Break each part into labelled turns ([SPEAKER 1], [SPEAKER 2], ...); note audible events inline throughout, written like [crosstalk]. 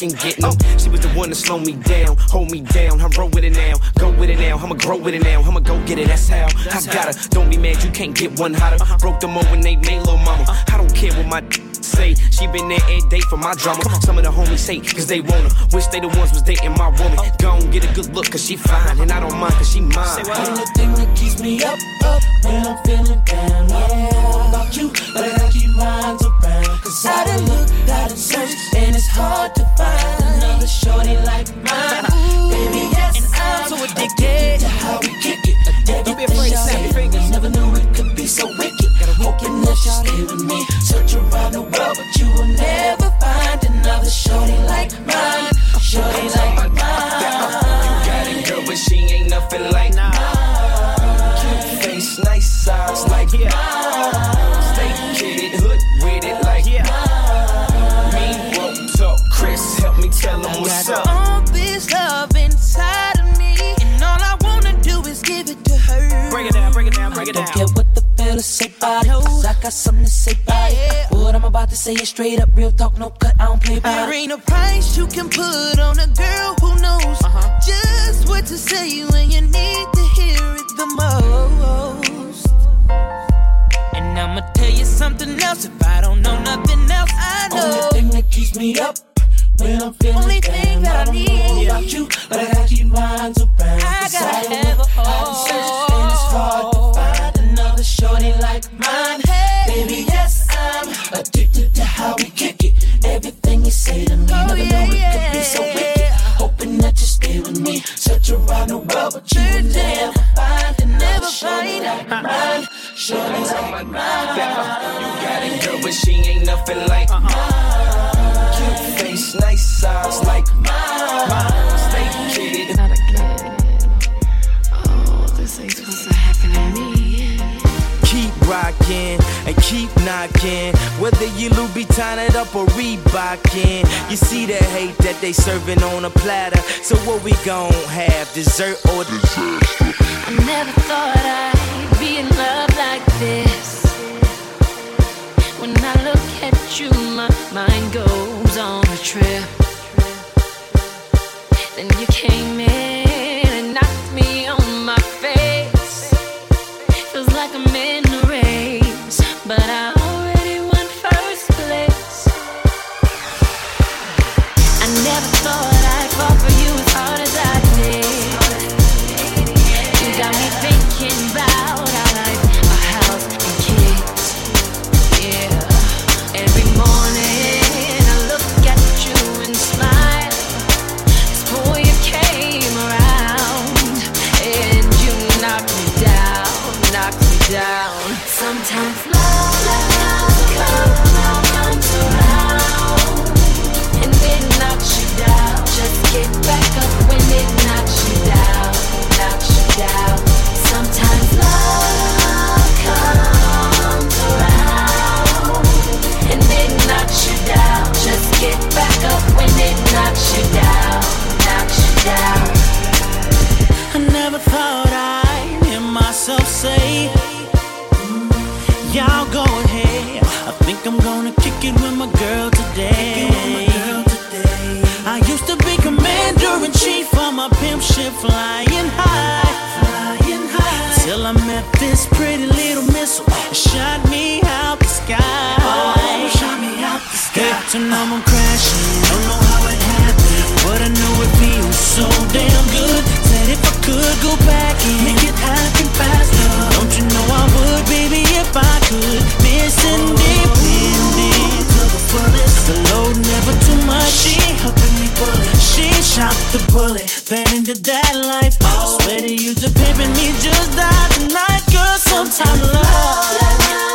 [SPEAKER 1] fucking getting them. She was the one to slow me down, hold me down. I'm roll with it now, go with it now. I'ma grow with it now, I'ma go get it. That's how I gotta. Don't be mad, you can't get one hotter. Uh-huh. Broke the mold when they made little mama. I don't care what my say. She been there every day for my drama. Some of the homies say, cause they want her. Wish they the ones was dating my woman. Oh. Gone get a good look, cause she fine. And I don't mind, cause she mine.
[SPEAKER 2] Only thing that keeps me up, up when I'm feeling
[SPEAKER 3] got
[SPEAKER 2] something to say about yeah. What I'm about to say is straight up, real talk, no cut, I don't play about
[SPEAKER 4] There ain't a price you can put on a girl who knows uh-huh. just what to say when you need to hear it the most. And I'ma tell you something else if I don't know nothing else. I know.
[SPEAKER 2] Only thing that keeps me up. When I'm feeling
[SPEAKER 4] Only thing that I,
[SPEAKER 2] I
[SPEAKER 4] need
[SPEAKER 2] about you, but I gotta keep mine around.
[SPEAKER 4] I gotta have a
[SPEAKER 2] home. I've been searching, and it's hard to find another shorty like mine. Addicted to how we kick it. Everything you say to me, oh, never
[SPEAKER 4] yeah,
[SPEAKER 2] know it yeah. could be so wicked. Hoping that you stay with me. Search around the world, but you will never find another shorty like mine. Shorty's like mine.
[SPEAKER 3] You got it, girl, but she ain't nothing like uh-uh. mine. Cute face, nice eyes like mine. Mine, Stay kid.
[SPEAKER 5] Not again. kid. Oh, this ain't
[SPEAKER 1] rocking
[SPEAKER 6] and keep knocking. Whether you Louboutin it up or Reebokin', you see the hate that they serving on a platter. So what we gon' have, dessert or disaster?
[SPEAKER 7] I never thought I'd be in love like this. When I look at you, my mind goes on a trip. Then you came in.
[SPEAKER 6] Myself say, "Mm, Y'all go ahead. I think I'm gonna kick it with my girl today. I used to be commander in chief on my pimp ship, flying high, flying high. Till I met this pretty little missile, shot me out the sky. shot me out the sky. Hit Shot the bullet, fed into that life. I swear to you, the pimping me just died tonight, girl. Sometimes love. Oh,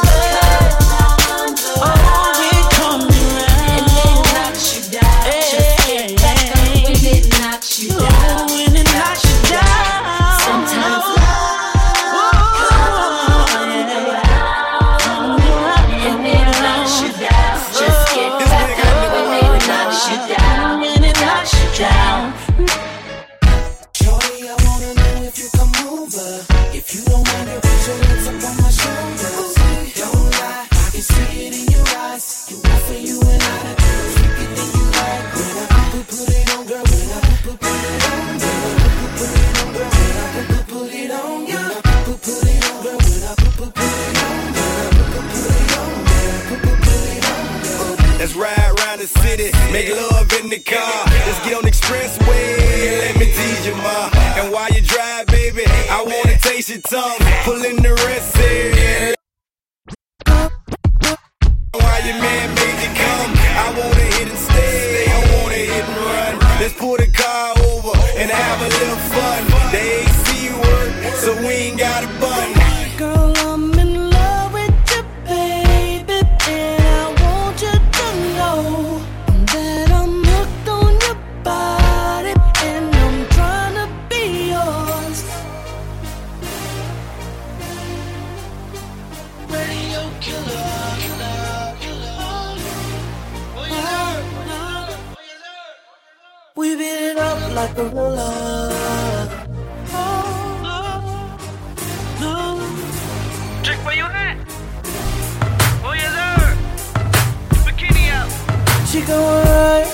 [SPEAKER 8] make love in the car. Let's get on expressway and let me tease you, ma. And while you drive, baby, I wanna taste your tongue. Pull in the rest here. While your man made you come, I wanna hit and stay. I wanna hit and run. Let's pull the car over and have a little fun. The AC work, so we ain't got
[SPEAKER 6] like a roller.
[SPEAKER 9] Chick, where you at? Oh, yes, sir. Bikini out.
[SPEAKER 6] She going right,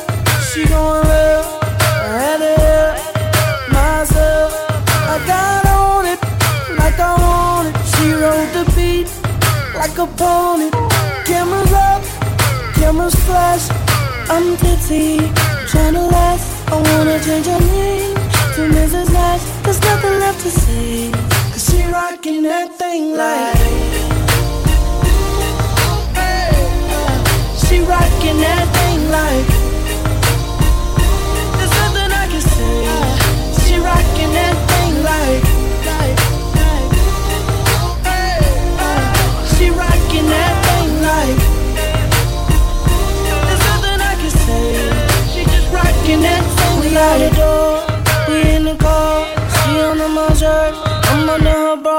[SPEAKER 6] she going left. I had help myself. I got on it like I want it. She rode the beat like a pony. Cameras up, cameras flash. I'm tipsy, trying to last. I wanna change her name to Mrs. Nash. There's nothing left to say. Cause she rocking that thing like. She rocking that thing like There's nothing I can say She rocking that thing like, I'm under her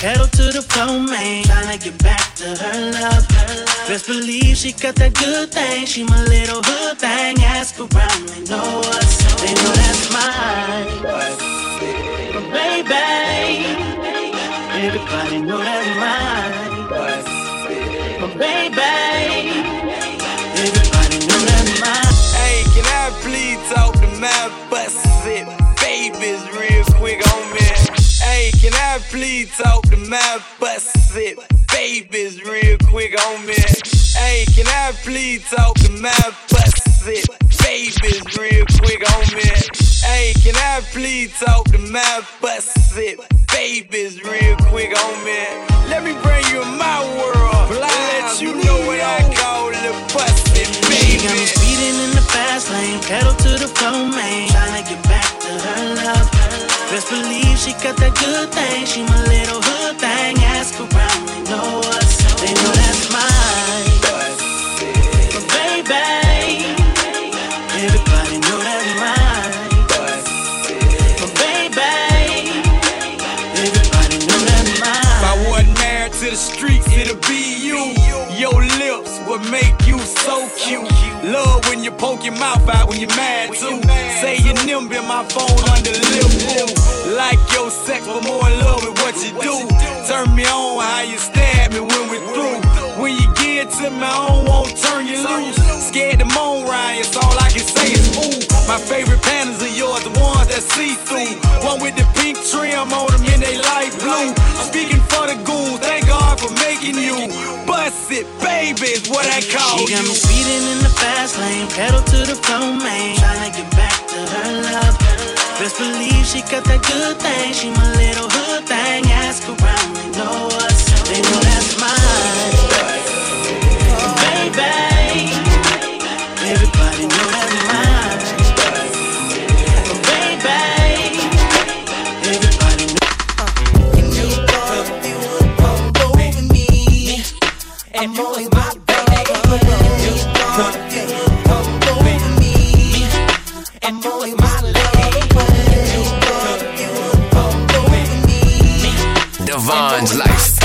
[SPEAKER 6] pedal to the floor, man. Tryna get back to her love. Best believe she got that good thing. She my little hood thing. Ask around, they know us. They know that's mine. But baby, everybody know that's mine. But baby,
[SPEAKER 8] Please talk to my busted babies real quick me? Hey, can I please talk to my busted babies real quick me? Hey, can I please talk to my busted babies real quick me? Let me bring you in my world. Let you know what I call the busted
[SPEAKER 6] She got me speeding in the fast lane, pedal to the floor, man. Tryna get back to her love. Best believe she got that good thing. She my little hood thing. Ask around, they know us. They know that's mine. But baby, everybody know that's mine. But baby, everybody know that's mine.
[SPEAKER 8] If I wasn't married to the streets, it'll be you. Your lips would make you so cute. Love when you poke your mouth out when you're mad too. Say your nimble my phone under lip but more in love with what you do. Turn me on how you stab me when we're through. When you get to me, I don't want turn you loose. Scared to moan, Ryan, it's all I can say is ooh. My favorite pandas are yours, the ones that see through. One with the pink trim on them and they light blue. Speaking for the goons, thank God for making you. Bust it, baby, is what I call
[SPEAKER 6] She got me
[SPEAKER 8] you.
[SPEAKER 6] speeding in the fast lane, pedal to the floor, man. Tryna get back to her love. Best believe she got that good thing. She my little hood thing. Ask around, they know us. They know that's mine. Baby, everybody know that's mine. Baby, everybody know.
[SPEAKER 3] You was my baby.
[SPEAKER 10] Devon's life.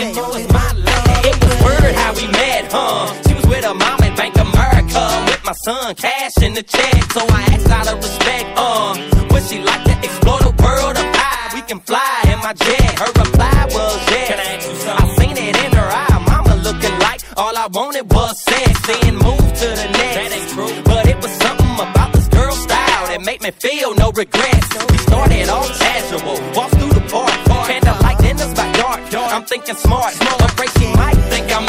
[SPEAKER 3] And my lady. It was word how we met, huh? She was with her mom at Bank America. With my son, cash in the check. So I asked out of respect, um, would she like to explore the world of high? We can fly in my jet. Her reply was yes. Can I ask you something? I seen it in her eye. Mama looking like all I wanted was sex. Then move to the next. That ain't true. But it was something about this girl style that made me feel no regrets. We started off casual, walked through the park, candlelight dinners by dark. I'm thinking smart, she might think I'm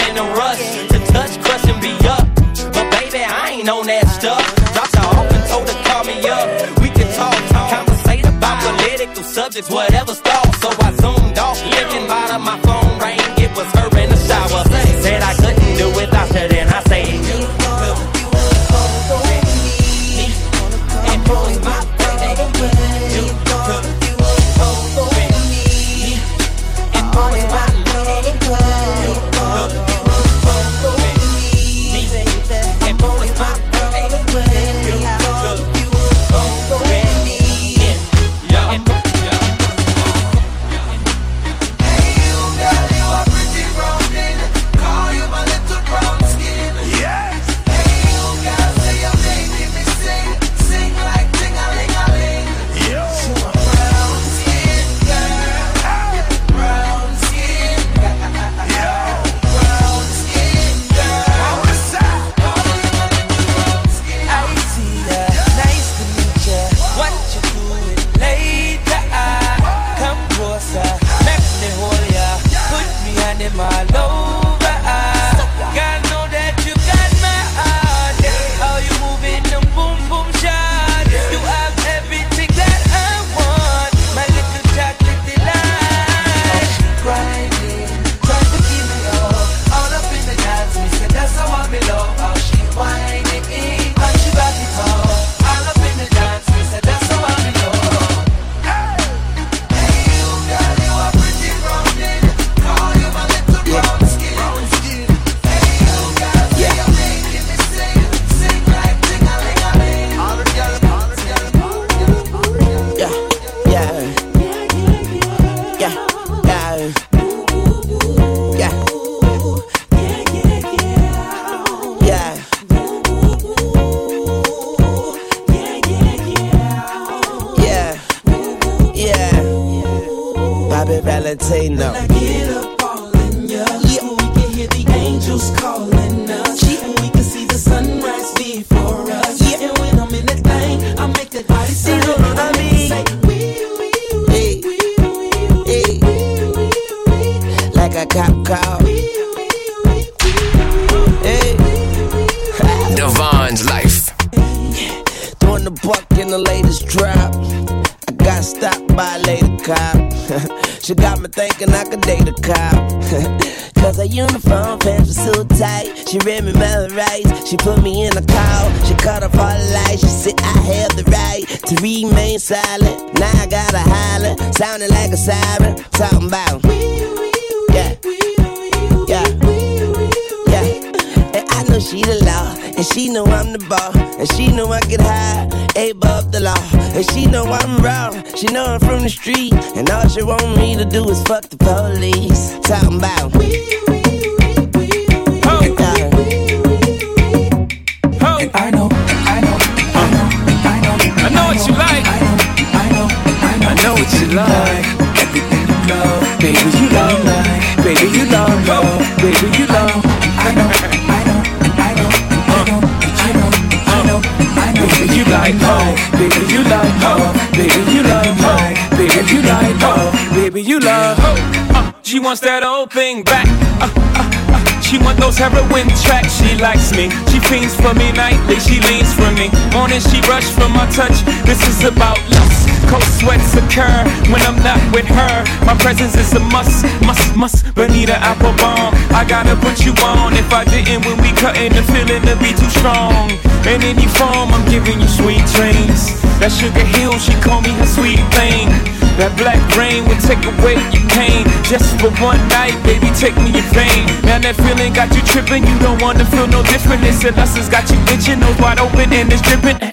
[SPEAKER 3] and
[SPEAKER 11] it's dripping.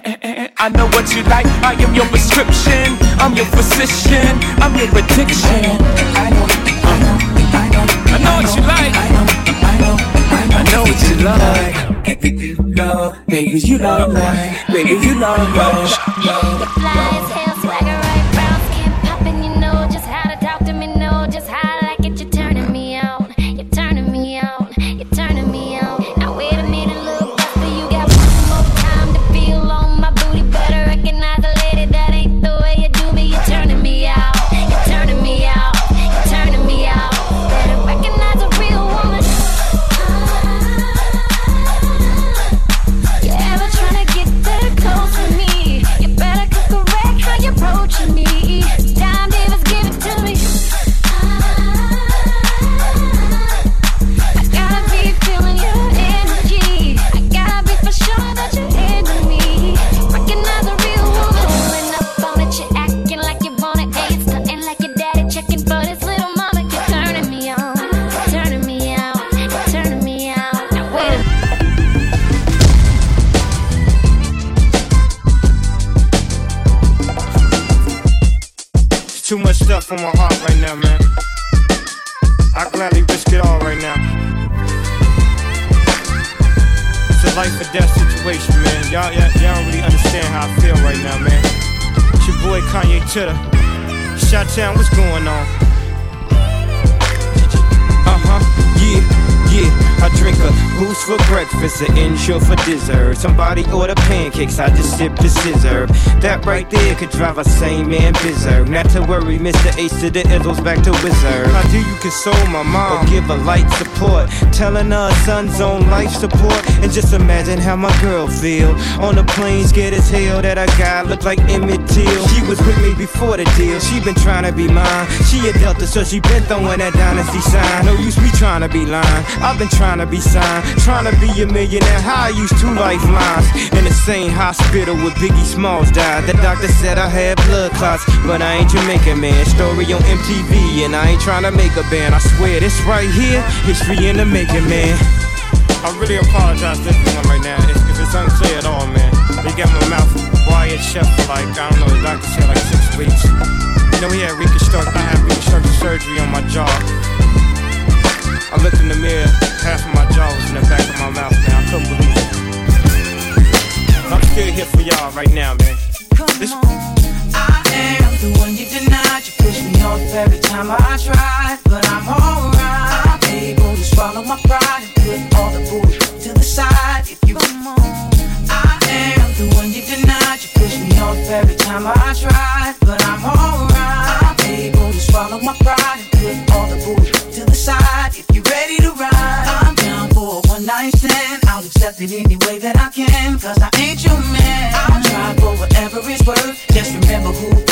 [SPEAKER 12] Body or the pancakes, I just sip the scissor. That right there could drive a sane man berserk. Not to worry, Mr. Ace to the Izzles back to Wizard. How do you console my mom or give a light support? Telling her son's on life support and just imagine how my girl feel. On the plane, scared as hell that I got look like Emmett Till. She was with me before the deal. She been trying to be mine. She a Delta, so she been throwing that dynasty sign. No use me trying to be lying. I've been trying to be signed, trying to be a millionaire. How I used two lifelines in the same hospital where Biggie Smalls died. The doctor said I had blood clots, but I ain't Jamaican man. Story on MTV, and I ain't trying to make a band. I swear this right here, history in the making, man. I really apologize to everyone right now if, if, it's unclear at all, man. They got my mouth wired shut for like, I don't know, the doctor said like six weeks. You know, we had reconstruct, I had reconstructive surgery on my jaw. I looked in the mirror, half of my jaw was in the back of my mouth, man. I couldn't believe it. I'm still here for y'all right now, man. Come
[SPEAKER 2] This I'm the one you denied. You push me off every time I try, but I'm alright. I'm Able to swallow my pride and put every time I try, but I'm alright. I'm Able to swallow my pride and put all the bull to the side. If you're ready to ride, I'm down for a one night stand. I'll accept it any way that I can, cause I ain't your man. I'll try for whatever it's worth. Just remember who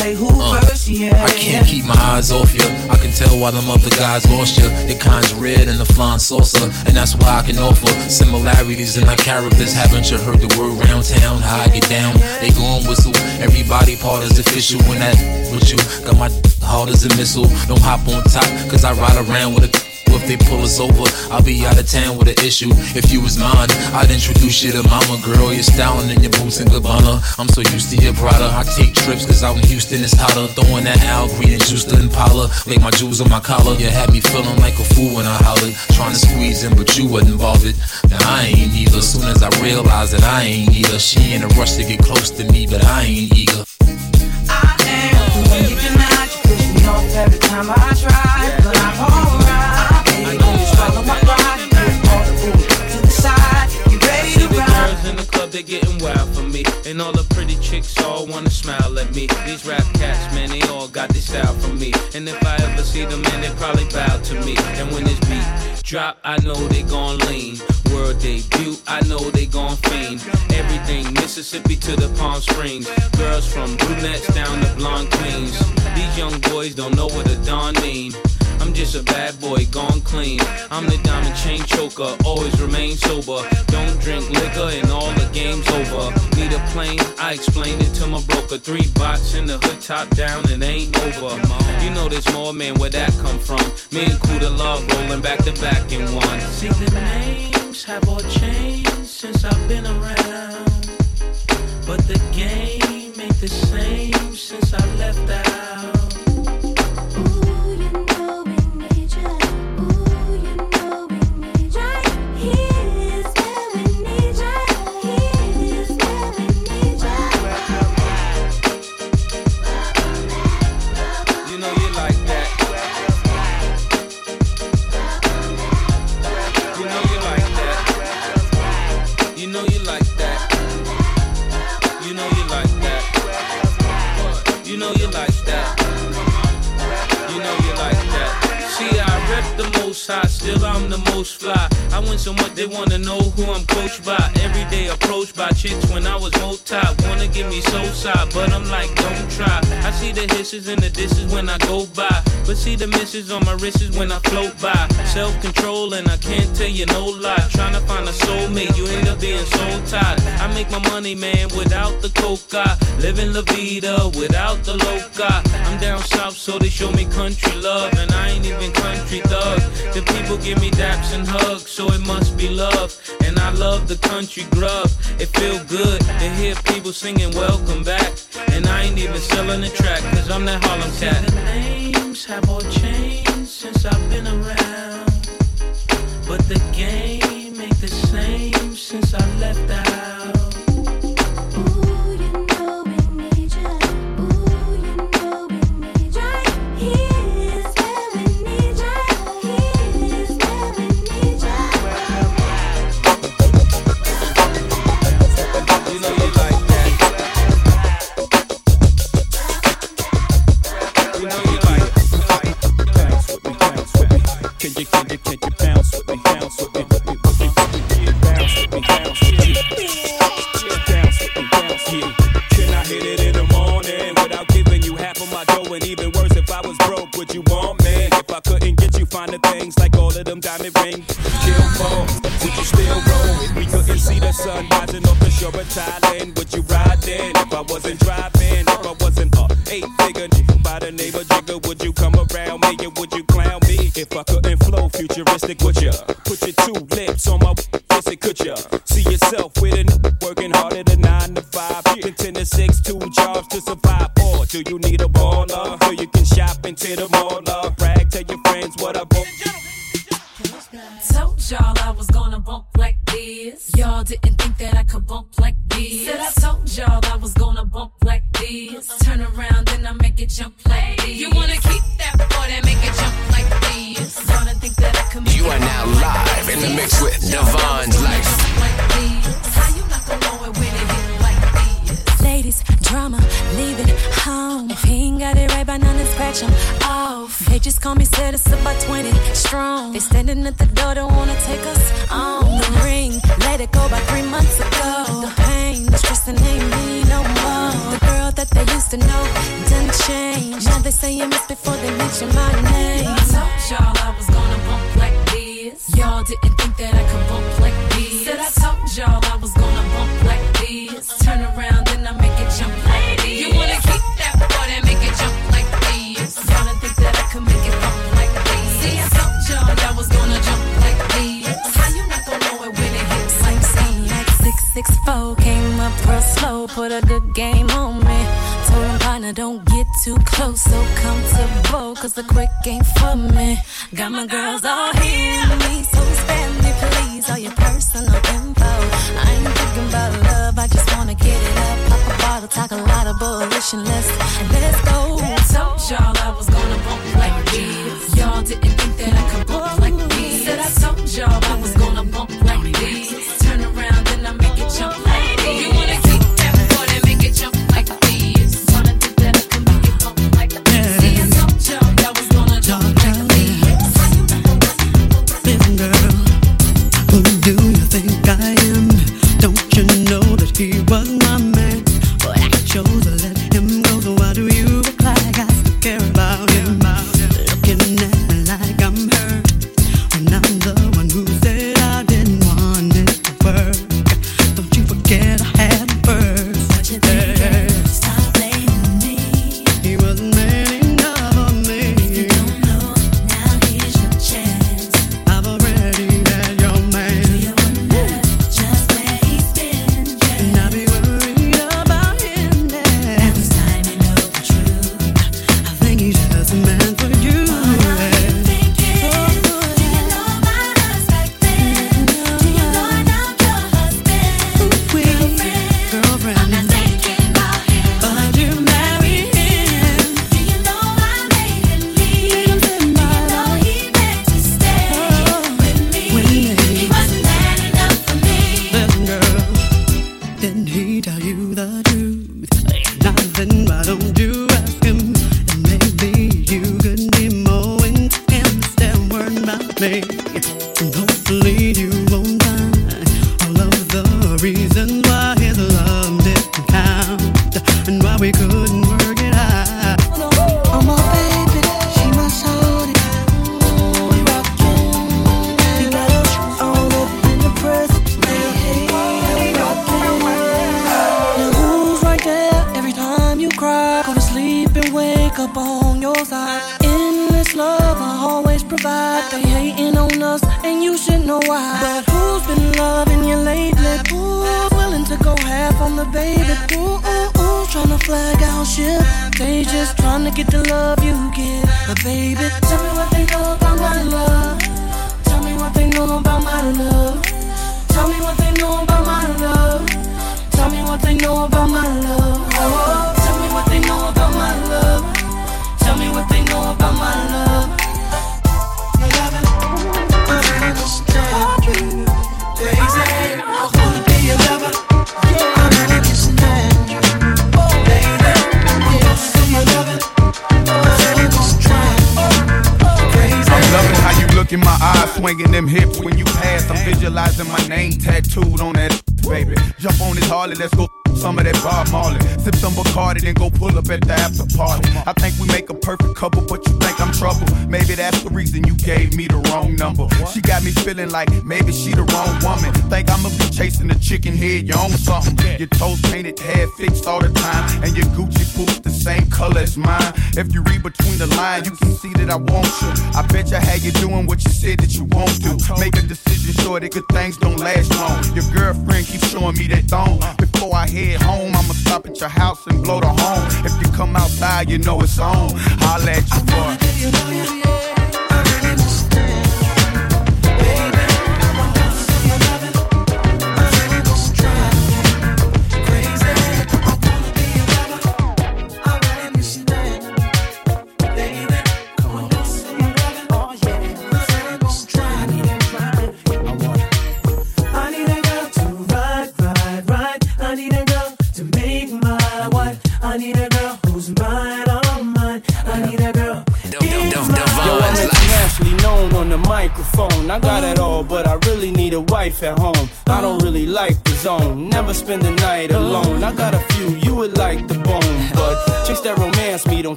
[SPEAKER 13] I can't keep my eyes off you. I can tell why them other guys lost you. Your kind's red and the flying saucer, and that's why I can offer similarities in our characters. Haven't you heard the word round town? How I get down? They gon' whistle. Everybody part is official when that with you. Got my hard as a missile. Don't hop on top, cause I ride around with a they pull us over, I'll be out of town with an issue. If you was mine, I'd introduce you to mama girl. You're styling in your boots and Gabbana. I'm so used to your Prada. I take trips cause out in Houston it's hotter. Throwing that Al Green and juice to Impala. Make my jewels on my collar. You had me feeling like a fool when I hollered. Trying to squeeze in, but you wasn't bothered. Now I ain't either. Soon as I realized that I ain't either. She in a rush to get close to me, but I ain't eager.
[SPEAKER 2] I am you denied. You push me off every time I try,
[SPEAKER 14] girls in the club, they getting wild for me. And all the pretty chicks all wanna smile at me. These rap cats, man, they all got this style from me. And if I ever see them, man, they probably bow to me. And when this beat drop, I know they gon' lean. World debut, I know they gon' fiend. Everything Mississippi to the Palm Springs. Girls from brunettes down to blonde queens. These young boys don't know what a dawn mean. I'm just a bad boy, gone clean. I'm the diamond chain choker, always remain sober. Don't drink liquor and all the game's over. Need a plane? I explained it to my broker. Three bots in the hood, top down, and ain't over. You know there's more, man, where that come from? Me and Cuda Love rolling back to back in one. See the names have all changed since I've been around. But the game ain't the same since I left out. The most high, I'm the most fly. I win so much they wanna know who I'm coached by. Every day approached by chicks when I was multi. Wanna give me so side, but I'm like, don't try. I see the hisses and the disses when I go by. But see the misses on my wrists when I float by. Self control and I can't tell you no lie. Trying to find a soulmate, you end up being so tied. I make my money, man, without the coca. Living La Vida without the loca. I'm down south, so they show me country love. And I ain't even country thug. The people give me daps and hugs, so it must be love. And I love the country grub. It feel good to hear people singing welcome back. And I ain't even selling the track, cause I'm that Harlem cat. The names have all changed since I've been around. But the game ain't the same since I left out.
[SPEAKER 15] Futuristic, would ya?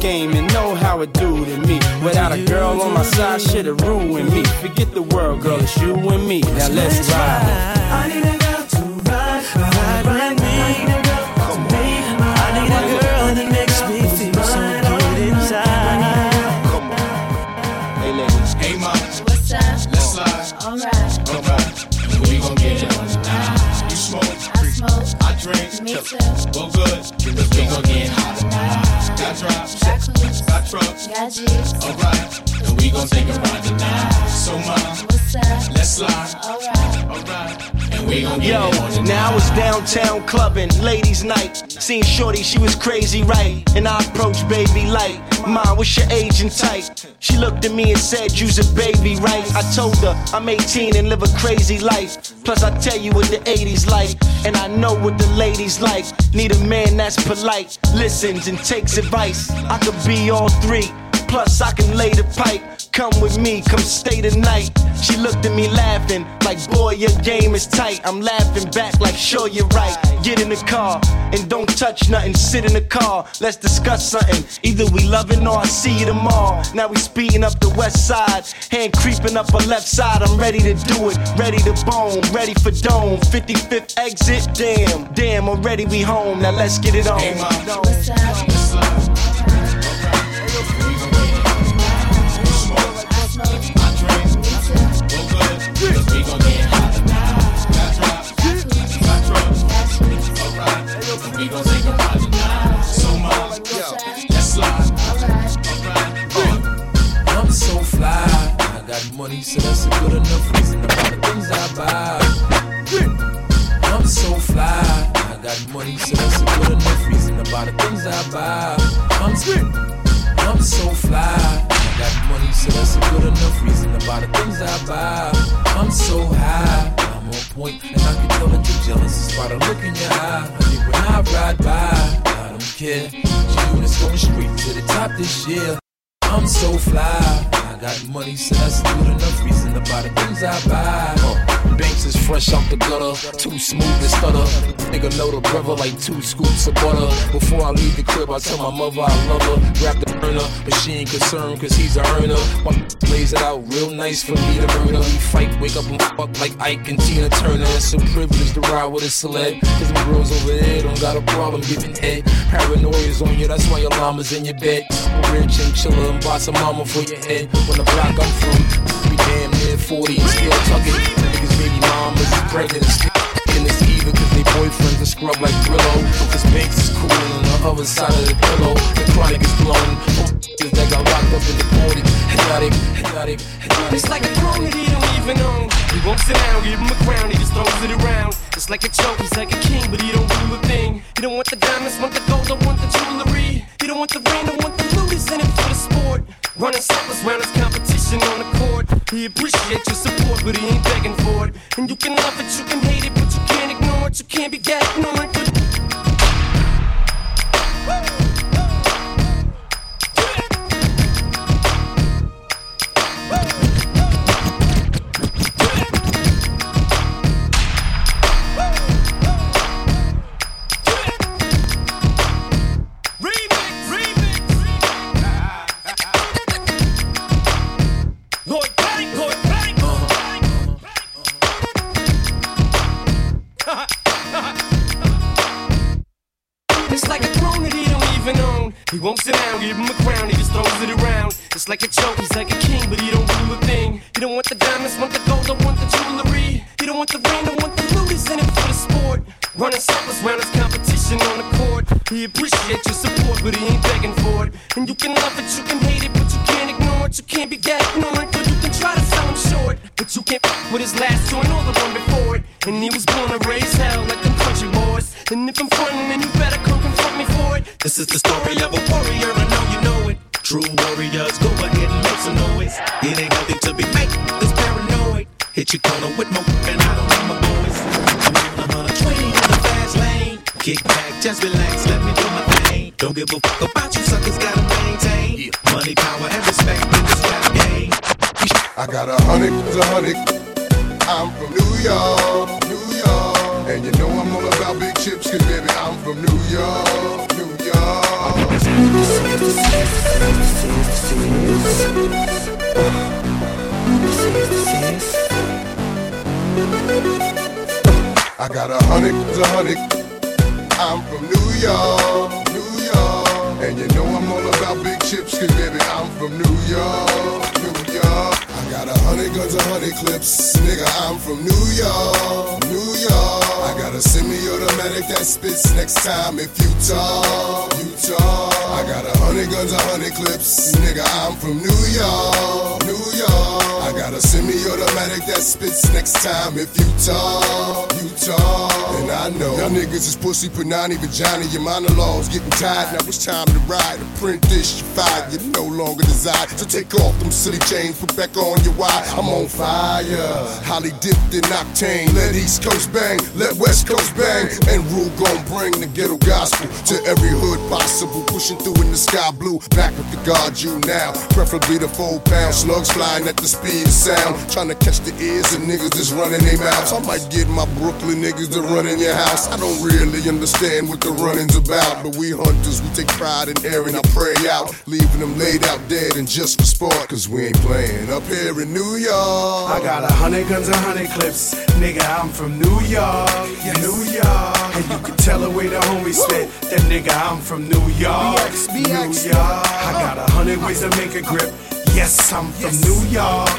[SPEAKER 7] Game and
[SPEAKER 16] know
[SPEAKER 17] how
[SPEAKER 18] it do to me. Without a girl on my side,
[SPEAKER 1] Seen Shorty, she was crazy, right? And I approached baby light. Mom, what's your age and type? She looked at me and said, You's a baby, right? I told her I'm 18 and live a crazy life. Plus, I tell you what the 80s like, and I know what the ladies like. Need a man that's polite, listens and takes advice. I could be all three. Plus, I can lay the pipe. Come with me, come stay the night. She looked at me laughing, like, boy, your game is tight. I'm laughing back, like, sure, you're right. Get in the car and don't touch nothing. Sit in the car, let's discuss something. Either we loving or I see you tomorrow. Now we speeding up the west side, hand creeping up her left side. I'm ready to do it, ready to bone, ready for dome. 55th exit, damn, damn, already we home. Now let's get it on.
[SPEAKER 13] Got money, so that's a good enough reason about the things I buy. I'm so fly. I got money, so that's a good enough reason about the things I buy. I'm sweet, I'm so fly. I got money, so that's a good enough reason about the things I buy. I'm so high. I'm on point, and I can tell that you're jealous just by the look in your eye. I think when I ride by, I don't care. Units going straight to the top this year. I'm so fly. I got money, so that's good enough reason about the things I buy. Banks is fresh out the gutter, too smooth to stutter. Nigga know the brother like two scoops of butter. Before I leave the crib, I tell my mother I love her. Grab the burner, but she ain't concerned cause he's a earner. One [laughs] lays it out real nice for me to murder. We fight, wake up and fuck like Ike and Tina Turner. It's a privilege to ride with a celeb. Cause my girls over there don't got a problem giving head. Paranoia's on you, that's why your llama's in your bed. Rich and chiller and buy some mama for your head. When the block I'm from, we damn near 40 and still tucking. Mamas is pregnant and still in this either cause they boyfriends are scrub like Brillo. Cause Banks is cool on the other side of the pillow. The chronic is blown. Cause that got locked up in the 40. Hypnotic, hypnotic, hypnotic.
[SPEAKER 10] It's like a throne that he don't even own. He won't sit down, give him a crown, he just throws it around. It's like a choke, he's like a king, but he don't rule a thing. He don't want the diamonds, want the gold, don't want the jewelry. He don't want the rain, don't want the loot, he's in it for the sport. Running circles round his competition on the court. He appreciates your support, but he ain't begging for it. And you can love it, you can hate it, but you can't ignore it. You can't be got He won't sit down, give him a crown, he just throws it around. It's like a joke, he's like a king, but he don't rule a thing. He don't want the diamonds, want the gold, don't want the jewelry. He don't want the rain, don't want the loot, he's in it for the sport. Running circles round his competition on the court. He appreciates your support, but he ain't begging for it. And you can love it, you can hate it, but you can't ignore it. You can't be got ignorant, but you can try to sell him short. But you can't with his last joint or the one before it. And he was born to raise hell like them country boys. And if I'm frontin', then you better
[SPEAKER 3] This is the story of a warrior, I know you know it. True warriors, go ahead and make some noise. It ain't nothing to be fake, this paranoid. Hit your corner with my whip and I don't have my boys. I'm on a 120 in the fast lane. Kick back, just relax, let me do my thing. Don't give a fuck about you suckers, gotta maintain. Money, power, and respect in this rap game.
[SPEAKER 19] I got a hundred, a hundred. I'm from New York, New York. And you know I'm all about big chips, cause baby, I'm from New York. I got a hundred, a hundred. I'm from New York, New York. And you know I'm all about big chips, cause baby, I'm from New York, New got a hundred guns, a hundred clips. Nigga, I'm from New York, New York. I got a semi-automatic that spits next time if you talk, you talk. I got a hundred guns, a hundred clips. Nigga, I'm from New York, New York. I got a semi-automatic that spits next time if you talk, you talk. And I know y'all niggas is pussy, panani, vagina. Your monologues getting tired. Now it's time to ride. Print this, you fired. You no longer desire to take off them silly chains. Put back on your wire. I'm on fire. Holly dipped in octane. Let East Coast bang, let West Coast bang. And Rule gon' bring the ghetto gospel to every hood possible. Pushing through in the sky blue. Back with the guard you now. Preferably the four pound slugs flying at the speed of sound. Trying to catch the ears of niggas that's running their mouths. I might get my Brooklyn niggas to run in your house. I don't really understand what the running's about. But we hunters, we take pride in airing our prey out. Leaving them laid out dead and just for sport. Cause we ain't playing up here in New York.
[SPEAKER 20] I got a hundred guns, and a hundred clips. Nigga, I'm from New York, New York. And you can tell the way the homies spit. That nigga, I'm from New York, New York. I got a hundred ways to make a grip. Yes, I'm from New York,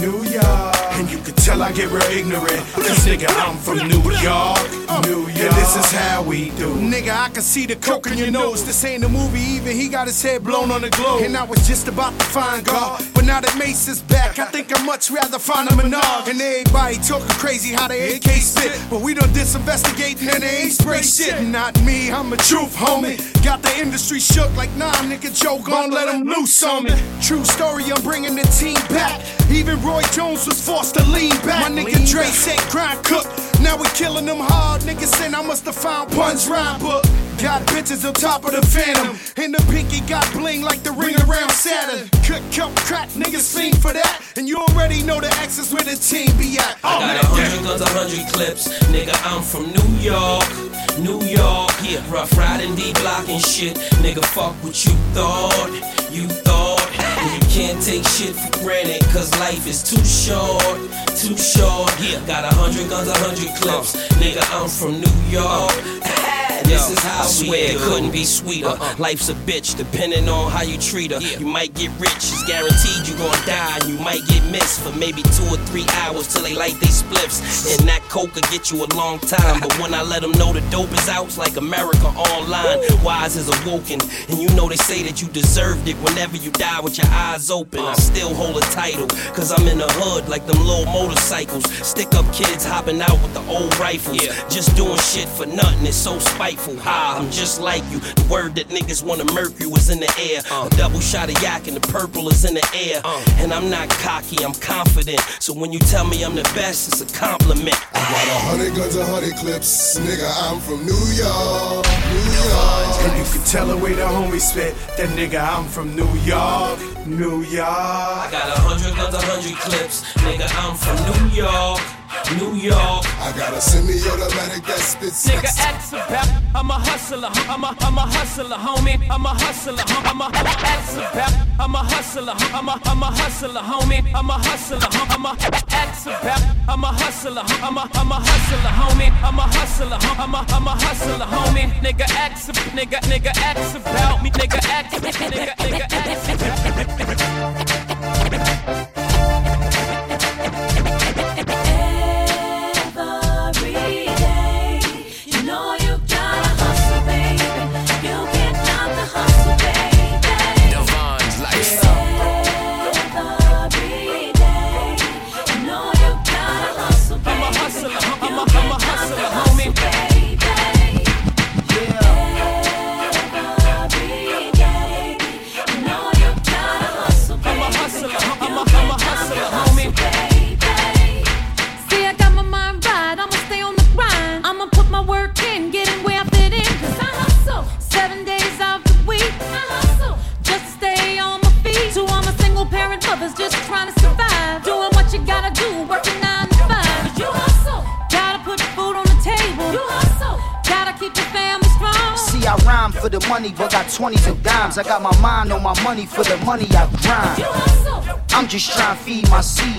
[SPEAKER 20] New York. And you can tell I get real ignorant. Cause nigga, I'm from New York, New York. And this is how we do. Nigga, I can see the coke in your nose. This ain't a movie, even he got his head blown on the globe. And I was just about to find God. But now that Mase is back, I think I'd much rather find a Menard. And everybody talking crazy how they AK spit. But we done disinvestigating and they ain't spray shit. Not me, I'm a truth homie. Got the industry shook like nah, nigga, Joe gon' let him loose on me. True story, I'm bringing the team back. Even Roy Jones was forced to lean back. My nigga Dre said grind cook. Now we killing them hard. Niggas saying I must have found Pun's rhyme book. Got bitches on top of the phantom. And the pinky got bling like the ring around Saturn. Cut, cut, crack, niggas fiend for that. And you already know the X is where the team be at.
[SPEAKER 3] I got oh, a hundred guns, a hundred clips. Nigga, I'm from New York, New York. Yeah, rough riding, D block and shit. Nigga, fuck what you thought. And you can't take shit for granted, cause life is too short, too short. Yeah, got a hundred guns, a hundred clips. Nigga, I'm from New York. This is how I swear it couldn't be sweeter. Uh-uh. Life's a bitch, depending on how you treat her. You might get rich, it's guaranteed you gon' die. And you might get missed for maybe two or three hours till they light they spliffs. And that coke will get you a long time. But when I let them know the dope is out, it's like America online. Wise is awoken. And you know they say that you deserved it whenever you die with your eyes open. I uh. still hold a title, cause I'm in the hood like them little motorcycles. Stick up kids hopping out with the old rifles. Just doing shit for nothing, it's so spiteful. Ha, I'm just like you. The word that niggas wanna murk you is in the air. A uh. double shot of yak and the purple is in the air. Uh. And I'm not cocky, I'm confident. So when you tell me I'm the best, it's a compliment.
[SPEAKER 19] I got a hundred guns, a hundred clips. Nigga, I'm from New York, New York.
[SPEAKER 20] And you can tell the way the homies spit. That nigga, I'm from New York, New York.
[SPEAKER 3] I got a hundred guns, a hundred clips. Nigga, I'm from New York, New York.
[SPEAKER 19] I got a semi-automatic that spits
[SPEAKER 21] Nigga, X about. I'm a hustler. I'm a, I'm a hustler, homie. I'm a hustler. I'm a X about. I'm a hustler. I'm a, I'm a hustler, homie. I'm a hustler. I'm a. I'm a hustler. I'm a, I'm a hustler, homie. I'm a hustler. I'm a, I'm a hustler, homie. Nigga, X, nigga, nigga, X about me. Nigga, X, nigga, nigga,
[SPEAKER 4] Every just trying to survive. Doing what you gotta do,
[SPEAKER 22] working nine
[SPEAKER 4] to five. You hustle. Gotta put food
[SPEAKER 21] on the table. You hustle. Gotta keep the family strong.
[SPEAKER 23] See, I rhyme for the money, but got 20s and dimes. I got my mind on my money for the money I grind. I'm just trying to feed my seed.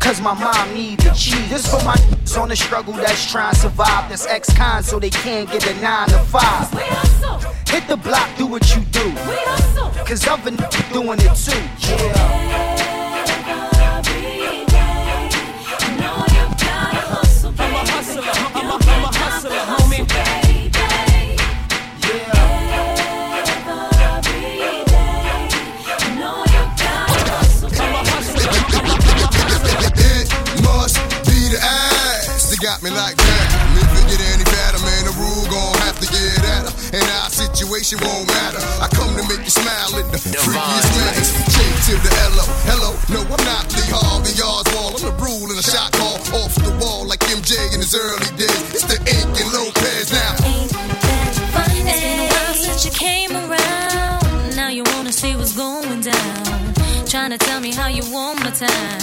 [SPEAKER 23] Cause my mom need the cheese. This for my on the struggle that's trying to survive. That's ex-con so they can't get a 9 to 5. Hit the block, do what you do. Cause I've been doing it too. Yeah.
[SPEAKER 19] Situation won't matter. I come to make you smile in the freakiest manner. J to the L-O, hello. No, I'm not Lee Harvey Oswald. I'm the rule and a shot call off the wall like MJ in his early days. It's the Inc and Lopez now.
[SPEAKER 24] It's been a while since you came around. Now you wanna see what's going down. Trying to tell me how you want my time.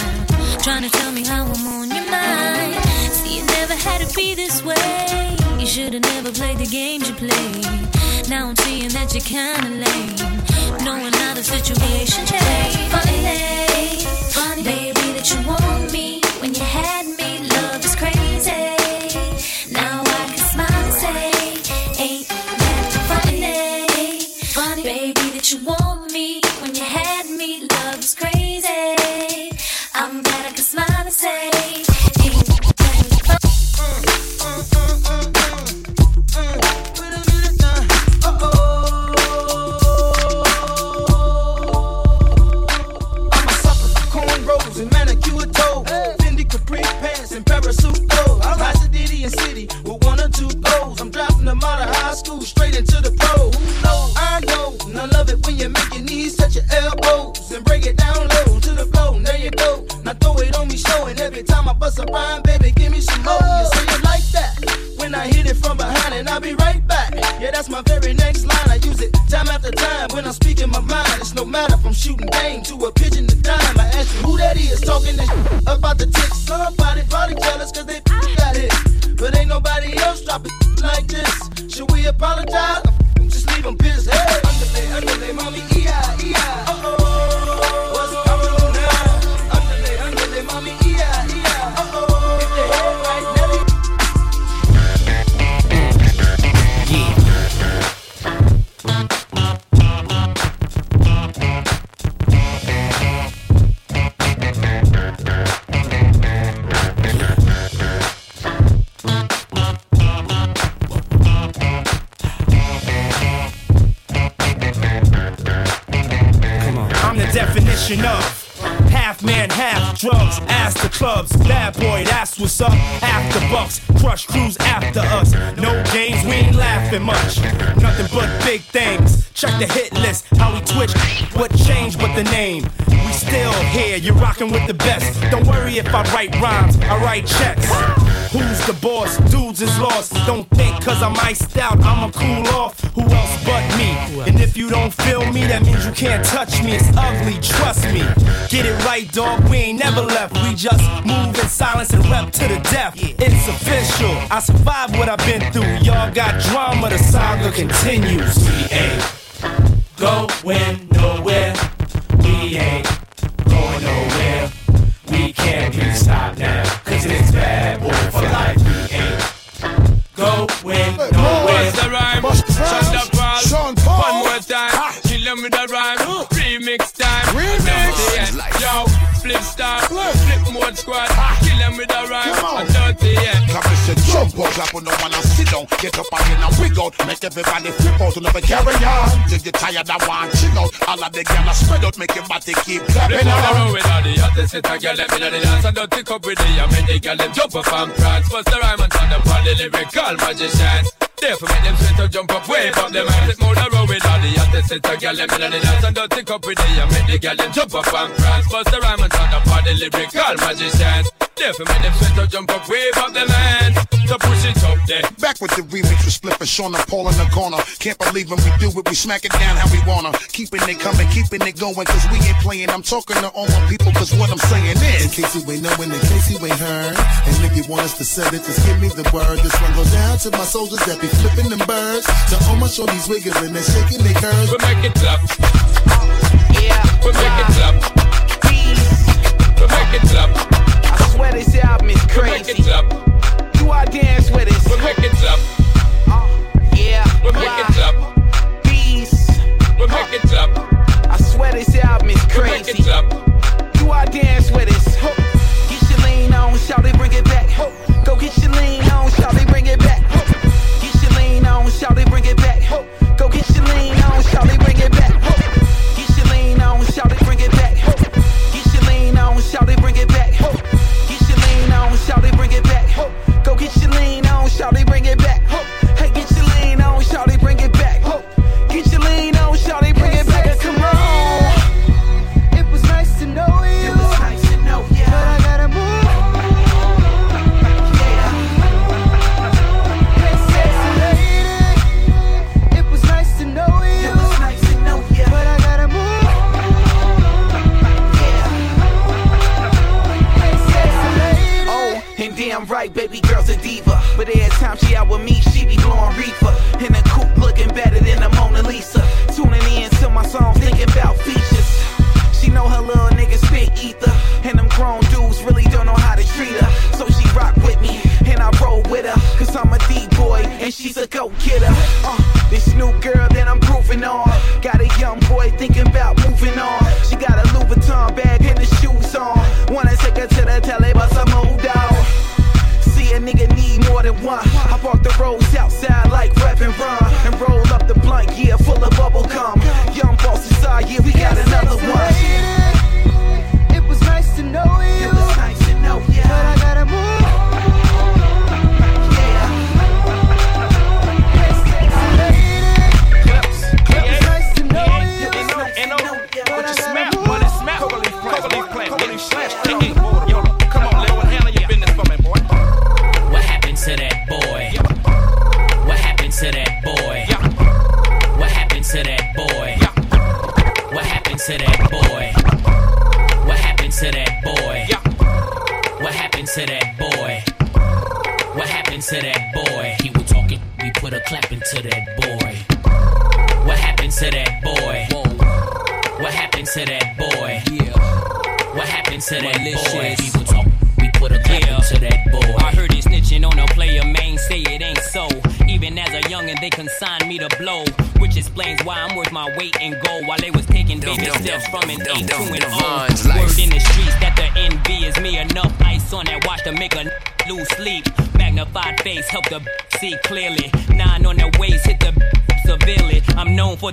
[SPEAKER 24] Trying to tell me how I'm on your mind. See, you never had to be this way. Should've never played the games you played. Now I'm seeing that you're kinda lame. Knowing how the situation changed. Funny, funny, baby, that you want me when you had me. Love is crazy. Now I can smile and say, ain't that funny? Funny, baby, that you want me when you had me. Love is crazy. I'm glad I can smile and say,
[SPEAKER 12] continues.
[SPEAKER 25] Tired of one. Chill out. All of the are spread out, make your body keep clapping
[SPEAKER 21] Flip on the
[SPEAKER 25] on.
[SPEAKER 21] road with all the hottest hit a girl Let me know the dance and don't take up with the I make the girl them jump up and prance. Bust the rhyme and turn up all the lyrical magicians. Therefore make them sweat to jump up, wave up them Flip on the road with all the hottest hit a Let me know the dance and don't take up with the I make the girl them jump up and prance. Bust the rhyme and turn up all the lyrical magicians. Therefore make them sweat to jump up, wave up them hands
[SPEAKER 25] to push it up there. Back with the remix with Sean and Paul in the corner. Can't believe when we do it, we smack it down how we wanna. Keeping it coming, keeping it going, cause we ain't playing. I'm talking to all my people, cause what I'm saying is.
[SPEAKER 21] In case you ain't knowing, in case you ain't heard. And if you want us to set it, just give me the word. This one goes down to my soldiers that be flipping them birds. To all my shorties wiggling and shaking their curves.
[SPEAKER 25] But make it
[SPEAKER 7] tough.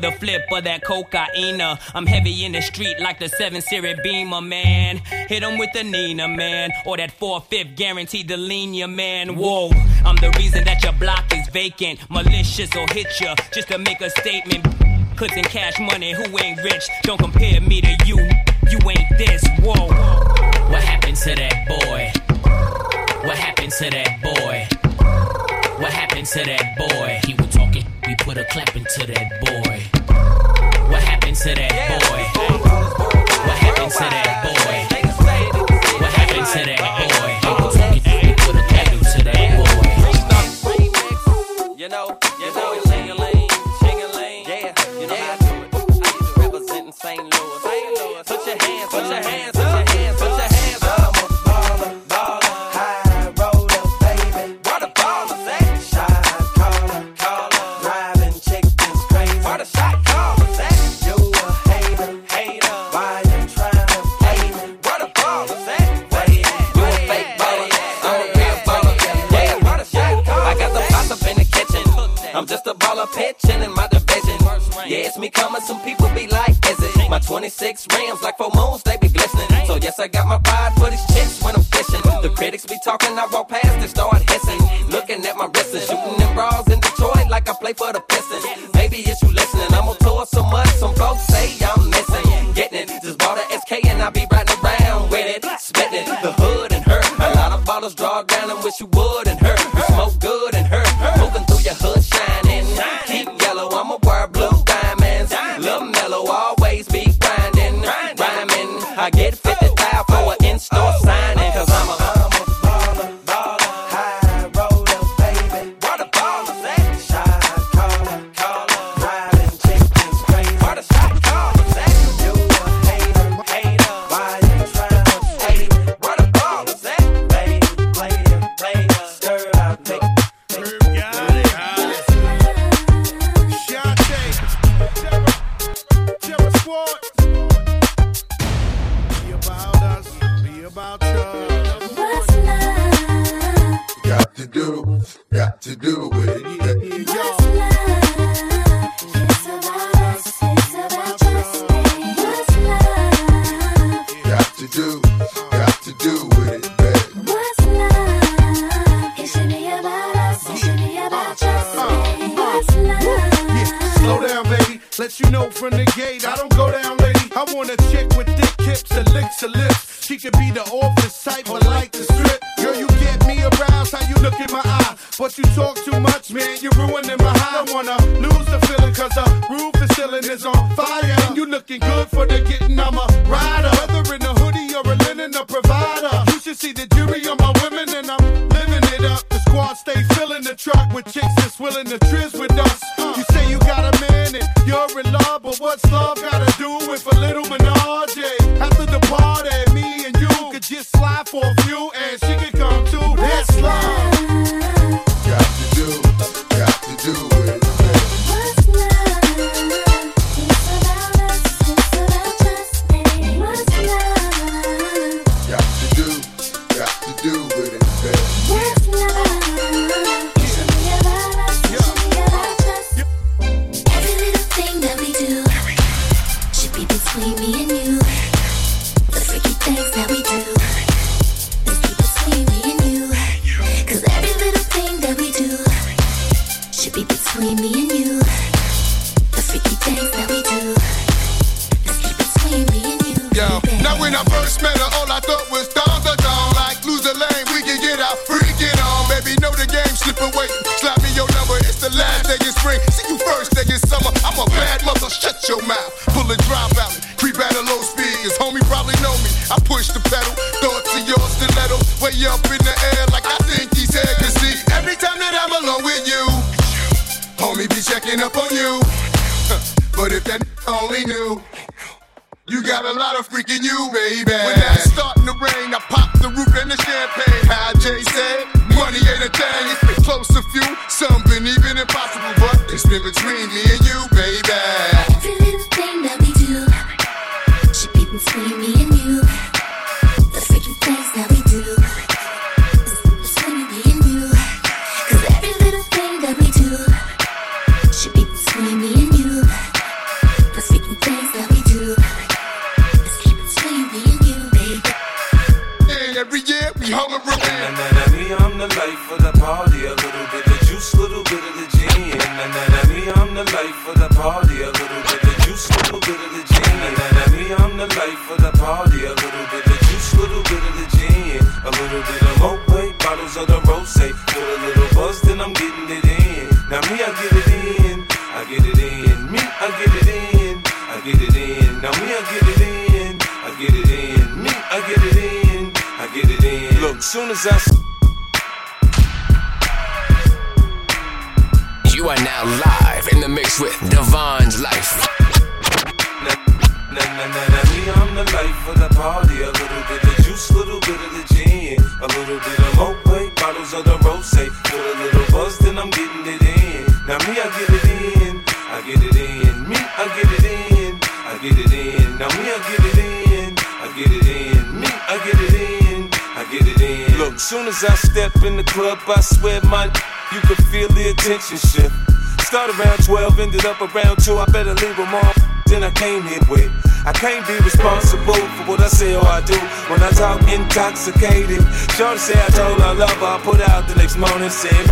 [SPEAKER 7] the
[SPEAKER 26] flip of that cocaina. I'm heavy in the street like the 7 Series Beamer, man. Hit him with the Nina, man. Or that 4 5 guaranteed to lean your man. Whoa, I'm the reason that your block is vacant. Malicious or hit you just to make a statement. Clipse and cash money, who ain't rich? Don't compare me to you. You ain't this, whoa.
[SPEAKER 3] What happened to that boy? What happened to that boy? What happened to that boy? He was talking we put a clap into that boy. What happened to that boy? What happened to that boy?
[SPEAKER 27] and I
[SPEAKER 19] walk intoxicated. Shorty said I told her I love her. I put out the next morning,
[SPEAKER 21] said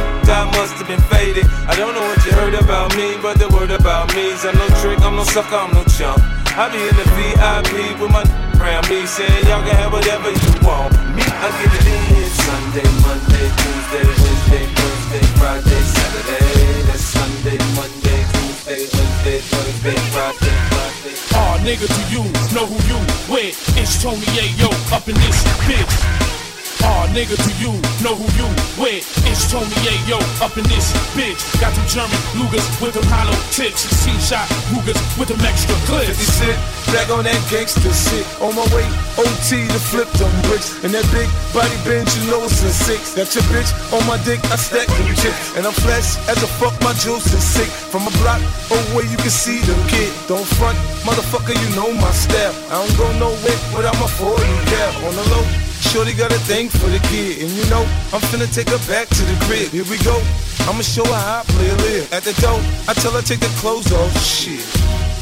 [SPEAKER 21] bitch. Got some German Lugers with them hollow tips. C shot Rugers with them extra clips.
[SPEAKER 19] 50 cent, back on that gangster shit. On my way, OT to flip them bricks. And that big body Benz, you know it's a six. That's your bitch on my dick, I stack them chips. And I'm flash as a fuck, my jewels is sick. From a block away, you can see them kid. Don't front, motherfucker, you know my step. I don't go nowhere without my 40 cap. On the low, Shorty got a thing for the kid, and you know I'm finna take her back to the crib. Here we go, I'ma show her how I play a live. At the door, I tell her take the clothes off. Shit.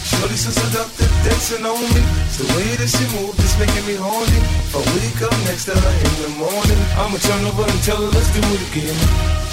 [SPEAKER 19] Shorty so seductive, dancing on me. The way that she moves is making me horny. I wake up next to her in the morning, I'ma turn over and tell her let's do it again.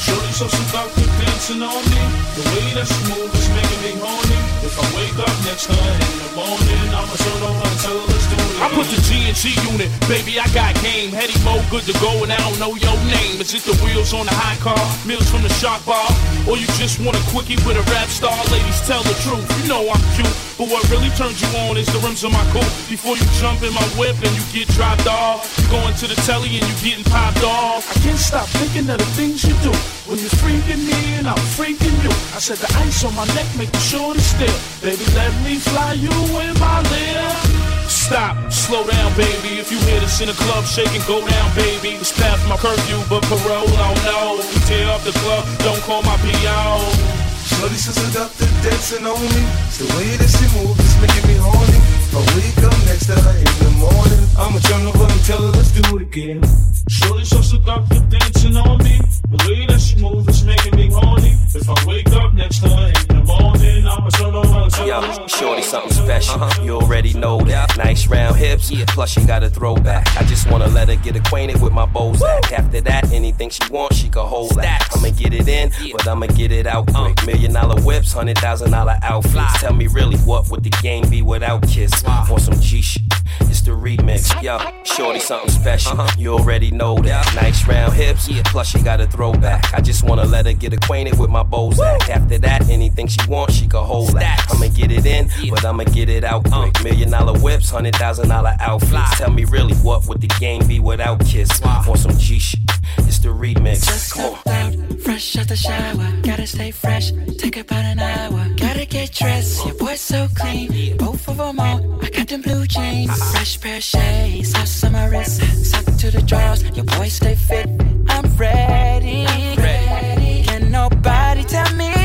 [SPEAKER 21] Shorty so seductive, dancing on me. The way that she moves is making me horny. If
[SPEAKER 28] I wake up next her in the morning, I'ma and tell her let's do.
[SPEAKER 21] I put the G and G unit, baby, I got game. Heady mo, good to go, and I don't know your name. Is it the wheels on the high car, meals from the shark bar, or you just want a quickie with a rap star? Ladies, tell the truth. You know I'm cute, but what really turns you on is the rims on my coupe. Before you jump in my whip and you get dropped off, you going to the telly and you getting popped off. I can't stop thinking of the things you do when you're freaking me and I'm freaking you. I said the ice on my neck make the shorty still. Baby, let me fly you in my lip. Stop, slow down, baby. If you hear this in a club, shake and go down, baby. It's past my curfew, but parole, oh no. If you tear up the club, don't call my PO.
[SPEAKER 29] Shorty so seductive, dancing on me. It's the way that she moves, it's making me horny. I wake up next to her in the morning. I'ma turn over and tell her let's do it again.
[SPEAKER 28] Shorty so seductive, over and tell her let's
[SPEAKER 1] Yo,
[SPEAKER 28] do
[SPEAKER 1] shorty, something special. You already know that. Nice round hips, plus she got a throwback. I just wanna let her get acquainted with my Bozak. After that, anything she wants, she can hold that. I'ma get it in, but I'ma get it out quick. Million dollar whips, hundred thousand dollar outfits. Tell me really, what would the game be without Kiss? On some G shit. It's the remix, yo. Shorty, something special. You already know that. Nice round hips, yeah. plus she got a throwback. I just wanna let her get acquainted with my Bozak. After that, anything she wants, she can hold that. I'ma get it in, but I'ma get it out quick. Million dollar whips, hundred thousand dollar outfits. Tell me really, what would the game be without Kiss? On some G shit. It's the remix. Come on.
[SPEAKER 2] Fresh out the shower, gotta stay fresh. Take about an hour, gotta get dressed. Your boy's so clean, both of them on. I got them blue jeans, fresh pair of shades, house on my wrist, sock to the drawers. Your boy stay fit. I'm ready, ready. Can nobody tell me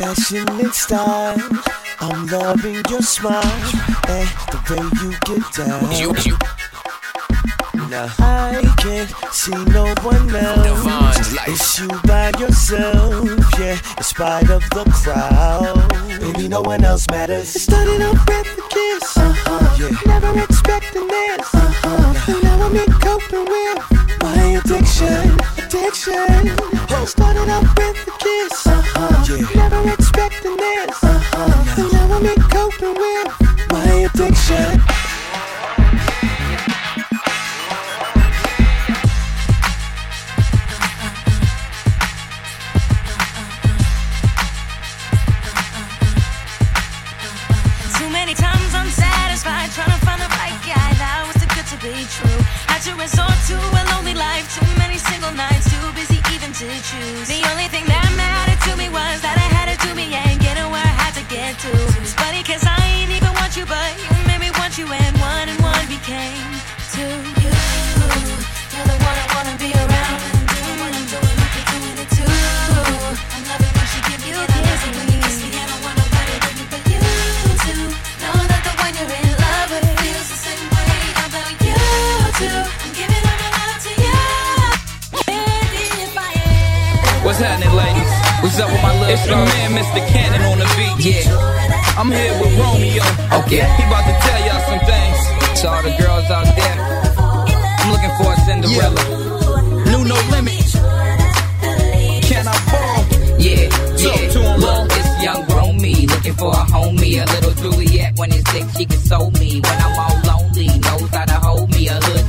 [SPEAKER 9] fashion and style. I'm loving your smile and the way you get down.
[SPEAKER 30] You, you,
[SPEAKER 9] Now I can't see no one else. It's you by yourself, yeah. In spite of the crowd, baby, no one else matters. Started off with a kiss, uh-huh. yeah. Never expecting this, uh-huh. And now I'm in coping with my addiction, addiction. Started off with a kiss, uh-huh. yeah. Never expecting this, uh-huh. And now I'm in coping with my addiction.
[SPEAKER 4] Too many times I'm trying to find the right guy that was too good to be true. Had to resort to a lonely life, too many single nights, too busy even to choose. The only thing that mattered to me was that I had it to me and getting where I had to get to. It's funny cause I ain't even want you, but you made me want you and
[SPEAKER 31] my little It's your man, Mr. Cannon on the beat. Yeah. I'm here with Romeo. Okay. He about to tell y'all some things. To all the girls out there. I'm looking for a Cinderella. New no limit. Can I ball?
[SPEAKER 32] Yeah,
[SPEAKER 31] Talk
[SPEAKER 32] yeah.
[SPEAKER 31] to him,
[SPEAKER 32] Look, it's young Romeo looking for a homie. A little Juliet when it's sick, she console me. When I'm all lonely, knows how to hold me. A hood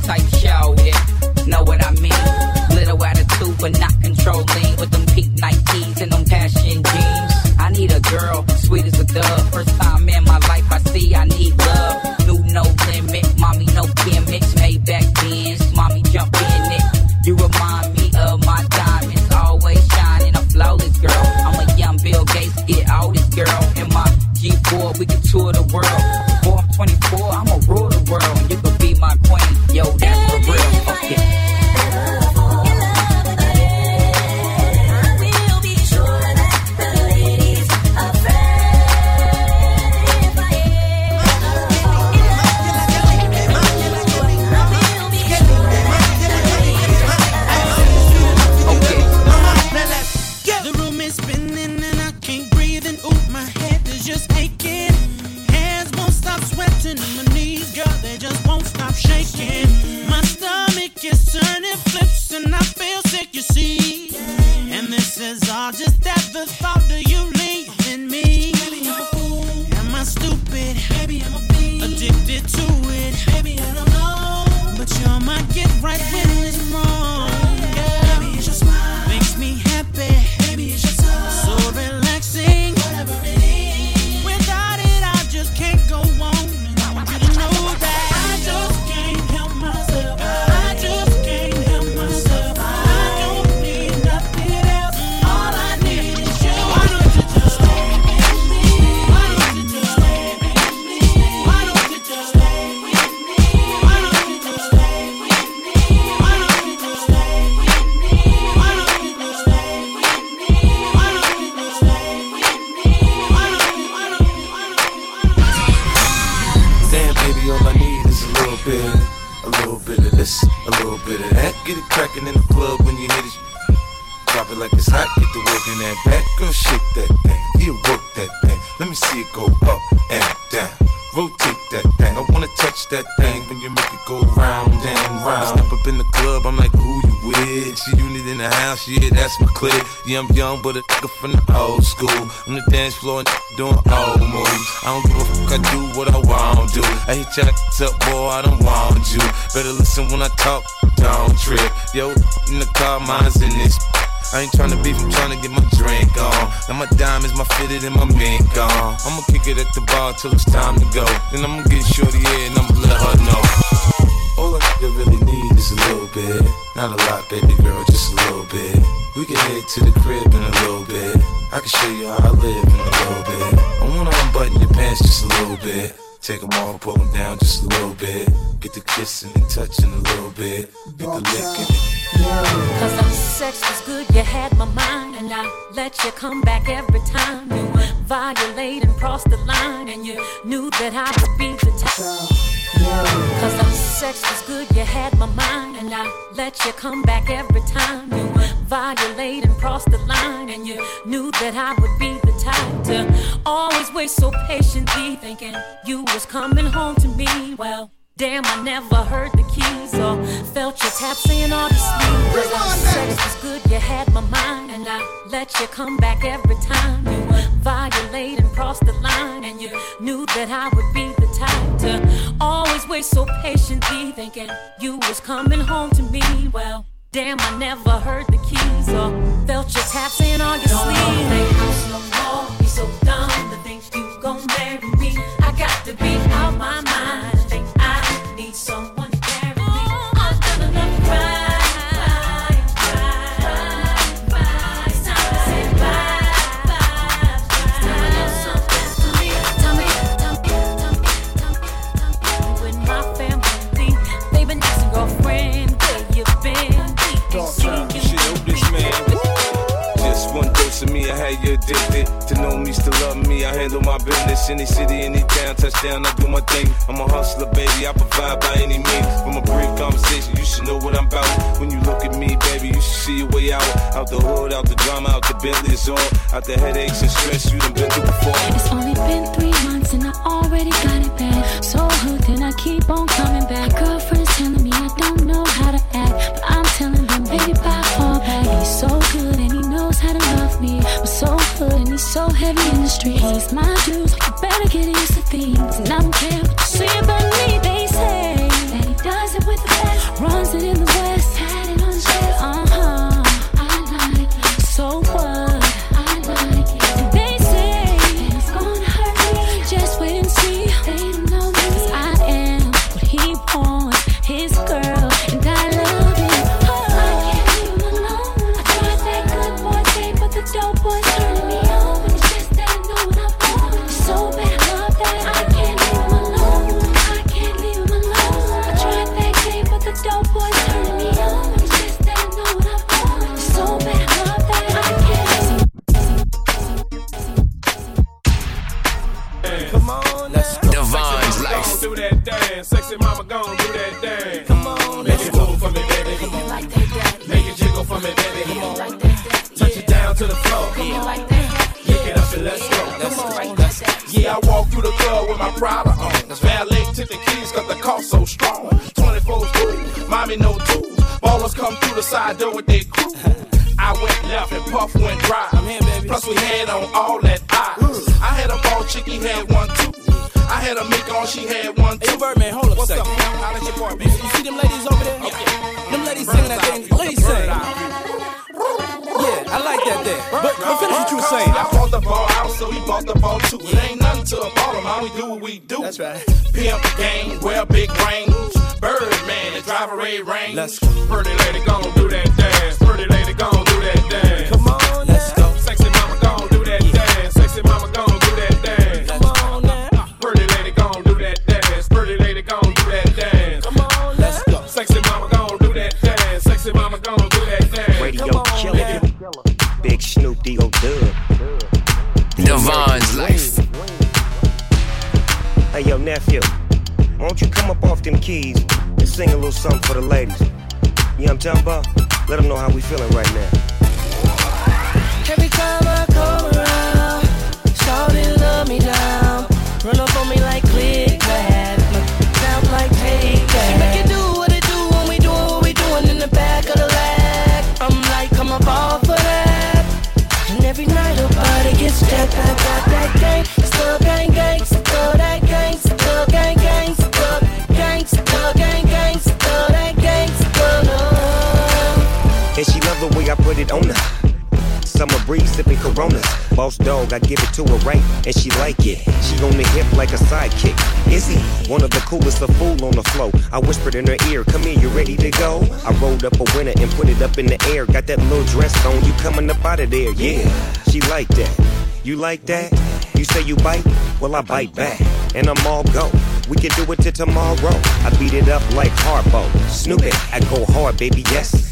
[SPEAKER 32] Yeah, I'm young,
[SPEAKER 23] but
[SPEAKER 33] a nigga from the old school. On the dance floor and doing old moves. I don't give a fuck, I do what I want to. I hit y'all up, boy, I don't want you. Better listen when I talk, don't trip. Yo, in the car, mine's in this. I ain't tryna beef, I'm tryna get my drink on. Now my diamonds, my fitted, and my mink gone. I'ma kick it at the bar till it's time to go. Then I'ma get shorty, yeah, and I'ma let her know. can show you how I live in a little bit. I wanna unbutton your pants just a little bit. Take them off, pull them down just a little bit. Get the kissing. the
[SPEAKER 7] for
[SPEAKER 33] the
[SPEAKER 34] ladies? What
[SPEAKER 1] I'm about? Let them know how we feeling right now.
[SPEAKER 24] Every time I come around, shawty love me down. Run up on me like click clack, sound like take that. She make it do what it do when we doing what we doing in the back of the lag. I'm like, come up off for that. And every night her body gets that, that, that, that gang.
[SPEAKER 1] Her. Summer breeze sipping Coronas. Boss dog, I give it to her right, and she like it. She on the hip like a sidekick. Is he one of the coolest? A fool on the flow. I whispered in her ear, "Come here, you ready to go?" I rolled up a winner and put it up in the air. Got that little dress on, you coming up out of there? Yeah, she like that. You like that? You say you bite? Well, I bite back, and I'm all go. We can do it till tomorrow. I beat it up like Harbo. Snoop it, I go hard, baby, yes.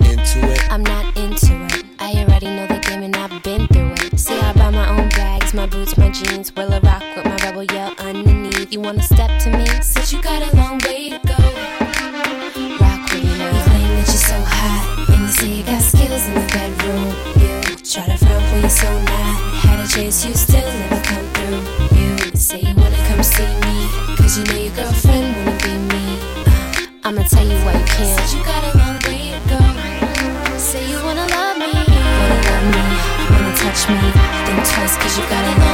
[SPEAKER 7] into it. I'm not into it. I already know the game and I've been through it. See, I buy my own bags, my boots, my jeans. Will I rock with my rebel yell underneath? You wanna step to me? Since you got a long way to go. Rock with me. You claim that you're so hot, and you say you got skills in the bedroom. You try to front when you're so not. Had a chase, you still touch me. Think twice, cause you got a long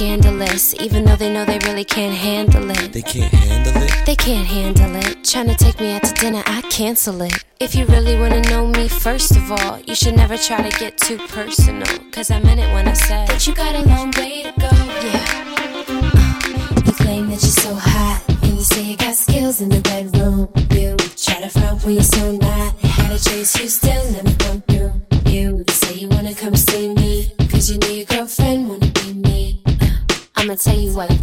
[SPEAKER 7] scandalous, even though they know they really can't handle it.
[SPEAKER 13] They can't handle it.
[SPEAKER 7] They can't handle it. Trying to take me out to dinner, I cancel it. If you really wanna know me, first of all, you should never try to get too personal. Cause I meant it when I said that you got a long way to go. Yeah. Uh, you claim that you're so hot, and you say you got skills in the bedroom. You try to front when you're so not. Tell you why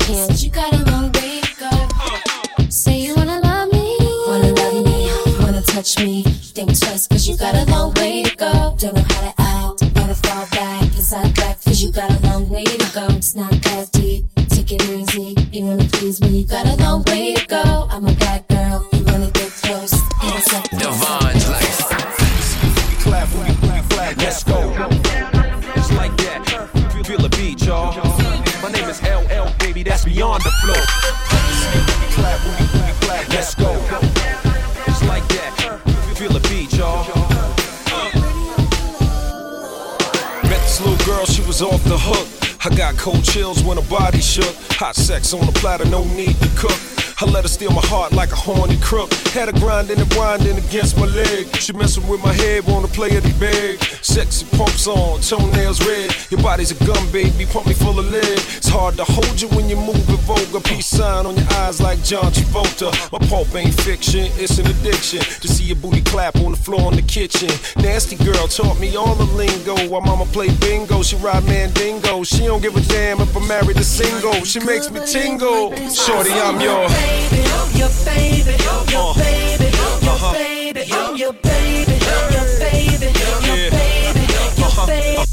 [SPEAKER 35] chills when her body shook. Hot sex on the platter, no need to cook.
[SPEAKER 36] I let her steal my heart like a horny crook. Had her grinding and winding against my leg. She messing with my head, wanna play it big. Sexy pumps on, toenails red. Your body's a gun, baby, pump me full of lead. It's hard to hold you when you move in vulgar. Peace sign on your eyes like John Travolta. My pulp ain't fiction, it's an addiction. To see your booty clap on the floor in the kitchen. Nasty girl taught me all the lingo. While mama play bingo, she ride mandingo. She don't give a damn if I'm married or single. She makes me tingle. Shorty, I'm your
[SPEAKER 37] baby, I'm your baby, I'm your baby, I'm your
[SPEAKER 36] Uh-huh.
[SPEAKER 37] baby, I'm your baby, I'm your baby, I'm your baby, I'm your baby.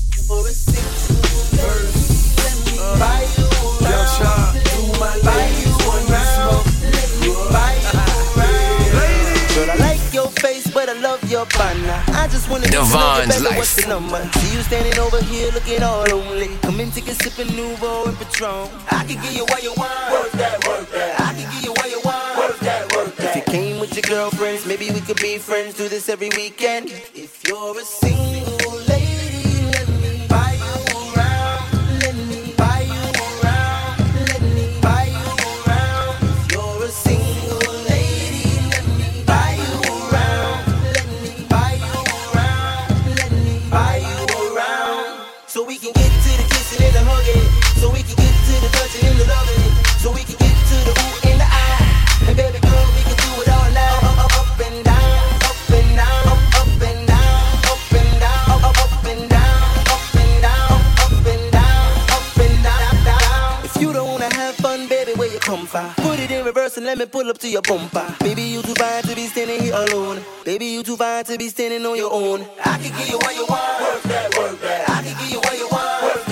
[SPEAKER 38] But I love your partner. I just wanna get to you
[SPEAKER 30] Divine's life.
[SPEAKER 38] What's the number? See you standing over here looking all lonely. Come and take a sip of Nuvo and Patron. I can give you what you want. Work that, work that. I can give you what you want. Work that, work that. If you came with your girlfriends, maybe we could be friends. Do this every weekend. If you're a single and let me pull up to your bumper. Baby, you too fine to be standing here alone. Baby, you too fine to be standing on your own. I can give you what you want. Work that, work that. I can give you what you want. Work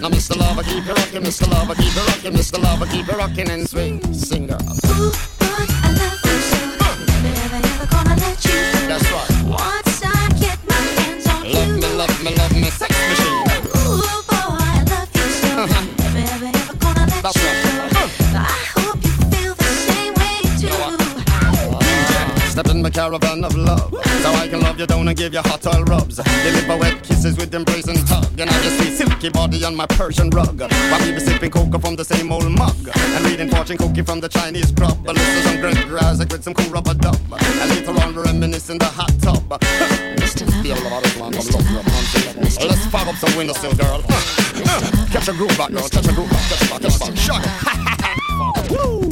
[SPEAKER 6] Now,
[SPEAKER 4] Mr. Lover,
[SPEAKER 39] keep you rockin', Mr. Lover, keep you rockin', Mr. Lover, keep you rockin' and swing. Sing girl. That's right.
[SPEAKER 4] Once I get my hands on
[SPEAKER 39] Love
[SPEAKER 4] you.
[SPEAKER 39] me, love me, love me, sex machine.
[SPEAKER 4] Ooh, boy, I love you so. Uh-huh. Never, ever, ever gonna let
[SPEAKER 39] That's
[SPEAKER 4] you
[SPEAKER 39] right. Uh-huh.
[SPEAKER 4] go. I hope you feel the same way too.
[SPEAKER 39] Step in my caravan of love. So I can love you down and give you hot oil rubs. Deliver wet kisses with embrace and hug. And I just see silky body on my Persian rug. While we be sipping cocoa from the same old mug. And reading fortune cookie from the Chinese grub. But listen some great grass with some cool rubber dub. And later on reminisce in the hot tub. Feel a lot of love, love, love, love. Let's fire up some windows still, girl. Catch a groove back, girl. Catch a groove back. Catch a back, catch a back. Shock it. Woo!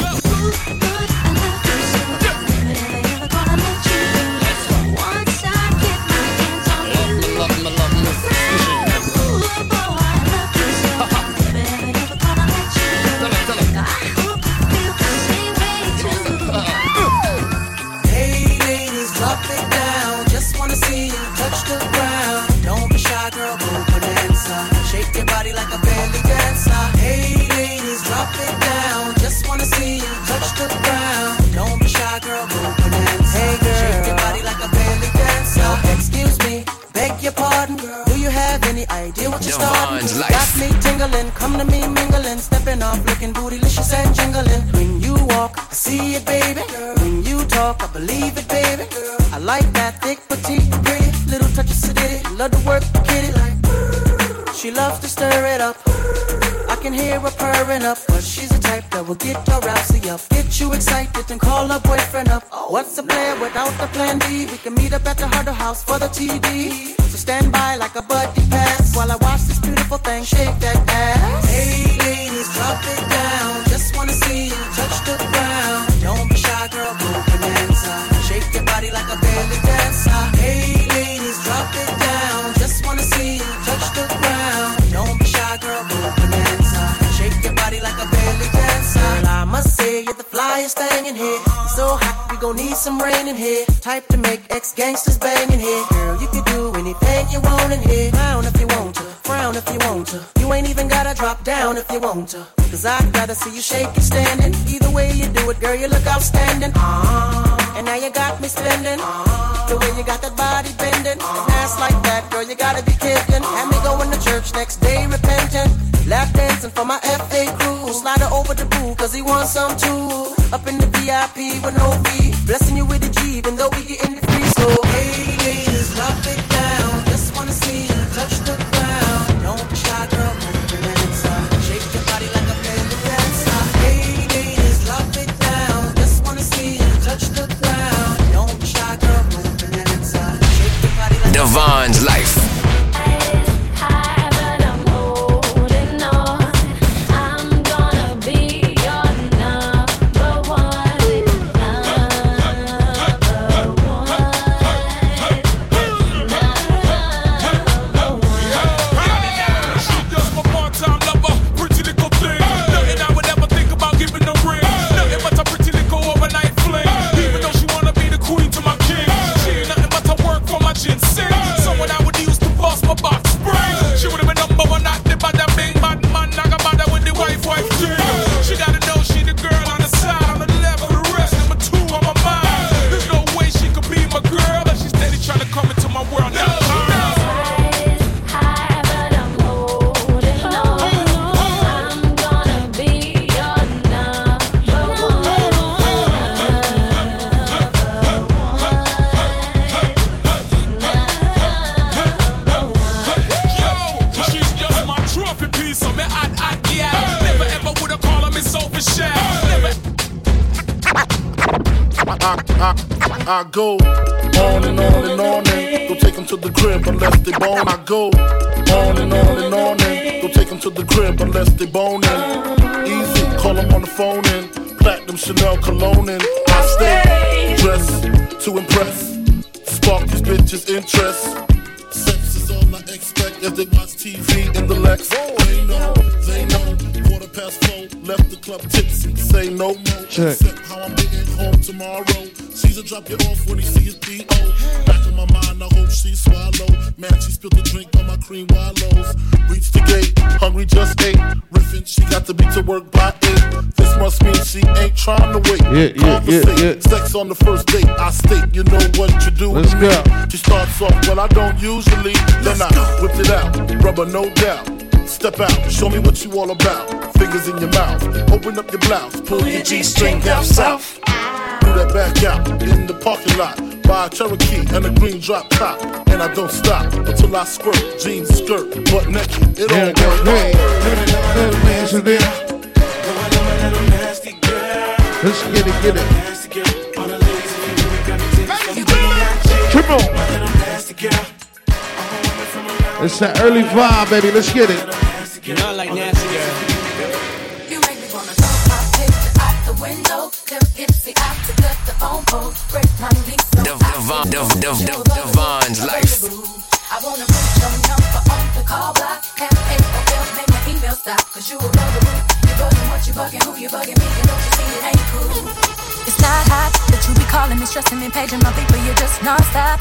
[SPEAKER 24] Jingling. When you walk, I see it, baby. When you talk, I believe it, baby. I like that thick, petite, pretty, little touch of sedity. Love to work the kitty like. She loves to stir it up. I can hear her purring up, but she's the type that will get your rousey up, get you excited and call her boyfriend up. What's a plan without the plan B? We can meet up at the Huddle House for the TV. So stand by like a buddy pass while I watch this beautiful thing shake that ass. Hey you're the flyest thing in here. So hot, we gon' need some rain in here. Type to make ex gangsters bang in here. Girl, you can do anything you want in here. Frown if you want to, frown if you want to. You ain't even gotta drop down if you want to. Cause I'd rather see you shake it standing. Either way you do it, girl, you look outstanding. Ah, and now you got me spending. The way you got that body bending. An ass like that, girl, you gotta be kidding. Had me going to church next day repentant. Lap dancing for my FA. Slide her over the pool, cause he wants some too. Up in the VIP with no fee. Blessing you with a G, even though we getting it free. So, hey, drop it down. Just wanna see you touch the ground. Don't shy, girl, go bonanza. Shake your body like the.
[SPEAKER 40] I, I, go on and on and on and don't take them to the crib unless they bone. I go on and on and on and don't take them to the crib unless they boning. Easy, call them on the phone and platinum Chanel cologne and I stay dressed to impress, spark these bitches' interest. Sex is all I expect as they watch TV in the Lex. They know, they know. Quarter past four, left the club tipsy. Say no more.
[SPEAKER 41] Check.
[SPEAKER 40] Except how I'm getting home tomorrow. Caesar drop you off when he see his D.O. Back in my mind, I hope she swallow. Man, she spilled the drink on my cream wallows. Reached the gate, hungry just ate. Riffin', she got to be to work by eight. This must mean she ain't trying to wait.
[SPEAKER 41] Yeah, yeah, yeah,
[SPEAKER 40] Conversate. Sex on the first date, I state, you know what you do.
[SPEAKER 41] Let's
[SPEAKER 40] to me.
[SPEAKER 41] go.
[SPEAKER 40] She starts off, well, I don't usually. Then I whipped it out, rubber, no doubt. Step out, show me what you all about. Fingers in your mouth, open up your blouse, pull your G string down south. Do that back out in the parking lot. Buy a Cherokee and a green drop top. And I don't stop until I squirt. Jeans, skirt, butt naked. It all
[SPEAKER 41] Yeah,
[SPEAKER 40] works.
[SPEAKER 41] Let's get it, get it. Come on. It's that early vibe, baby. Let's get it.
[SPEAKER 12] You know I like nasty girl.
[SPEAKER 7] You make me wanna throw my picture out the window. Them itsy out to cut the phone pole. Break my knees so
[SPEAKER 30] Divine, Div- Div- Div- Divine's life.
[SPEAKER 7] I wanna put your number on the call block. Have AOL, email stop. Cause you a bugaboo. You bugging what you bugging, who you bugging me. And don't you see it ain't cool.
[SPEAKER 4] It's not hot that you be calling me, stressing me, paging my people, you're just non-stop.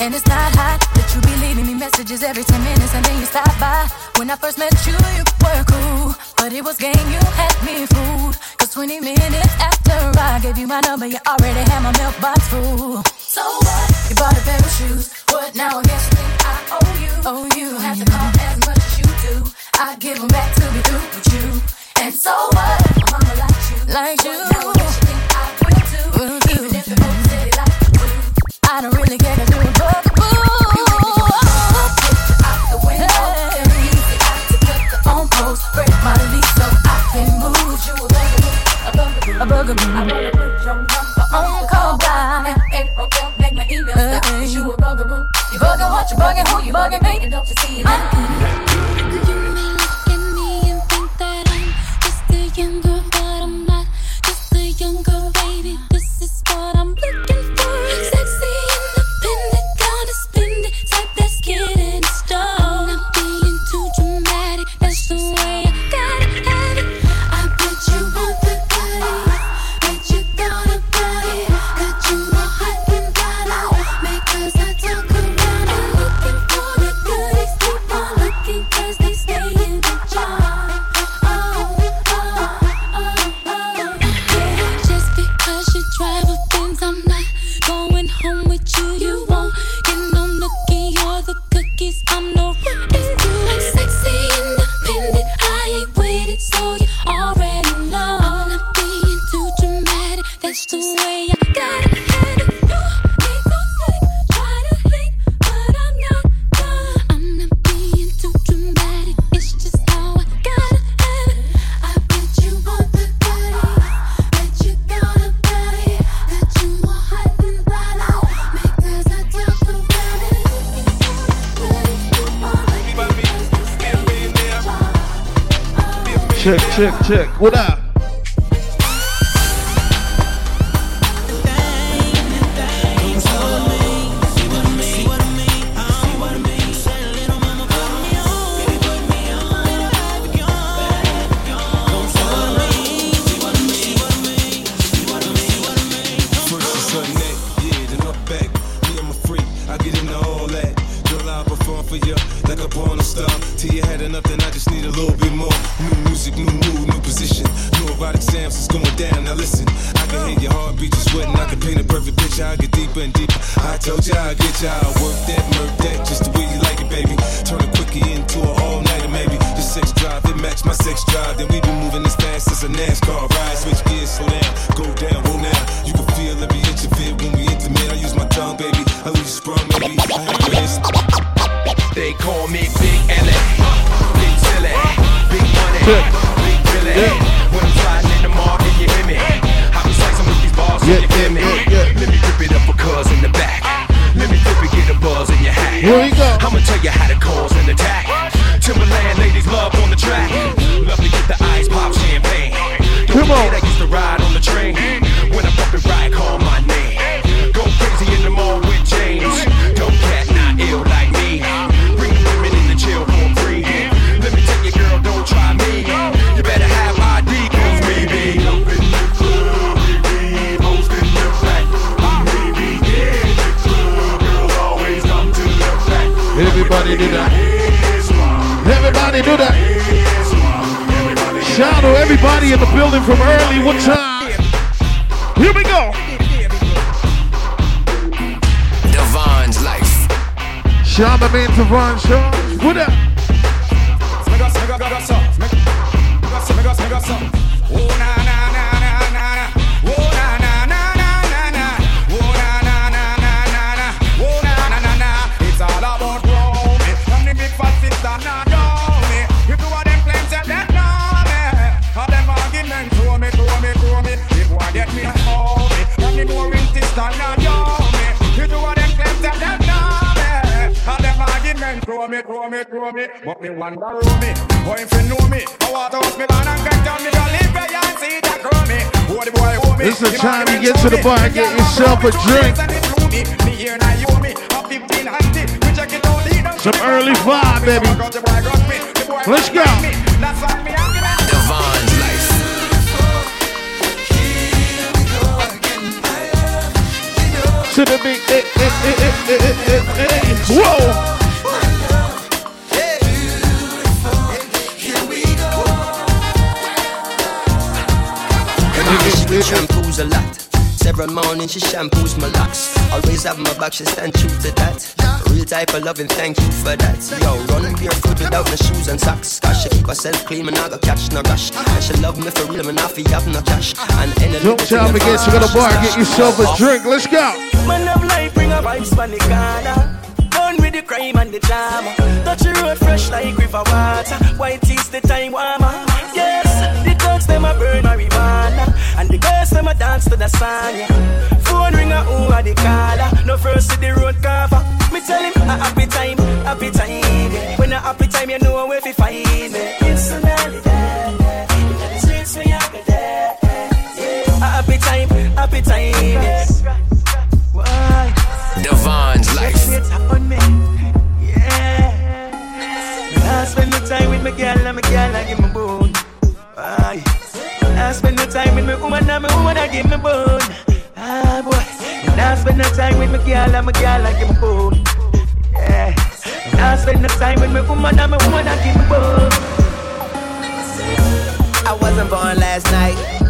[SPEAKER 4] And it's not hot that you be leaving me messages every 10 minutes and then you stop by. When I first met you, you were cool. But it was game, you had me fooled. Cause 20 minutes after I gave you my number, you already had my mailbox full.
[SPEAKER 7] So what?
[SPEAKER 4] You bought a pair of shoes. What now? I guess you think I owe you. Oh, you
[SPEAKER 7] have to call as
[SPEAKER 4] I give them back to be through with you.
[SPEAKER 7] And so what? Mama likes you.
[SPEAKER 4] Like you.
[SPEAKER 7] Now I guess you think I will.
[SPEAKER 4] Will do.
[SPEAKER 7] Even if it won't say it like you.
[SPEAKER 4] I don't really care 'cause you're a bugaboo.
[SPEAKER 7] Out the window. Easy out to cut the phone post. Break my lease so I can move. You a bugaboo. A bugaboo. I wanna put your number on call by. AOL, oh, oh, make my email stop. Cause you a bugaboo. You bugging what you bugging, who you bugging me. And don't you see it uh-uh.
[SPEAKER 4] Just
[SPEAKER 41] Check, check, check. What up?
[SPEAKER 42] Ya. Work that,
[SPEAKER 41] Everybody do that. Everybody do that. Shout to everybody in the building from early. What time? Here we go.
[SPEAKER 30] Devon's life.
[SPEAKER 41] Shout my man Devon Charles. What up?
[SPEAKER 43] Make us, make us, make us up. Make us, make us, make us up. Oh, nah. Throw me. But me wonder who me. Boy, if you know me, I want to house me, man, and get down me. Go live where you see that grow me. Oh, the boy, oh, me.
[SPEAKER 41] This is the time you get to the bar and get yourself a drink. Some early vibe, baby. Let's go.
[SPEAKER 30] Devon's life.
[SPEAKER 41] To the big, eh, eh, eh, eh, eh, eh, eh, eh. Whoa.
[SPEAKER 1] She shampoos a lot. Several mornings she shampoos my locks. Always have my back, she stand true to that. Real type of loving, thank you for that. Yo, run barefoot without no shoes and socks. Cause she keep herself clean, and I got catch no rush. And she love me for real, man, I feel have no cash. And any
[SPEAKER 41] Don't y'all forget to go to the bar get yourself a drink. Let's go.
[SPEAKER 24] Man of life bring a vibes from the corner. Done with the crime and the drama. Touch the road fresh like river water. White teeth the time warmer. Yes, the dogs them a burn marijuana. And the girls them a dance to the song. yeah. Phone ring a who are the caller. No first to the road cover. Me tell him a happy time, happy time. yeah. When a happy time, you know where to find me. It's a holiday. In the streets we have it there. A happy time, happy time. Yes. Why?
[SPEAKER 30] Devon's life. Yeah.
[SPEAKER 24] I spend no time with my girl and my girl I give my bone. Aye. Time with my woman and my woman I give me bone. Ah boy. And I spend no time with my girl and my girl I give me bone. Yeah. And I spend no time with my woman and my woman I give me bone.
[SPEAKER 44] I wasn't born last night.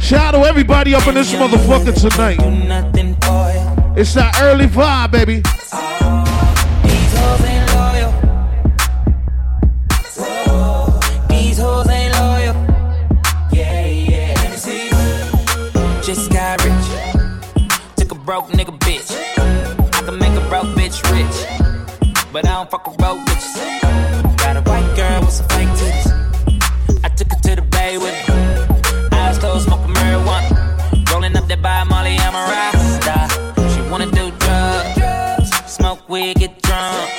[SPEAKER 41] Shout out to everybody up in this motherfucker tonight. It's that early vibe, baby.
[SPEAKER 37] Just got rich. Took a broke nigga bitch. I can make a broke bitch rich. But I don't fuck with broke bitches. Got a white girl with some fake weed, get drunk.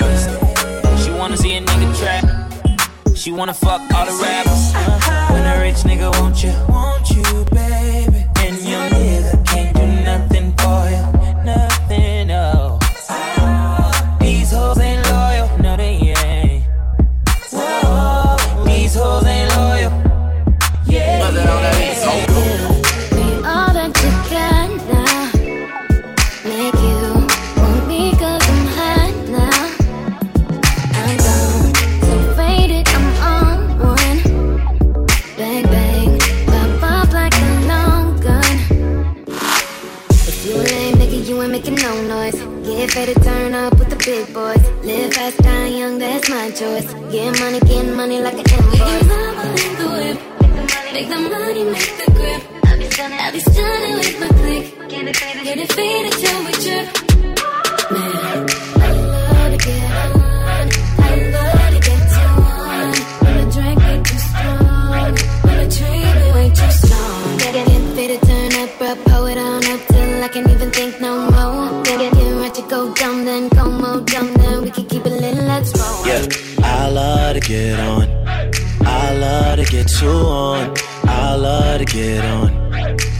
[SPEAKER 37] She wanna see a nigga trap. She wanna fuck all the rappers. When a rich nigga want you, want you, baby. Get ready turn up with the big boys. Live fast, die young, that's my choice. Get money, get money like an invoice. Make your mama in the whip. Make the money, make the grip. I be stunning, I be stunning with my click. Get it faded, get it faded till we trip. Man, I love to get on. I love to get too on. When the drink ain't too strong. When the treatment ain't too strong. Get it, faded, turn up, bro. Pull it on up till I can't even think no more. Get it, to go dumb, then go more dumb, then we can keep it lit, let's roll.
[SPEAKER 45] Yeah, I love to get on. I love to get you on. I love to get on.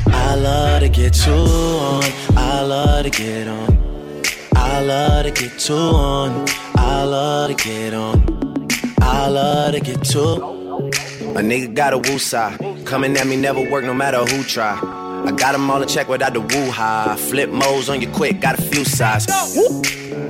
[SPEAKER 45] I love to get you on. I love to get on. I love to get you on. I love to get on. I love to get you.
[SPEAKER 44] A nigga got a woo side. Coming at me never work no matter who try. I got 'em all in check without the woo high. Flip modes on you quick, got a few sides. Woo.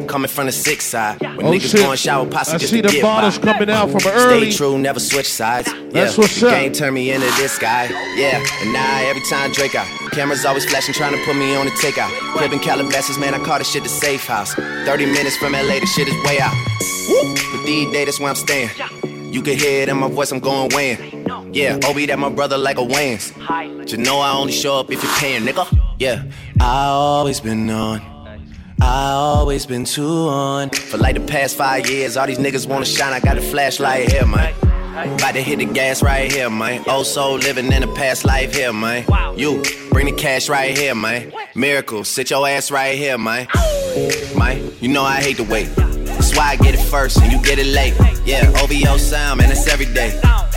[SPEAKER 44] Coming from the six side. When
[SPEAKER 41] Oh,
[SPEAKER 44] niggas
[SPEAKER 41] shit.
[SPEAKER 44] going shower posse
[SPEAKER 41] I
[SPEAKER 44] just
[SPEAKER 41] see
[SPEAKER 44] to
[SPEAKER 41] the
[SPEAKER 44] get
[SPEAKER 41] bottles
[SPEAKER 44] by.
[SPEAKER 41] coming out from early.
[SPEAKER 44] Stay true, never switch sides.
[SPEAKER 41] That's
[SPEAKER 44] yeah.
[SPEAKER 41] what's
[SPEAKER 44] the
[SPEAKER 41] up.
[SPEAKER 44] Game turned me into this guy. Yeah, and now every time Drake out, cameras always flashing, trying to put me on the takeout. Clipping Calabasas, man, I call this shit the safe house. 30 minutes from LA, the shit is way out. But these days, that's where I'm staying. You can hear it in my voice, I'm going weighing. Yeah, Obi, that my brother like a Wayans. But you know I only show up if you're paying, nigga. Yeah,
[SPEAKER 45] I always been on. I always been too on.
[SPEAKER 44] For like the past five years, all these niggas wanna shine. I got a flashlight here, man. About to hit the gas right here, man. Oh, Old soul living in a past life here, man. You bring the cash right here, man. Miracle, sit your ass right here, man. Man, you know I hate to wait. That's why I get it first and you get it late. Yeah, OVO sound, man, it's every day.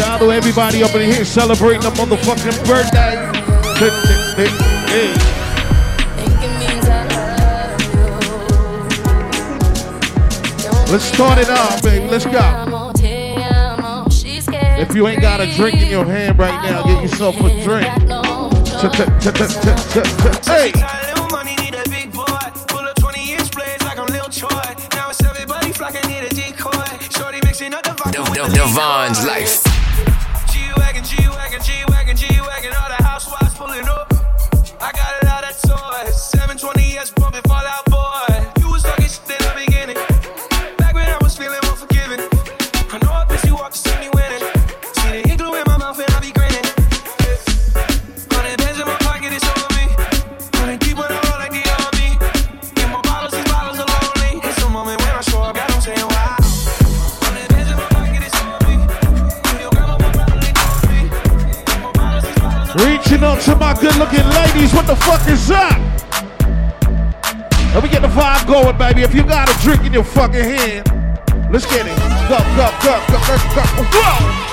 [SPEAKER 41] to
[SPEAKER 44] everybody up in here celebrating a motherfucking birthday. Hey. Let's start it off, baby. Let's go. If you ain't got a drink in your hand right now, get yourself a drink. Hey.
[SPEAKER 10] Little money
[SPEAKER 44] is up? Let me get the vibe going, baby. If you got a drink in your fucking hand, let's get it. Go, go, go, go, go, go. Whoa!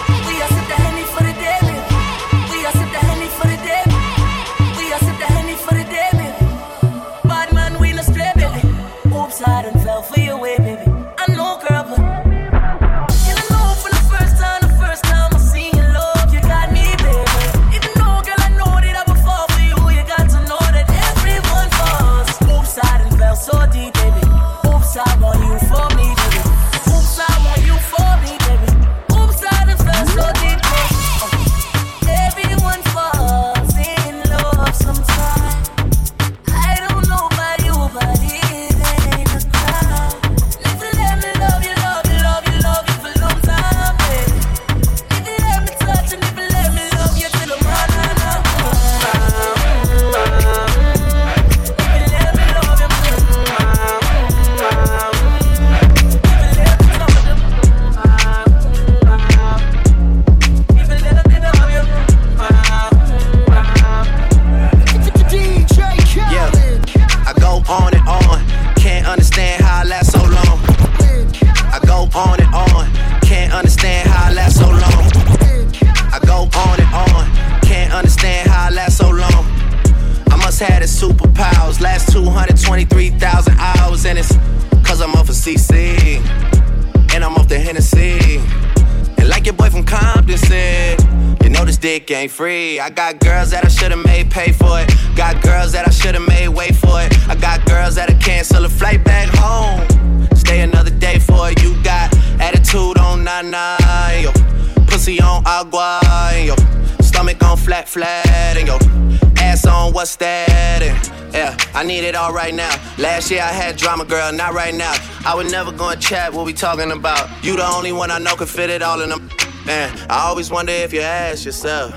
[SPEAKER 46] Chat what we talking about. You the only one I know can fit it all in them. Man, I always wonder if you ask yourself,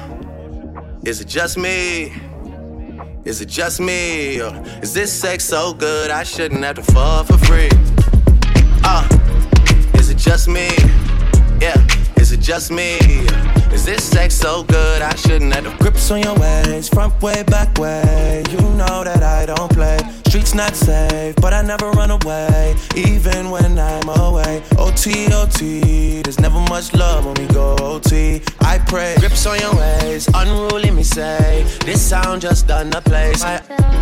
[SPEAKER 46] is it just me? Is it just me? Or is this sex so good I shouldn't have to fall for free? Uh, is it just me? Yeah, is it just me? Is this sex so good I shouldn't have to grips on your waist, front way, back way? You know that I don't play. Streets not safe, but I never run away, even when I'm away. OT, OT, there's never much love when we go OT. I pray, grips on your waist, unruly me say, this sound just done the place. I-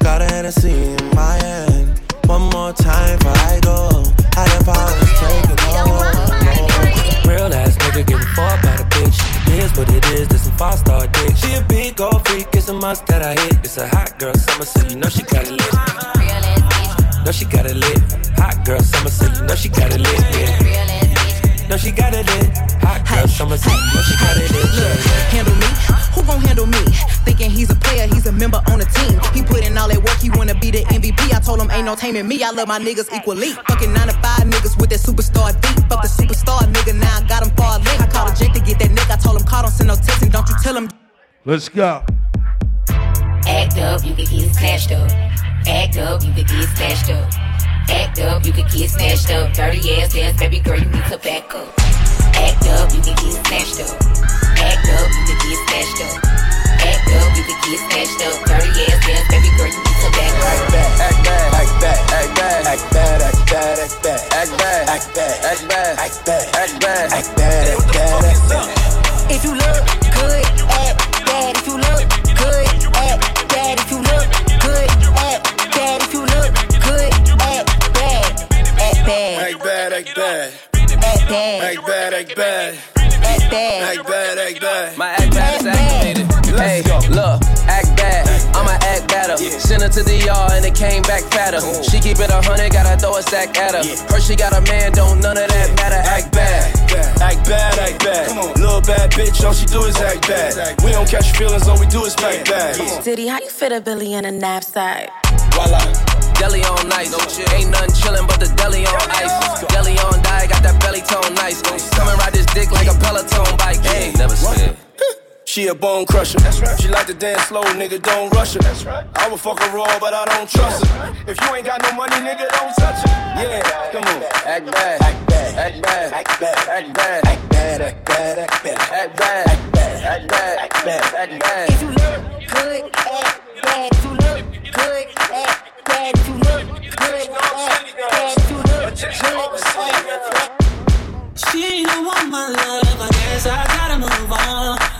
[SPEAKER 46] Got a Hennessy in my hand. One more time before I go. Higher powers taking a hold on me.
[SPEAKER 7] Real ass nigga getting fought by the bitch. It is what it is, this some five star dick. She a big old freak, it's a must that I hit. It's a hot girl summer, so you know she got it lit. No, she got it lit. Hot girl summer, so you know she got it lit. Yeah. No, she got it lit. Hot girl summer, so you know she got it lit. Yeah, yeah.
[SPEAKER 47] Handle me? Who gon' handle me? Thinking he's a player, he's a member on a team. He put in all that work, he wanna be the MVP. I told him ain't no no taming me. I love my niggas equally. Fucking nine to five niggas with that superstar beat. Fuck the superstar nigga, now I got him far link. I called a Jake to get that nigga. I told him call, don't send no text, and don't you tell him.
[SPEAKER 41] Let's go.
[SPEAKER 7] Act up, you can get snatched up. Act up, you can get snatched up. Act up, you could get snatched up. Dirty ass dance, baby girl, you need to back up. Act up, you could get snatched up. Act up, you could get snatched up. Act up, you could get snatched up. Dirty ass dance, baby girl, you need to back up.
[SPEAKER 42] Act bad, act bad, act bad, act bad, act bad, act bad, act bad, act bad, act bad, act bad, act bad, act bad, act bad, act bad.
[SPEAKER 47] If you look good, bad. Act bad, act bad. Act bad. Act bad,
[SPEAKER 42] act bad.
[SPEAKER 3] My act bad is activated. Hey, look, act bad. I'ma act better. Send her to the yard and it came back fatter. She keep it a hundred, gotta throw a stack at her. Her she got a man, don't none of that matter. Act bad.
[SPEAKER 1] Act bad, act bad. Little bad bitch, all she do is act bad. We don't catch feelings, all we do is back bad.
[SPEAKER 48] Diddy, how you fit a Billy in a knapsack?
[SPEAKER 3] Deli on nice. Ain't nothing chillin' but the deli on ice. Deli on die, got that belly tone nice. Come and ride this dick like a Peloton bike. Hey, never scared.
[SPEAKER 1] She a bone crusher. That's right. She like to dance slow, nigga, don't rush her. That's right. I would fuck her raw, but I don't trust her. If you ain't got no money, nigga, don't touch her. Yeah, come on.
[SPEAKER 3] Act bad, act bad, act bad, act bad, act bad, act bad, act bad, act bad, act bad, act bad, act bad, act bad, act bad.
[SPEAKER 47] If you look good, act bad. If you look good, act bad. If you look good, act bad. If you look good, act bad.
[SPEAKER 49] She don't want my love, I guess I gotta move on.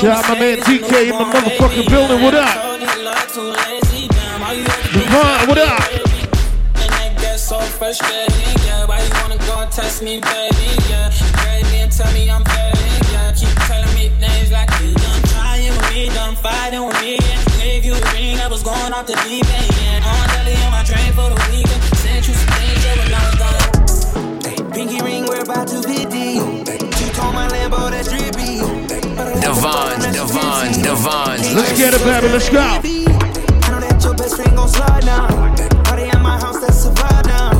[SPEAKER 41] Shout out my man TK in my motherfucking building. What up? Devon, what up?
[SPEAKER 49] So yeah. Why you wanna go and test me, baby? Yeah, me and tell me I'm yeah. Keep telling me things like you done trying with me, done fighting with me. Yeah. Gave you ring, I was going off the deep end. Yeah. On Delhi on my train for the weekend. Sent you some yeah, when I was.
[SPEAKER 24] Pinky ring, we're about to be deep.
[SPEAKER 30] Devon, Devon, Devon.
[SPEAKER 41] Let's get it, baby. Let's go.
[SPEAKER 24] I know that your best friend gon' slide now. Party at my house, that's a vibe now.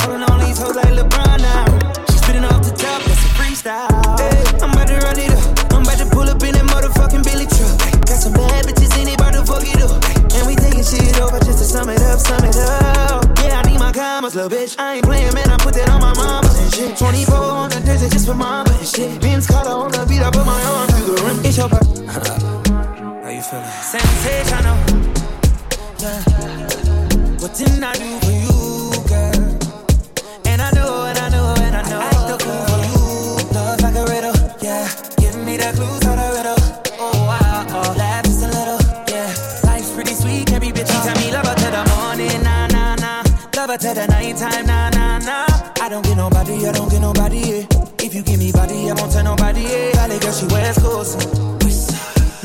[SPEAKER 24] Holding on these hoes like LeBron now. She spitting off the top, that's a freestyle. Hey, I'm about to run it up. I'm about to pull up in that motherfucking Billy truck. Got some bad bitches in it, about to fuck it up. Shit over just to sum it up, sum it up. Yeah, I need my commas, little bitch. I ain't playing, man. I put that on my mama and shit. 24 on the Thursday just for mama and shit. Ben's collar on the beat, I put my arm through the rim. It's your part. How you feeling? Sensational. Yeah. What didn't I do for you, girl? And I know, and I know, and I know. I the fool for you. Love like a riddle, yeah. Give me the clues her to the nighttime, nah, nah, nah. I don't get nobody, I don't get nobody, yeah. If you give me body, I won't tell nobody, yeah. Valley girl, she wears clothes.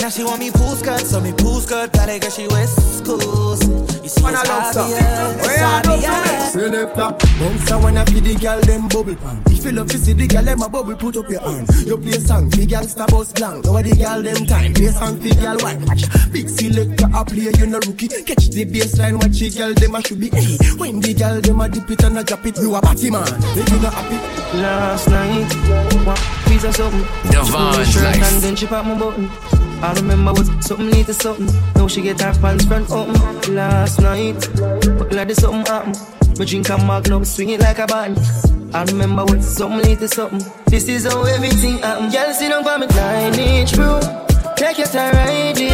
[SPEAKER 24] Now she want me pool skirt, so me pool skirt, valley girl, she wears schools. You see, it's obvious, it's obvious.
[SPEAKER 50] Selector, bounce a wanna feed the girl them bubble pan. If you love to see the girl them a bubble, put up your hand. You play song, fi girl star bus blank. Over the girl them time, play song fi girl white. Watch, big selector a play, you no rookie. Catch the baseline, watch the girl them a should be. Hey, when the girl them a dip it and a drop it, you a party man. If you not happy,
[SPEAKER 24] Last night, one piece of something.
[SPEAKER 30] Devon's
[SPEAKER 24] She put my shirt
[SPEAKER 30] life.
[SPEAKER 24] And then she pop my button. I remember was something need to something. Now she get her pants front open. Last night, but glad there's something happen. Me drink a magnum, swing it like a band. I remember what something need to something. This is how everything happen. Girl, sit down for me nine inch bro. Take your time, ride.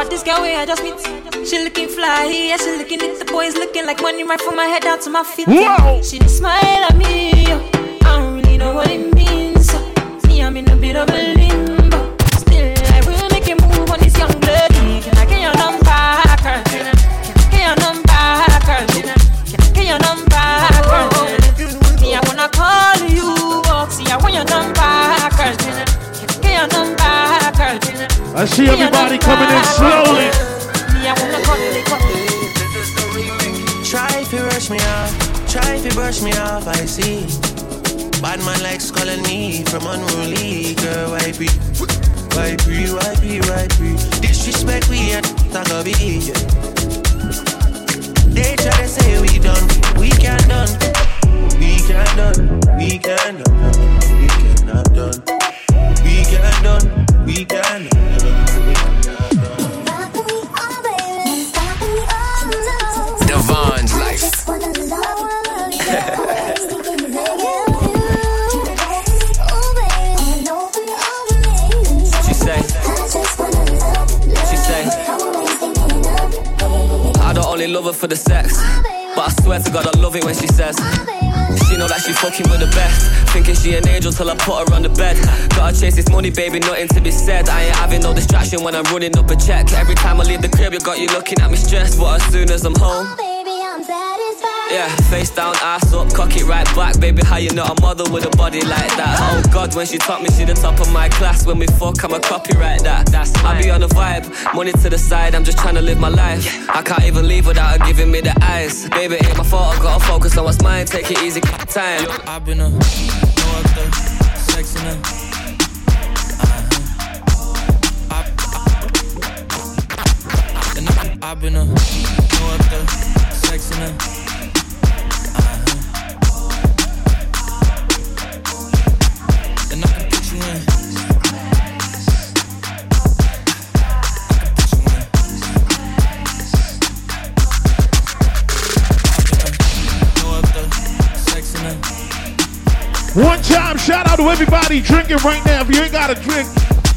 [SPEAKER 4] About this girl where I just meet. She looking fly, yeah, she looking at the boys looking like money right from my head down to my feet.
[SPEAKER 41] Whoa.
[SPEAKER 4] She smile at me. I don't really know what it means. Me, I'm in a bit of a limbo. Still, I will make a move on this young blood. Can I get your number, girl? Can I get your number, girl? Can I get your number, girl? Me, I wanna call you, oh, see, I want your number, girl. Can I get your number, girl?
[SPEAKER 41] I see everybody coming in slowly.
[SPEAKER 4] Me, I wanna call you, call you.
[SPEAKER 13] Try if you rush me off, try if you brush me off, I see. Bad man likes calling me from unruly girl, why be? Why be, why be, why be? Disrespect we at Tagabi. They try to say we done, we can't done. We can't done, we can't done, we cannot done. We can't done, we can't
[SPEAKER 51] Devon's
[SPEAKER 52] love her for the sex, but I swear to God I love it when she says. She know that she fucking with the best. Thinking she an angel till I put her on the bed. Gotta chase this money, baby, nothing to be said. I ain't having no distraction when I'm running up a check. Every time I leave the crib, you got you looking at me stressed. But as soon as I'm home, yeah, face down, ass up, cock it right back. Baby, how you not a mother with a body like that? Oh God, when she taught me, she the top of my class. When we fuck, I'm a copyright that. That's I be on the vibe, money to the side. I'm just trying to live my life. I can't even leave without her giving me the eyes. Baby, ain't my fault. I gotta focus on what's mine. Take it easy, time.
[SPEAKER 13] I've been a no other sex in a I've been a no other sex in a
[SPEAKER 41] One time, shout out to everybody drinking right now. If you ain't got a drink,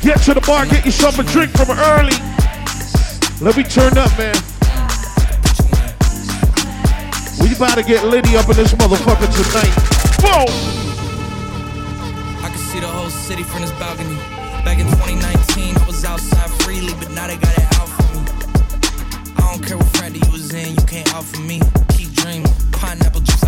[SPEAKER 41] get to the bar, get yourself a drink from early. Let me turn up, man. We about to get Liddy up in this motherfucker tonight. Whoa!
[SPEAKER 13] I can see the whole city from this balcony. Back in 2019, I was outside freely, but now they got it out for me. I don't care what friend you was in, you can't out for me. Keep dreaming. Pineapple juice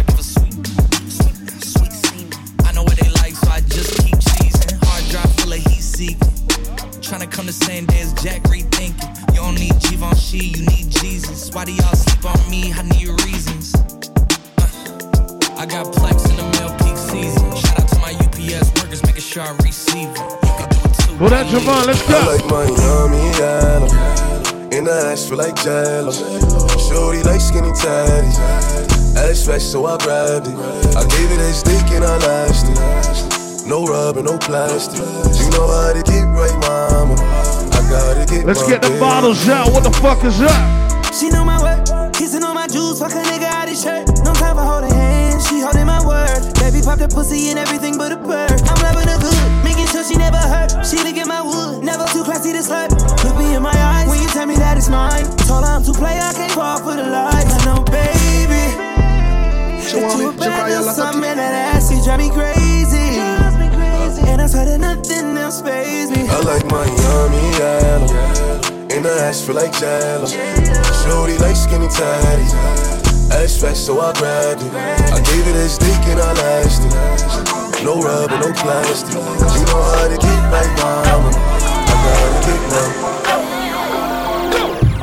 [SPEAKER 13] Tryna come the same day as Jack rethinking. You don't need Givenchy, you need Jesus. Why do y'all sleep on me? I need reasons. Uh, I got plex in the mail peak season. Shout out to my UPS workers, making sure I receive it. You can do.
[SPEAKER 41] Well, that Javon, let's go.
[SPEAKER 53] I like Miami, Adam. In the ass feel like jello. Shorty like skinny tatties. Ass fresh, so I grabbed it. I gave it a stick and I lashed it. No rubber, no plastic. You know how to get right, mama. I gotta get
[SPEAKER 41] Let's
[SPEAKER 53] my
[SPEAKER 41] get the
[SPEAKER 53] baby.
[SPEAKER 41] bottles out. What the fuck is up?
[SPEAKER 24] She know my work, kissing on my juice, fuck a nigga out his shirt. No time for holding hands, she holding my word. Baby pop that pussy and everything but a bird. I'm loving her good, making sure she never hurt. She look at my wood, never too classy to slut. Look me in my eyes when you tell me that it's mine. Told her I'm too play, I can't fall for the lies. I know, baby.
[SPEAKER 50] She want
[SPEAKER 24] you
[SPEAKER 50] me,
[SPEAKER 24] a
[SPEAKER 50] she
[SPEAKER 24] bad
[SPEAKER 50] cry a
[SPEAKER 24] little
[SPEAKER 50] lot of
[SPEAKER 24] something, that ass, she drive me crazy. And I swear that nothing else phase me.
[SPEAKER 53] I like Miami, Adam. In the ass feel like jello. Shorty like skinny tatties. Ass fresh, so I grabbed it. I gave it a stick and I lashed it. No rubber, no plastic. You know how to get right, mama. I gotta get now.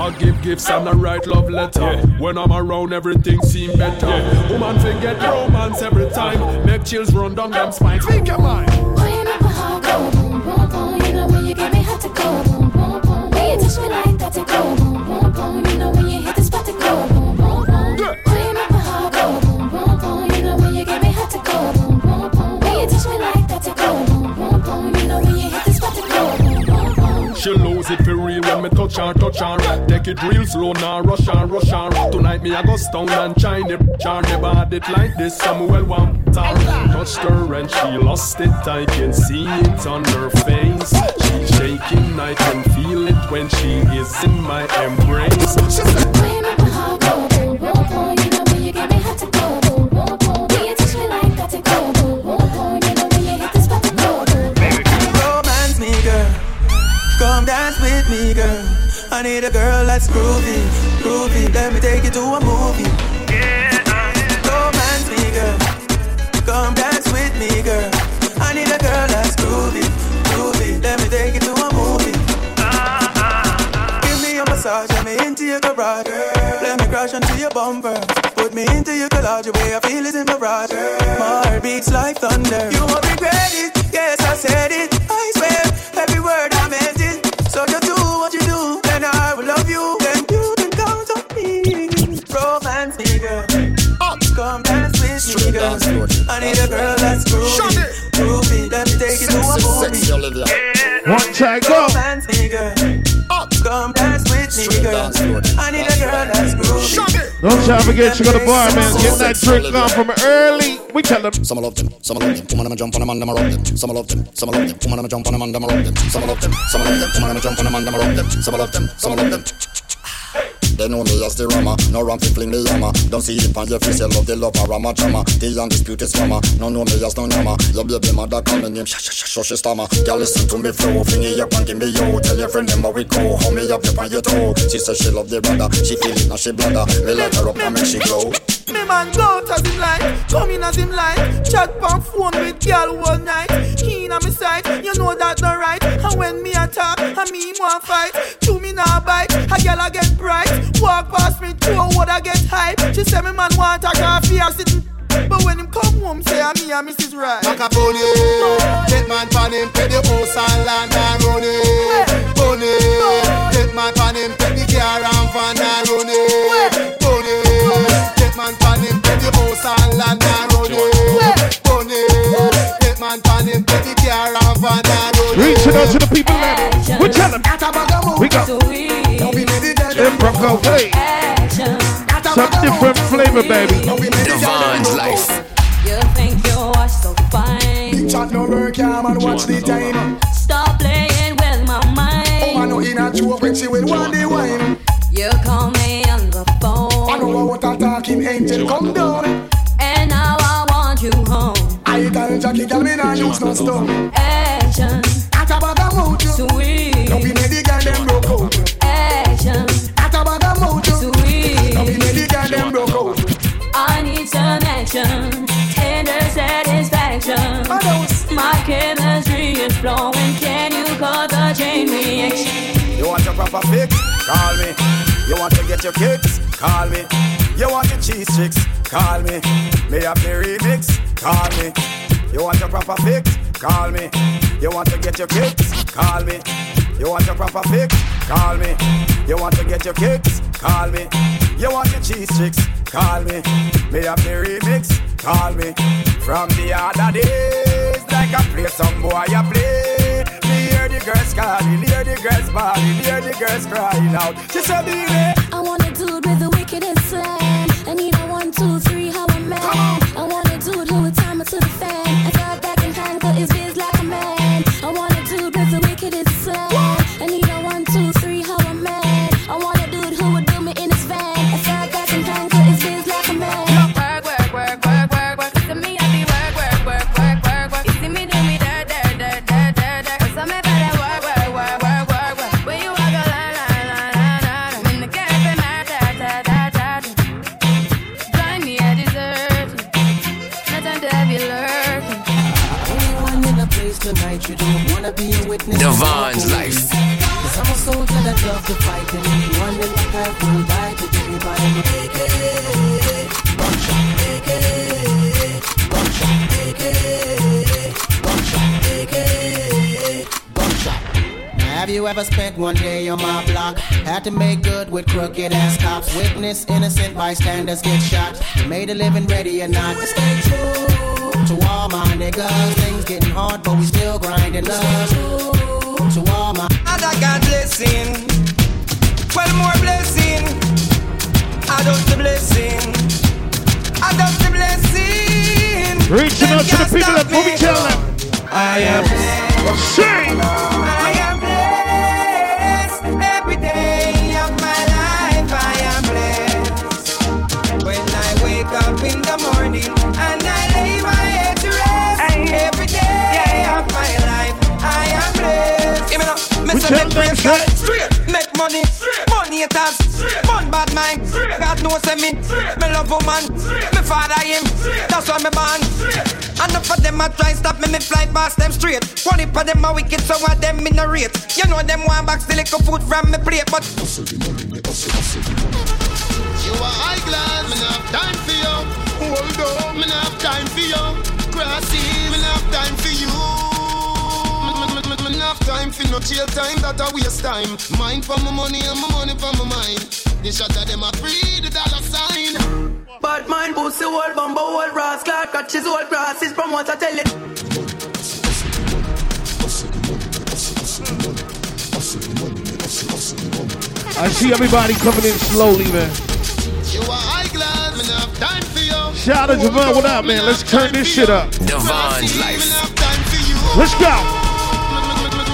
[SPEAKER 21] I give gifts and I write love letter. When I'm around, everything seem better. Woman forget romance every time. Make chills run down them spines. Speak your mind. When me touch on, touch on. Take it real slow now, rush on, rush on. Tonight me I go stone and shine it. Jar never had it like this. Samuel want her. Touched her and she lost it. I can see it on her face. She's shaking, I can feel it when she is in my embrace. She said,
[SPEAKER 54] Come dance with me, girl. I need a girl that's groovy, groovy. Let me take you to a movie. Yeah, romance me, girl. Come dance with me, girl. I need a girl that's groovy, groovy. Let me take you to a movie. Give me a massage, let me into your garage. Let me crash onto your bumper. Put me into your collage, the way I feel is in my ride. My heart beats like thunder. You won't regret it, yes, I said it. I swear, every word I meant it. So you do what you do, and I will love you. Then you can count on me. Romance me, girl. Come dance with me, girl. I need a girl that's groovy. Groovy, let me take you to a movie.
[SPEAKER 41] One time, go.
[SPEAKER 54] Romance. Come dance with me, girl. I need a girl that's groovy.
[SPEAKER 41] Don't y'all forget you go to the bar, man. Get that drink on from early. We tell them.
[SPEAKER 39] Some love them, some love them. Woman, I'ma jump on them and I'ma rock them. Some love them, some love them. Woman, I'ma jump on them and I'ma rock them. Some love them, some love them. Woman, I'ma jump on them and I'ma rock them. Some love them, some love them. They know me as the rama, no wrong fi fling the yama. Don't see it on your face, you love the love of rama chama. The undisputed scammer, no know me as no yama. Your baby mother call me name, shh shh shh she stammer. Girl listen to me flow, fling it up and give me yo. Tell your friend them how we go, hold me up, up on your toe. She say she love the brother, she feel it now she bladder. Me light her up and make she glow.
[SPEAKER 54] Me man go out as him like, come in as him like. Chat on phone with girl all night. Keen on me side, you know that not right. And when me attack, I me want fight. Me bite, a girl I get bright. Walk past me, two what I get hype. She say me man want a coffee, I sitting. But when him come home, say I'm me and Mrs. Right.
[SPEAKER 50] Macaroni, take man pan him, pay the house and land and run it. Bunny, take man pan him, take the car and van and run it. Bunny, take man pan him, pay the house and land and run it. Bunny, take man pan him, take the car and van and run it.
[SPEAKER 41] Reaching out to the people, man. We tell them. We go. In Bronco, hey. Some different flavor, baby.
[SPEAKER 30] Divine's life.
[SPEAKER 55] You think you are so fine.
[SPEAKER 50] Chat no work, yeah, man, watch the time.
[SPEAKER 55] Stop playing with my mind.
[SPEAKER 50] Oh, I know in a joke when she will want the wine.
[SPEAKER 55] You call me on the phone.
[SPEAKER 50] I know what a talking angel come down.
[SPEAKER 55] Home.
[SPEAKER 50] I tell Jackie, girl, me nah use no stone.
[SPEAKER 55] Action.
[SPEAKER 50] At a bag of mojo.
[SPEAKER 55] Sweet.
[SPEAKER 50] Don't be made the girl them broke out.
[SPEAKER 55] Action.
[SPEAKER 50] At a bag of mojo.
[SPEAKER 55] Sweet.
[SPEAKER 50] Don't be made the girl them broke out.
[SPEAKER 55] I need some action. Tender satisfaction. My chemistry is flowing. Can you call the chain reaction?
[SPEAKER 56] You want your proper fix? Call me. You want to get your kicks? Call me. You want your cheese sticks? Call me. May have the remix? Call me. You want your proper fix? Call me. You want to get your kicks? Call me. You want your proper fix? Call me. You want to get your kicks? Call me. You want your cheese sticks? Call me. May have the remix? Call me. From the other days, like I play some boy, I play. Girls calling, hear the girls bawling, hear the girls crying out. She said, baby.
[SPEAKER 4] I want
[SPEAKER 24] wanna be a witness.
[SPEAKER 30] Divine's life.
[SPEAKER 24] Cause I'm a soldier that love to fight, and anyone in the path will die today by my AK. Buckshot, AK. Buckshot, AK. Buckshot, AK. Buckshot. Have you ever spent one day on my block? Had to make good with crooked ass cops. Witness innocent bystanders get shot. Made a living ready or not to stay true to all my niggas, things getting hard, but we still grinding up. To all my
[SPEAKER 54] other God blessing, well more blessing.
[SPEAKER 10] I don't the blessing, I don't the blessing.
[SPEAKER 41] Reaching out to the people that
[SPEAKER 10] we
[SPEAKER 41] tell them.
[SPEAKER 10] I am. Oh,
[SPEAKER 41] Sing.
[SPEAKER 10] I am.
[SPEAKER 41] Them
[SPEAKER 10] praise
[SPEAKER 41] straight.
[SPEAKER 10] Straight, make money, money haters, man bad mind. God knows me, me love woman, me father him. That's why me born. Enough of them a try stop me, me fly past them straight. One heap of them a wicked, so of them in a rate. You know them want back still little food from me plate, but
[SPEAKER 19] You are high class, me not have time for you. Hold on, me not have time for you. Grassy, me not have time for you. Me- have time for no jail time, that a waste time. Mind for my money and my money for my mind. The shot of them a free the dollar sign.
[SPEAKER 10] Bad mind pussy old bumbo old brass Clark catches old grasses from what I tell it
[SPEAKER 41] I see everybody coming in slowly, man.
[SPEAKER 19] You are high class, me time for you.
[SPEAKER 41] Shout out to Javon, what up, man? Let's turn this shit up.
[SPEAKER 30] Divine's life.
[SPEAKER 41] Let's go.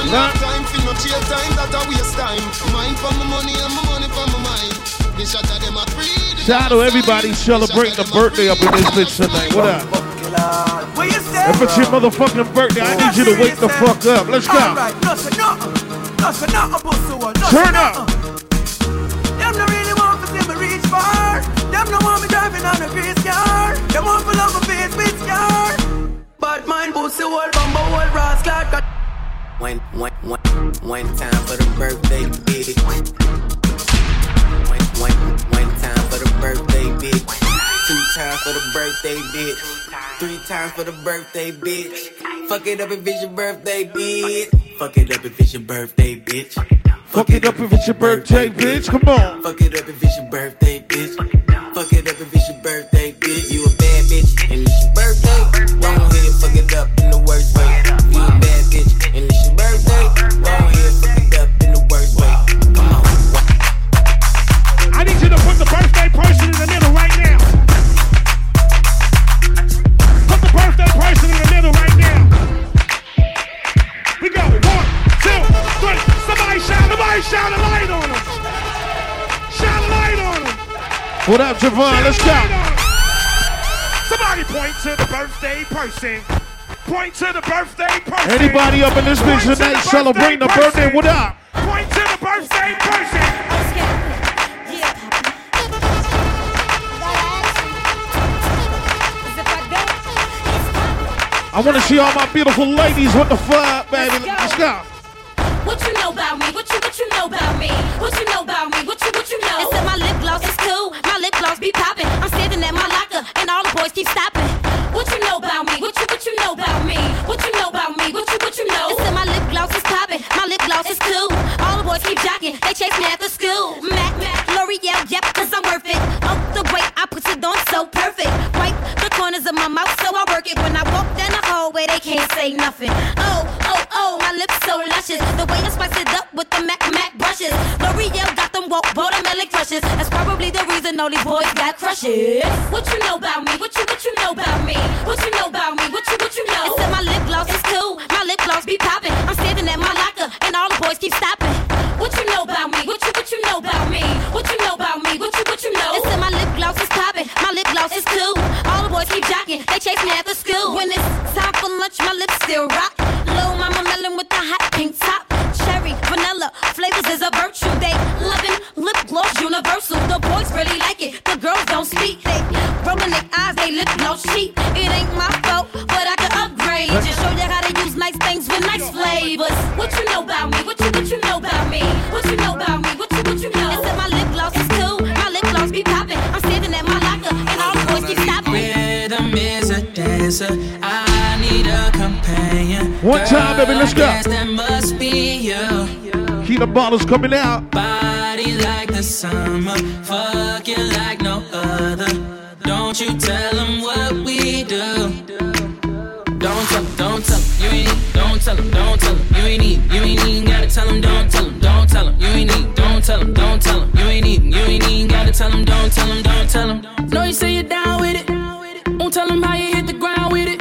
[SPEAKER 19] Me not time for no jail time, that a waste time. Mind for my money and my money for my mind. The shot of them a free
[SPEAKER 41] Shout out to everybody celebrating the birthday up in this bitch tonight. What up? If it's your motherfucking birthday, I need you to wake the fuck up. Let's go. Turn up.
[SPEAKER 10] Them no really want to see me reach far Them no want me driving on a grease car Them want to love my face with scar Bad mind pussy old bumbo old brass Clark cat-
[SPEAKER 1] One, one, one, one time for the birthday bitch. One, one, one time for the birthday bitch. Two times for the birthday bitch. Three times for the birthday bitch. Fuck it up if it's your birthday bitch. Fuck it up if it's your birthday bitch.
[SPEAKER 41] Fuck it up if it's your birthday, bitch. Come on.
[SPEAKER 1] Fuck it up if it's your birthday bitch. Fuck it up if it's your birthday bitch. You a bad bitch and it's your birthday. Go ahead, fuck it up in the worst way. You a bad bitch and
[SPEAKER 41] shout, somebody shout a light on him. Shout a light on him. What up, Javon? Let's go. Somebody point to the birthday person. Point to the birthday person. Anybody up in this bitch
[SPEAKER 57] Point to
[SPEAKER 41] tonight
[SPEAKER 57] the
[SPEAKER 41] celebrating the
[SPEAKER 57] birthday
[SPEAKER 41] birthday? What up?
[SPEAKER 57] Point to the birthday person.
[SPEAKER 41] I want to see all my beautiful ladies with the fuck, baby. Let's go.
[SPEAKER 48] What you know about me? What you what you know about me? What you know about me? What you what you know? It said my lip gloss is cool. My lip gloss be popping. I'm standing at my locker and all the boys keep stopping. What you know about me? What you what you know about me? What you know about me? What you what you know? It said my lip gloss is popping. My lip gloss is cool. All the boys keep jocking. They chase me after school. Mac Mac L'Oreal, yep, cause I'm worth it. Oh, the way I put it on so perfect. The corners of my mouth so I work it. When I walk down the hallway, they can't say nothing. Oh, oh, oh, my lips so luscious. The way I spice it up with the Mac Mac brushes. L'Oreal got them woke watermelon crushes. That's probably the reason all these boys got crushes. What you know about me? What you what you know about me? What you know about me? What you what you know? It said my lip gloss is cool. My lip gloss be popping. I'm standing at my locker and all the boys keep stopping. What you know about me? What you what you know about me? What you know about me? What you what you know? It said my lip gloss is popping. My lip gloss is cool. All the boys keep jocking. They chase me after school. When it's time for lunch, my lips still rock. Low mama melon with the hot pink top. Cherry, vanilla, flavors is a virtue. They loving lip gloss universal. The boys really like it. The girls don't speak. They rolling their eyes, they lip gloss cheap. It ain't my fault, but I can upgrade. Just show you how to use nice things with nice flavors. What you know about me? What you what you know about me? What you know about me?
[SPEAKER 14] A dancer. I need a companion.
[SPEAKER 41] One time, baby, let's go.
[SPEAKER 14] Girl, That must be you.
[SPEAKER 41] Keep the bottles coming out.
[SPEAKER 14] Body like the summer, fucking like no other. Don't you tell them what we do. Don't tell them, don't tell them, you ain't need, don't tell them, don't tell them, you ain't need, you ain't even gotta tell them, don't tell them, don't tell them, you ain't need, don't tell them, don't tell them, you ain't even, you ain't even gotta
[SPEAKER 58] tell him, don't tell him, don't tell him. No, you say you're down with it. Won't tell him how you hit the ground with it.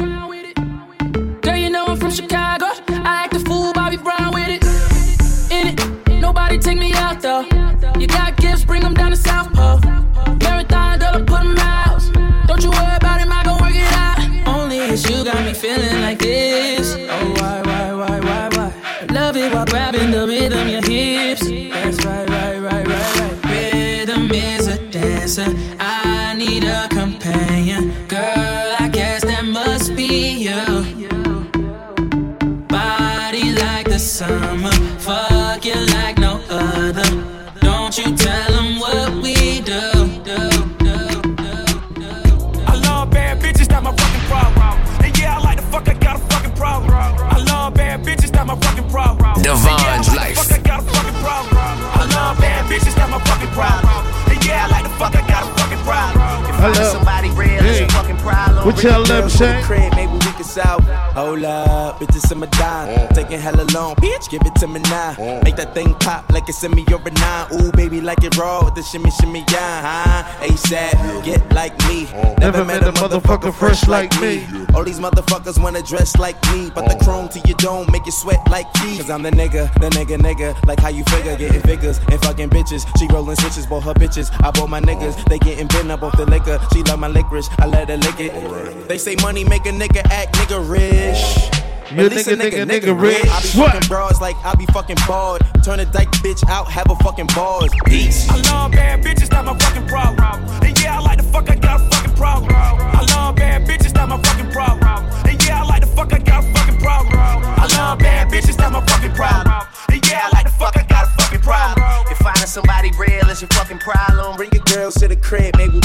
[SPEAKER 41] Hello.
[SPEAKER 42] somebody real, it's a fucking problem.
[SPEAKER 41] What y'all them say?
[SPEAKER 1] Crib, maybe we can solve. Hold up, bitches in my dime. Taking hella long, bitch, give it to me now. Make that thing pop like it's in me or a nine. Ooh, baby, like it raw with the shimmy, shimmy, yeah, huh? ASAP, get like me. Never, met a motherfucker fresh like me. All these motherfuckers wanna dress like me, but the chrome to your dome make you sweat like me. Cause I'm the nigga, the nigga, nigga. Like how you figure, getting figures and fucking bitches. She rolling switches, bought her bitches. I bought my niggas, they getting bent up off the liquor. She love my licorice, I let her lick it. They say money make a nigga act nigga rich.
[SPEAKER 41] You
[SPEAKER 1] At least a
[SPEAKER 41] nigga, nigga, nigga rich.
[SPEAKER 1] I be
[SPEAKER 41] What?
[SPEAKER 1] fucking bras like I be fucking bald. Turn a dyke bitch out, have a fucking balls. Peace.
[SPEAKER 42] I love bad bitches, not my fucking problem. And yeah, I like the fuck, I got a fucking problem. I love bad bitches, that's my fucking problem. And yeah, I like the fuck, I got a fucking problem. I love bad bitches, that's my fucking problem. And yeah, I like the fuck, I got a fucking problem.
[SPEAKER 41] If finding somebody real is your fucking problem,
[SPEAKER 1] Bring your girls to the crib, maybe.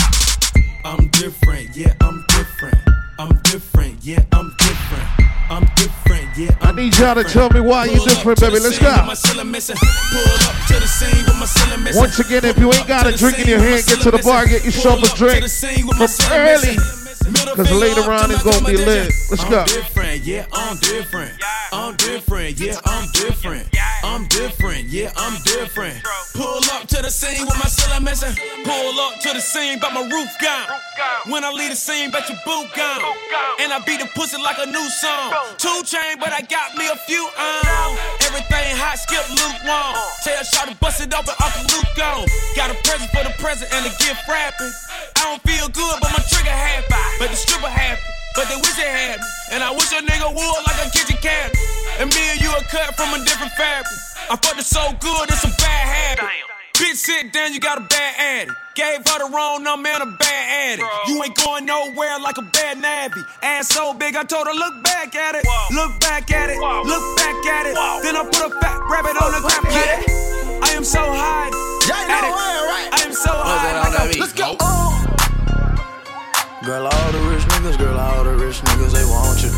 [SPEAKER 42] I'm different, yeah, I'm different. I'm different, yeah, I'm different. I'm different, yeah.
[SPEAKER 41] I need y'all to tell me why you different, baby. Let's go. Once again, if you ain't got a drink in your hand, get to the bar, get yourself a drink from early. Cause later on it's gonna be lit. Let's go.
[SPEAKER 42] I'm different, yeah, I'm different. I'm different, yeah, I'm different. I'm different, yeah, I'm different. Pull up to the scene with my cellar missing. Pull up to the scene, but my roof gone. When I leave the scene, bet your boot gone. And I beat the pussy like a new song. Two chain, but I got me a few on. Everything hot, skip lukewarm. Tell shot to bust it open, Uncle Luke gone. Got a present for the present and a gift wrapping. I don't feel good, but my trigger happy. But the stripper happy. But they wish they had me. And I wish a nigga would like a kitchen cabinet. And me and you are cut from a different fabric. I fucked it so good, it's a bad habit. Bitch, sit down, you got a bad addict. Gave her the wrong number and a bad addict. You ain't going nowhere like a bad nabby. Ass so big, I told her, look back at it. Look back at it. Look back at it. Then I put a fat rabbit on the grab at it. I am so high. at it. I am so high. Like a, let's go.
[SPEAKER 59] Girl, all the rich niggas, girl, all the rich niggas, they want you.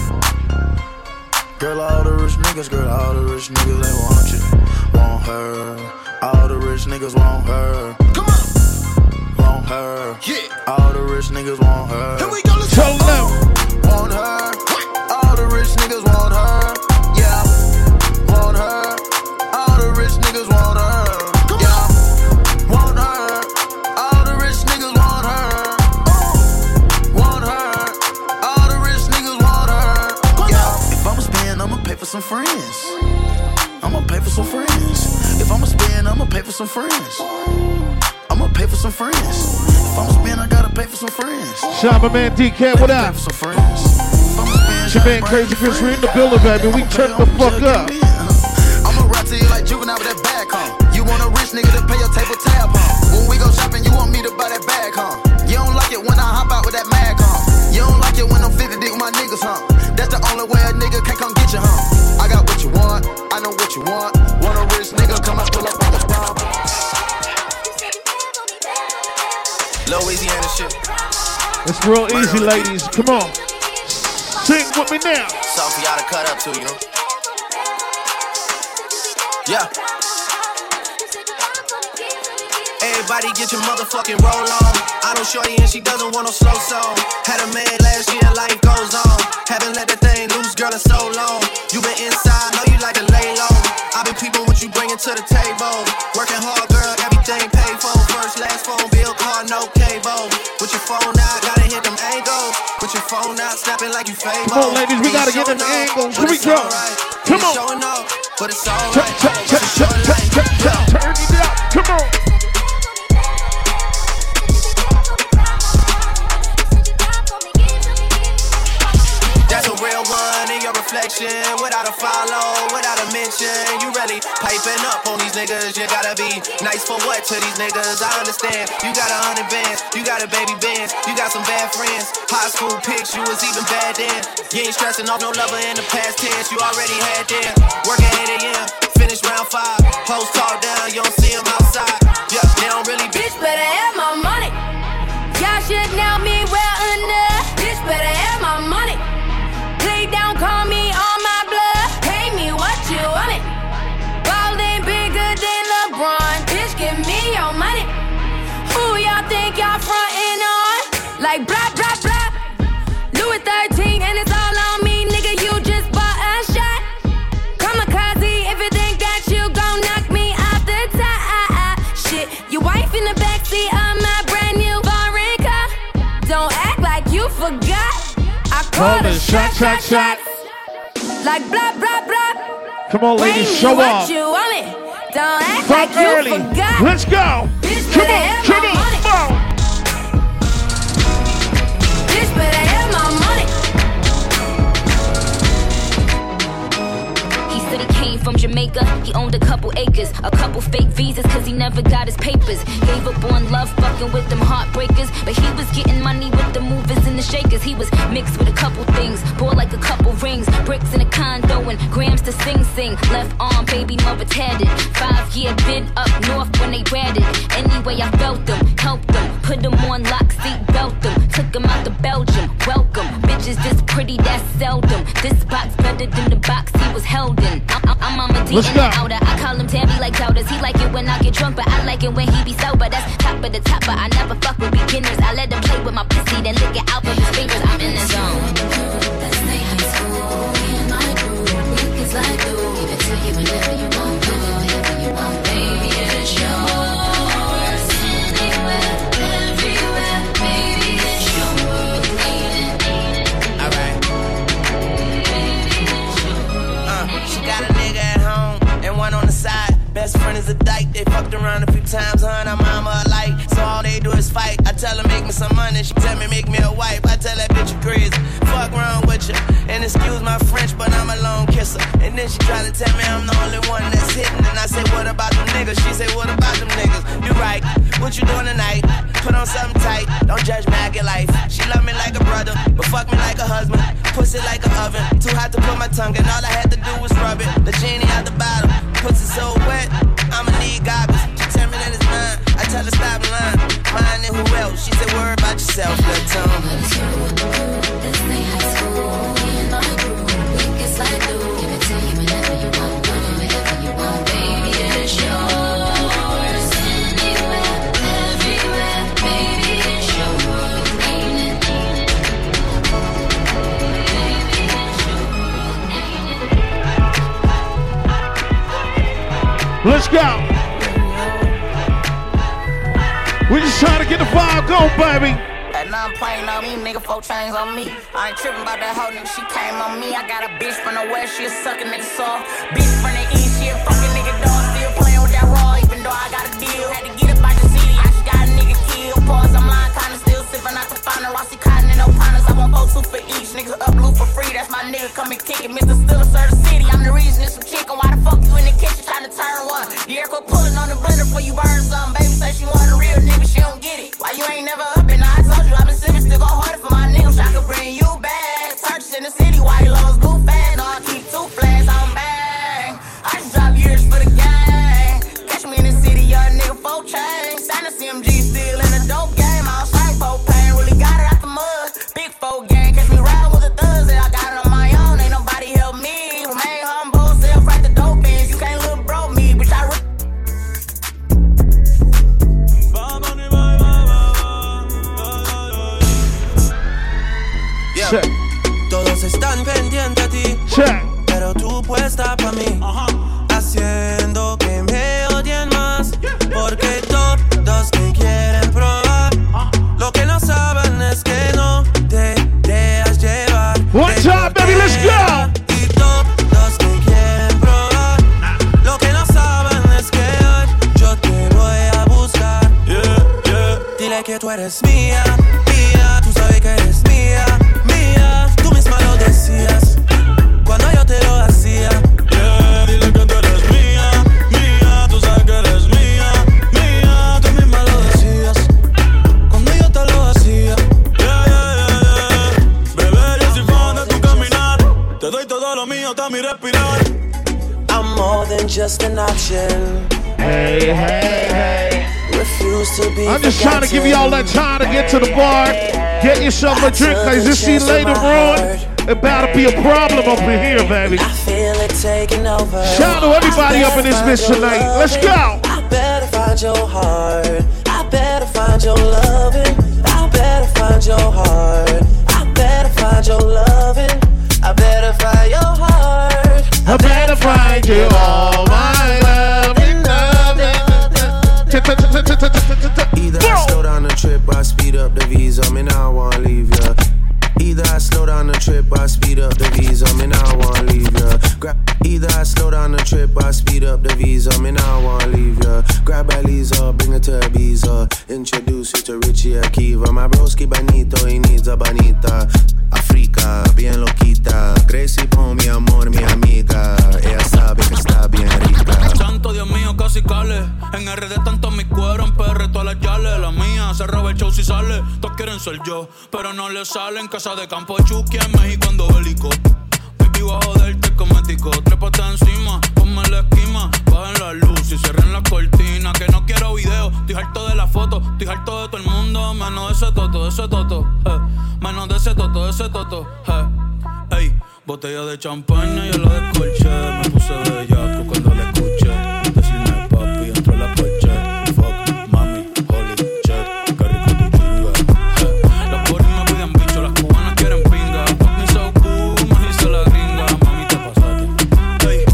[SPEAKER 59] Girl, all the rich niggas, girl, all the rich niggas, they want you. Want her. All the rich niggas want her. Come on. Want her. Yeah. All the rich niggas want her. Here we go, let's
[SPEAKER 41] Tell
[SPEAKER 59] pay for some friends. I'ma pay for some friends. If I'ma spend, I gotta pay for some friends.
[SPEAKER 41] Shout out my man DK, what up?
[SPEAKER 59] Pay for Some friends.
[SPEAKER 41] It's your man Crazy Chris, we in the building, baby. We turn the fuck up.
[SPEAKER 59] I'ma rap to you like juvenile with that bag, huh? You want a rich nigga to pay your table tab, huh? When we go shopping, you want me to buy that bag, huh? You don't like it when I hop out with that mag, huh? You don't like it when I'm 50 deep with my niggas, huh? That's the only way a nigga can come get you, huh? I got what you want, I know what you want. Want a rich nigga, come and pull up Louisiana shit.
[SPEAKER 41] It's real easy, ladies. Come on. Sing with me now.
[SPEAKER 59] Something for y'all to cut up to, you know? Yeah. Everybody get your motherfucking roll on. I know Shorty and she doesn't want no slow song. Had a man last year, life goes on. Haven't let that thing loose, girl, in so long. You been inside, know you like to lay low. I been peeping what you bringing to the table. Working hard, girl, everything this last phone bill, car, no cable.
[SPEAKER 1] Put your phone out, gotta hit them angles. Put your phone out, snapping like you fable.
[SPEAKER 41] Come on, ladies, we gotta get them angles. Here we go. Come on. Turn it up. Come on.
[SPEAKER 1] Reflection. Without a follow, without a mention. You really piping up on these niggas. You gotta be nice for what to these niggas? I understand. You got a hundred bands, you got a baby bands, you got some bad friends. High school pics, you was even bad then. You ain't stressing off no lover in the past tense. You already had them. Working 8 a.m., finish round five. Post talk down, you don't see them outside. Yeah, they don't really.
[SPEAKER 48] Bitch better have my money. Y'all should know me well enough. Bitch better have call the
[SPEAKER 41] shot, shot, shot.
[SPEAKER 48] Like blah blah blah.
[SPEAKER 41] Come on, ladies, show
[SPEAKER 48] up.
[SPEAKER 41] off.
[SPEAKER 48] you want it. Don't act
[SPEAKER 41] From
[SPEAKER 48] like you
[SPEAKER 41] early.
[SPEAKER 48] forgot.
[SPEAKER 41] Let's go. Come on,
[SPEAKER 48] have
[SPEAKER 41] come
[SPEAKER 48] my
[SPEAKER 41] on,
[SPEAKER 48] money.
[SPEAKER 41] come on.
[SPEAKER 60] From Jamaica. He owned a couple acres, a couple fake visas, cause he never got his papers. Gave up on love, fucking with them heartbreakers. But he was getting money with the movers and the shakers. He was mixed with a couple things, bought like a couple rings, bricks in a condo, and grams to sing sing. Left arm, baby mother tatted. Five year been up north when they ratted. Anyway, I felt them, helped them, put them on lock, seat belt them, took them out to Belgium. Welcome, bitches this pretty, that's seldom. This box better than the box he was held in. I'm, I'm, I'm on my D
[SPEAKER 41] Let's go.
[SPEAKER 60] outer. I call him Tabby like Doubters. He like it when I get drunk, but I like it when he be sober. That's top of the top, but I never fuck with beginners. I let him play with my pussy, then lick it out of his fingers. I'm in the zone.
[SPEAKER 44] Uh, Best friend is a dyke. They fucked around a few times, and her mama alike. So all they do is fight. I tell her make me some money. She tell me make me a wife. I tell that bitch you crazy. Fuck wrong with you. And excuse my French, but I'm a lone kisser. And then she try to tell me I'm the only one that's hitting. And I say, what about them niggas? She say, what about them niggas? You right. What you doing tonight? Put on something tight. Don't judge me, I get life. She love me like a brother, but fuck me like a husband. Pussy like a oven. Too hot to put my tongue in. All I had to do was rub it. The genie out the bottle. Pussy so wet. I'ma need goggles. She tell me that it's mine. I tell her stop lying. Mine and who else? She said, worry about yourself, little tongue.
[SPEAKER 41] Let's go. We just trying to get the vibe going, baby.
[SPEAKER 61] That nine plane on me, nigga, four chains on me. I ain't tripping about that hoe, nigga, she came on me. I got a bitch from the west, she a suckin' nigga soft. Bitch from the east, she a want two for each. Niggas up blue for free, that's my nigga, come and kick it. Mr. Still sir, the city. I'm the reason it's some chicken. Why the fuck you in the kitchen trying to turn one? The air quit pulling on the blender before you burn some. Baby say she want a real nigga, she don't get it. Why you ain't never up and I told you I've been sipping, still go harder for my niggas. I could bring you back. Purchase in the city, white lows, blue fast. No, I keep two flags
[SPEAKER 29] to
[SPEAKER 41] the bar. Get yourself a drink, cause you see later on, about to be a problem up in here, baby.
[SPEAKER 29] I Feel it taking over.
[SPEAKER 41] Shout out to everybody up in this bitch tonight. Let's go.
[SPEAKER 29] I better find your heart. I better find your loving. I better find your heart. I better find your loving. I better find your heart.
[SPEAKER 41] I better find you all
[SPEAKER 29] Down the trip, I speed up the visa, me now wanna leave ya. Grab Eliza, bring her to Ibiza, introduce you to Richie Akiva. My broski bonito, he needs a bonita. Africa, bien loquita. Gracie, pon mi amor, mi amiga. Ella sabe que está bien rica.
[SPEAKER 21] Santo Dios mío, casi cale. En RD tanto mi cuero, en PR todas las yales. La mía se roba el show si sale. Todos quieren ser yo, pero no le salen. Casa de campo Chucky en México ando bélico. Baby, voy a joderte ese toto, eh. Ey, botella de champaña, yo lo descolché. Me puse bellaco cuando la escuché. Decirme papi, entro a la coche. Fuck, mami, holy shit. Qué rico tu chinga. eh. Los boris me piden bicho, las cubanas quieren pinga. Fuck me so cool, me hice la gringa. Mami, te pasaste. Ey,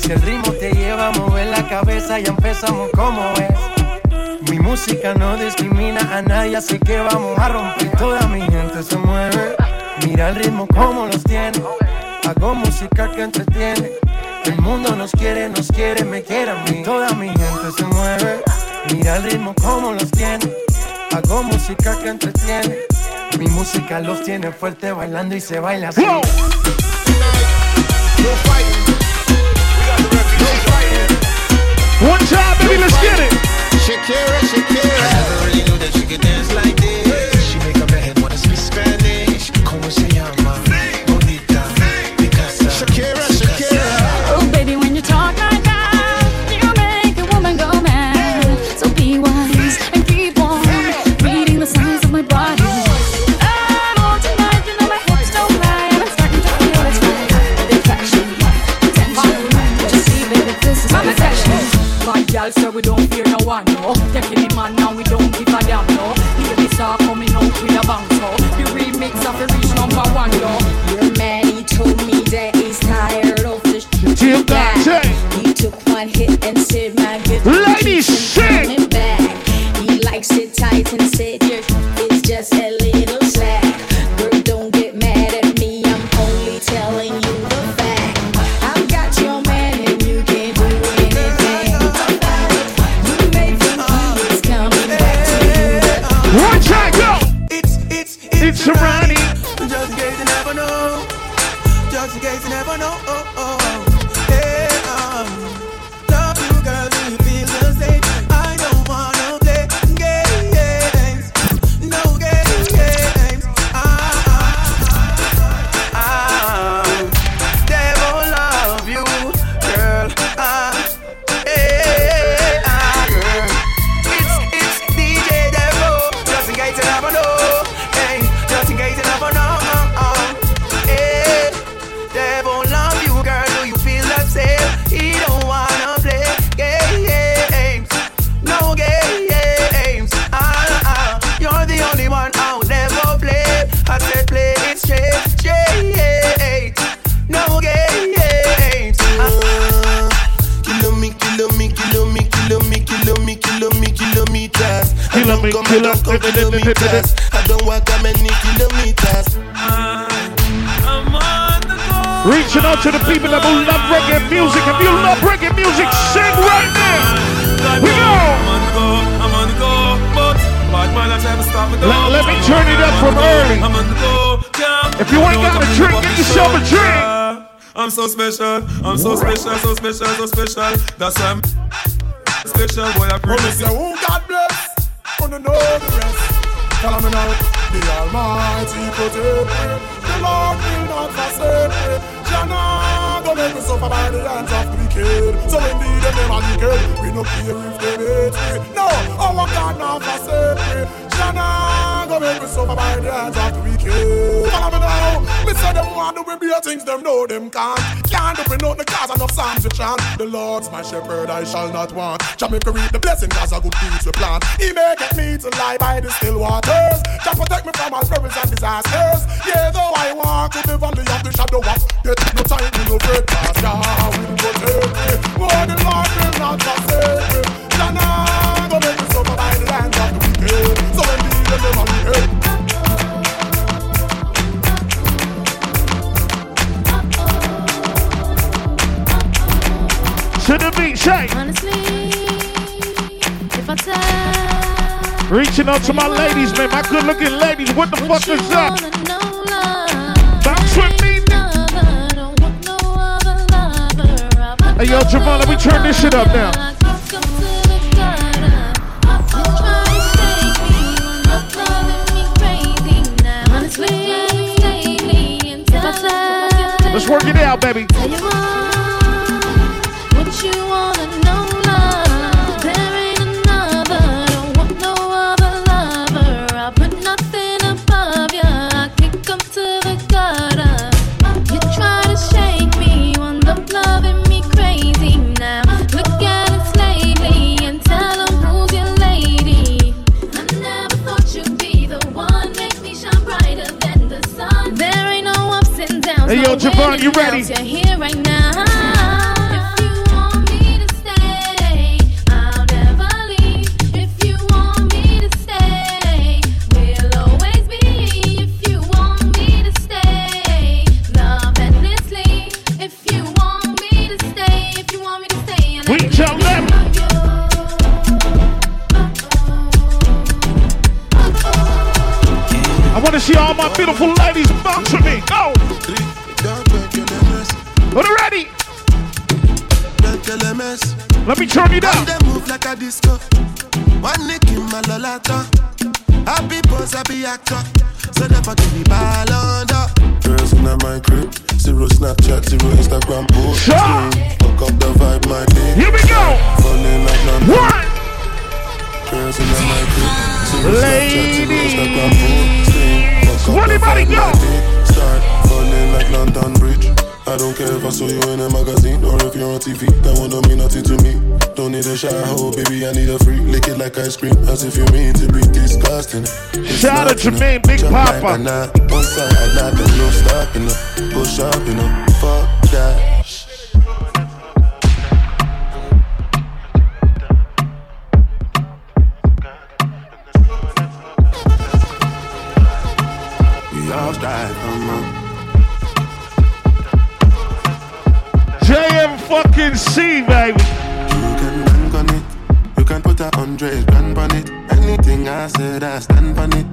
[SPEAKER 24] Si el ritmo te lleva a mover la cabeza, ya empezamos como es. Mi música no discrimina a nadie, así que vamos a romper. Música que entretiene. El mundo nos quiere, nos quiere, me quiere a mí. Toda mi gente se mueve. Mira el ritmo como los tiene. Hago música que entretiene. Mi música los tiene fuerte bailando y se baila así.
[SPEAKER 41] One time, baby, let's get it.
[SPEAKER 62] Shakira, Shakira. I never really knew that she could dance like this.
[SPEAKER 63] Me,
[SPEAKER 29] come
[SPEAKER 41] kilo-
[SPEAKER 29] and come kilometers. I don't walk how many kilometers.
[SPEAKER 41] Reaching out to the people that will love reggae music. If you love reggae music, sing right now. We go.
[SPEAKER 21] I'm on the go, I'm go, but man that ever stop me.
[SPEAKER 33] Let- let me turn it up from early.
[SPEAKER 21] I'm on the go, yeah.
[SPEAKER 33] If you ain't got a drink, get yourself a drink.
[SPEAKER 21] I'm so special, I'm so special, so special, so special. That's why I'm special, boy. I
[SPEAKER 54] promise we say, who God bless, wanna know the rest. Follow me now. The Almighty protect me. The Lord will not forsake me. Jah nah, don't make me suffer by the hands of the wicked. So indeed, them never wicked. We no care if they hate me. No, our God not forsake me. Jah nah, don't make me suffer by the hands of the wicked. Follow me now. Me say them want to be things, them know them can't. Can't open out the cause enough psalms to chant. The Lord's my shepherd, I shall not want. Jamaica reap the blessing as a good deeds we plant. He may get me to lie by the still waters. Jah protect me from all perils and disasters. Yeah, though I walk in the valley of the shadow of death, no time no break cause Jah will protect me. The Lord will not forsake me. Jah nah go make me suffer by the hands of the wicked. So indeed, the never wicked.
[SPEAKER 33] To the beat, shake.
[SPEAKER 64] Honestly, if I tell
[SPEAKER 33] Reaching out to my ladies, man. My good looking ladies. What the fuck is that? Hey, yo, Javon, let me turn this shit up now. Let's work it out, baby.
[SPEAKER 64] Want to
[SPEAKER 33] see all my beautiful ladies bounce with me. Are ready? Let me turn it up.
[SPEAKER 29] They move like a disco. One nick in my lolata. Happy boss, happy actor. So never give me ball under.
[SPEAKER 41] Girls in my crib, zero Snapchat, zero Instagram post. Fuck up the vibe, my day.
[SPEAKER 33] Here we go.
[SPEAKER 41] Like.
[SPEAKER 33] One.
[SPEAKER 41] Girls in my crib, zero Snapchat, zero
[SPEAKER 33] Ladies.
[SPEAKER 41] Instagram post. Fuck up the vibe, my day. Start like London Bridge. I don't care if I saw you in a magazine or if you're on TV. That one don't mean nothing to me. Don't need a shower, oh baby, I need a free. Lick it like ice cream, as if you mean to be disgusting. It's
[SPEAKER 33] Shout out to. Jermaine, Big
[SPEAKER 41] Jump
[SPEAKER 33] Papa.
[SPEAKER 41] like a knot. One side, I like that, no stopping up. Go shopping up, fuck that.
[SPEAKER 29] We all strive,
[SPEAKER 33] fucking C, baby.
[SPEAKER 29] You can bank on it. You can put a hundred grand on it. Anything I said, I stand on it.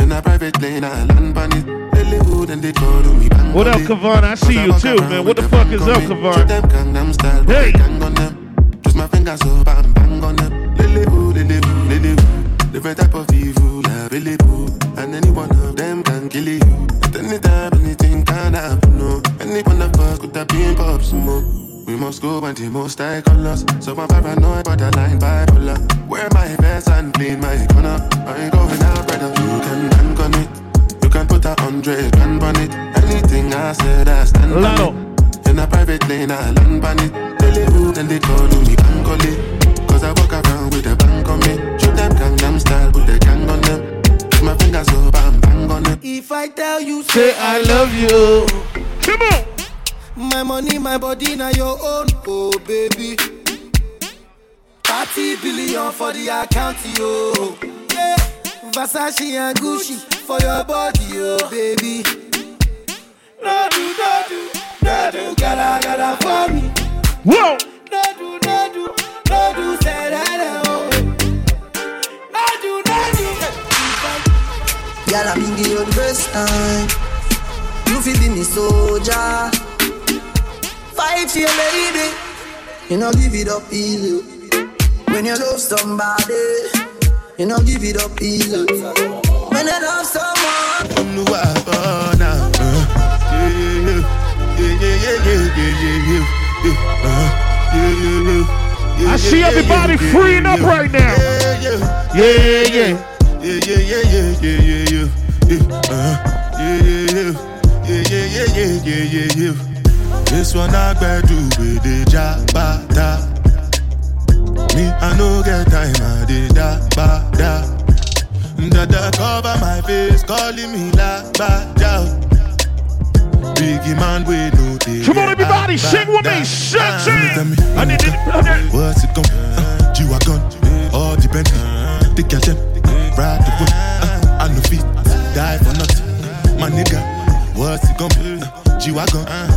[SPEAKER 29] In a private lane, I land on it. Lilywood and they call me bang
[SPEAKER 33] What up. Kavan? I see you too, man. What the fuck is up, Kavan?
[SPEAKER 29] them Gangnam style,
[SPEAKER 33] Hey.
[SPEAKER 29] they gang on them. Twist my fingers up and bang on them. Lilywood, Lilywood, Lilywood. Different type of evil, Lilywood. And any one of them can kill you. At any time, anything can happen, no. Any one of us could have been pop some more. We must go and the most high colors. So I'm paranoid, but I line bipolar. Wear my vest and clean my corner. I ain't going out, brother. You can bank on it. You can put a hundred grand on it. Anything I said, I stand
[SPEAKER 33] Lotto.
[SPEAKER 29] on it. In a private lane, I land on it. Lilywood and they call me Bankole. Cause I walk around with a bank on me. Shoot them Gangnam style with the gang on them. Put my fingers up and bang on them.
[SPEAKER 24] If I tell you,
[SPEAKER 29] Say I love you.
[SPEAKER 33] Come on.
[SPEAKER 24] My money, my body, now your own, oh baby. 30 billion for the account, yo. Yeah. Versace and Gucci for your body, oh baby. No do, no do, no do, gotta, gotta for me.
[SPEAKER 33] Whoa.
[SPEAKER 24] No do, no do, no do, say that, oh. No do, no do, give you the best time. You feel me soldier. Fight for your lady. You know, give it up easy. When you love somebody, you know, give it up easy. When you love someone,
[SPEAKER 29] you wanna. Yeah, yeah, yeah, yeah, yeah, yeah, yeah. Yeah, yeah, yeah.
[SPEAKER 41] I see everybody freeing up right now.
[SPEAKER 29] Yeah, yeah,
[SPEAKER 41] yeah. Yeah, yeah,
[SPEAKER 29] yeah, yeah, yeah, yeah, yeah. Yeah, yeah, yeah, yeah, yeah, yeah, yeah, yeah. This one I better do with the jabata. Me, I no get time, I did da ba da. Dada cover my face, calling me la ba da. Biggie man, we know they
[SPEAKER 41] Come on, everybody, sing with me, sing, sing.
[SPEAKER 29] me,
[SPEAKER 41] I need it.
[SPEAKER 29] What's it gon' uh, G-Wagon, all the Bentley The girl ride the whip uh, I no fit, die for nothing My nigga, what's it gon' uh, uh, all the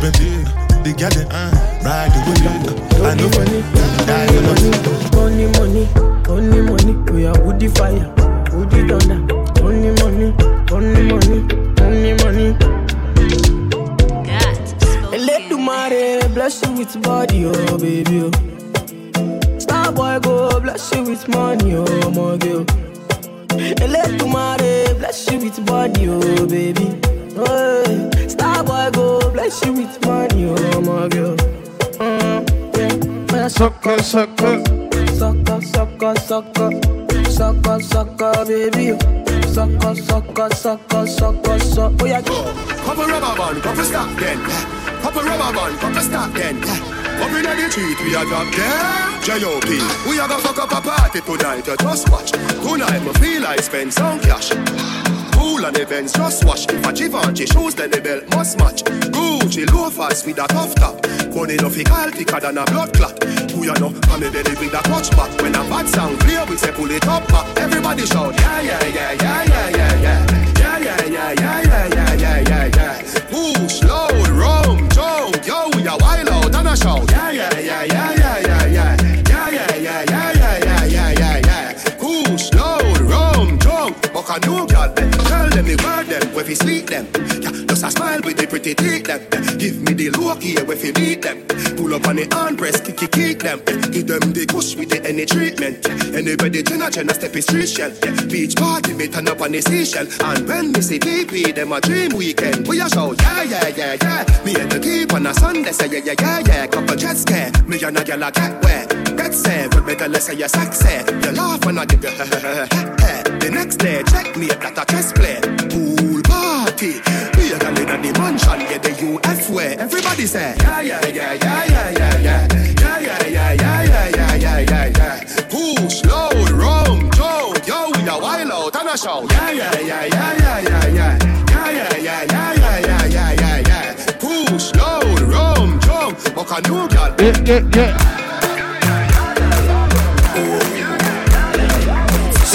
[SPEAKER 29] Bentley The girl them, uh, ride the whip uh, I no fit, die for nothing
[SPEAKER 65] Money, money, only money. We are woody fire, woody thunder. Only money, only money, only money. And let the money bless you with body, oh baby. Oh. Star boy go bless you with money, oh my girl. And let the money bless you with body, oh baby. Oh. Star boy go bless you with money, oh my girl. Mm, yeah. Sucker, sucker. Sucker, sucker, sucker. Sucker, sucker, baby. Sucker, sucker, sucker, sucker, sucker. Oh, yeah.
[SPEAKER 50] Couple rubber band, couple stop then. Couple rubber band, couple stop then. Up inna the street, we a drop them. J.O.P. We a go fuck up a party tonight. You just watch. Tonight, me feel like spend some cash. Cool on events, just wash. A Givenchy shoes, then the belt must match. Gucci loafers with a tough top. Gun enough, he call thicker than a blood clot. Who you know? I'm belly with a clutch back. When a bad sound clear, we say pull it up back. Everybody shout, yeah, yeah, yeah, yeah, yeah, yeah, yeah. Yeah, yeah, yeah, yeah, yeah, yeah, yeah, yeah, yeah. Push, load, rum, jump, yo, we a wild out and a shout. Yeah, yeah, yeah, yeah, yeah, the bad fi sweet them. Yeah, just a smile with the pretty teeth them. Give me the look here, where fi meet them. Pull up on the armrest, kick it, kick them. Give them the kush with the any treatment. Anybody jenna jenna step is street shell. Beach party, me turn up on the seashell. And when me see DP, them a dream weekend. We a show, yeah, yeah, yeah, yeah. Me and the keep on a Sunday, say yeah, yeah, yeah, yeah. Couple jet scare, me and a girl a get wet. Get set, but tell her say you're sexy. You laugh when I give you [laughs] The next day, check me that a chess play. Pool party. We a girl in the mansion, yeah, the UF way. Everybody say, yeah, yeah, yeah, yeah, yeah, yeah, yeah. Yeah, yeah, yeah, yeah, yeah, yeah, yeah, yeah, yeah. Push, load, rum, jump, yo, we a wild out and a show. Yeah, yeah, yeah, yeah, yeah, yeah, yeah. Yeah, yeah, yeah, yeah, yeah, yeah, yeah, yeah, yeah. Push, load, rum, jump, buck a new girl.
[SPEAKER 41] Yeah, yeah, yeah.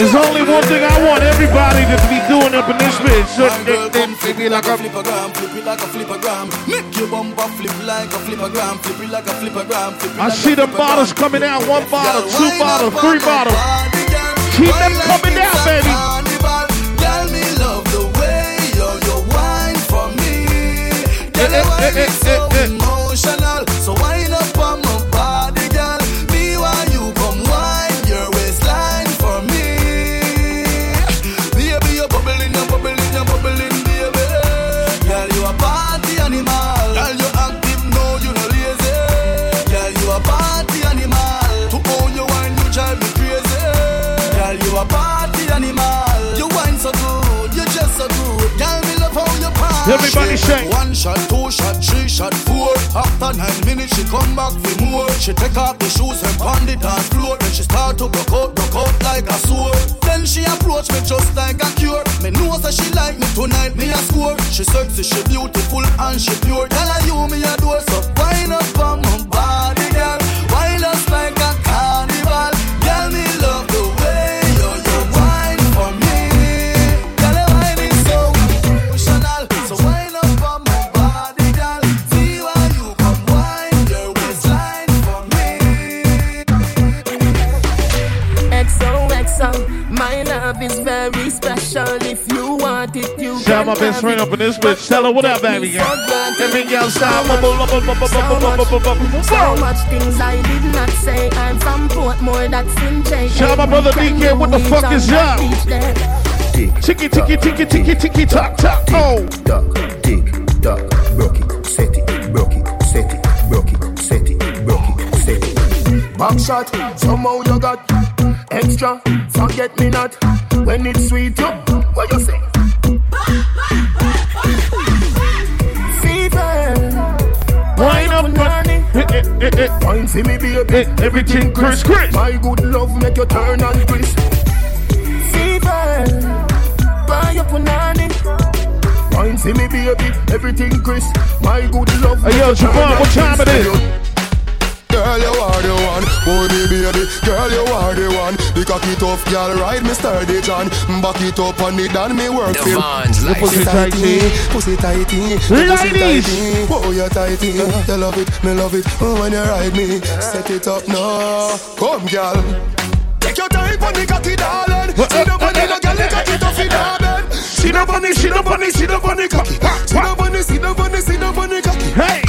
[SPEAKER 41] There's only one thing I want everybody to be doing up in this bitch. So they, they be like a
[SPEAKER 66] flippergram, flip it like a flippergram. Make your bumper flip like a flippergram, flip it like a flippergram. Flip it
[SPEAKER 41] I
[SPEAKER 66] like
[SPEAKER 41] see the bottles coming out. One bottle, two bottles, three bottles. Keep them coming down, baby.
[SPEAKER 66] carnival.
[SPEAKER 41] Everybody say.
[SPEAKER 66] One shot, two shot, three shot, four. After nine minutes, she come back for more. She take off the shoes and pound it dance floor. Then she start to broke out, broke out like a sword. Then she approach me just like a cure. Me know that she like me tonight, me a score. She sexy, she beautiful and she pure. Girl, I you me a door, so wind up on my body, girl. My
[SPEAKER 41] best friend up in this bitch. Tell her what up, baby girl. Every girl bubble.
[SPEAKER 48] So much things I did not say. I'm from Portmore, that's in J.
[SPEAKER 41] Shout out my brother DK, what the fuck is up? Ticky, ticky, ticky, ticky, ticky, tock, tock. Oh.
[SPEAKER 1] Duck, tick, duck, broke it, set it, broke it, set it, broke it, set it, broke it, set it.
[SPEAKER 56] Back shot, somehow you got extra. Forget me not when it's sweet. You, what you say? [laughs]
[SPEAKER 41] Wine
[SPEAKER 56] see me baby, eh,
[SPEAKER 41] everything Chris Chris.
[SPEAKER 56] My good love make you turn and twist. Fever, buy your punani. Wine see me baby, everything Chris. My good love.
[SPEAKER 41] Hey yo, Javon, what time it is?
[SPEAKER 54] Girl, you are the one, oh, boy me baby. Girl, you are the one. The cocky tough girl, ride me sturdy John. Back it up on it and me work feel.
[SPEAKER 30] Devon's like
[SPEAKER 54] pussy tighty, pussy tighty, pussy
[SPEAKER 41] Ladies.
[SPEAKER 54] tighty. Oh, you tighty, you love it, me love it. Oh, when you ride me, set it up now. Come, girl. Take your time on the cocky, darling. See the body, the girl, the cocky tough in darling. See the bunny, see the bunny, see the bunny cocky. See the bunny, see the bunny, see the bunny cocky.
[SPEAKER 41] Hey.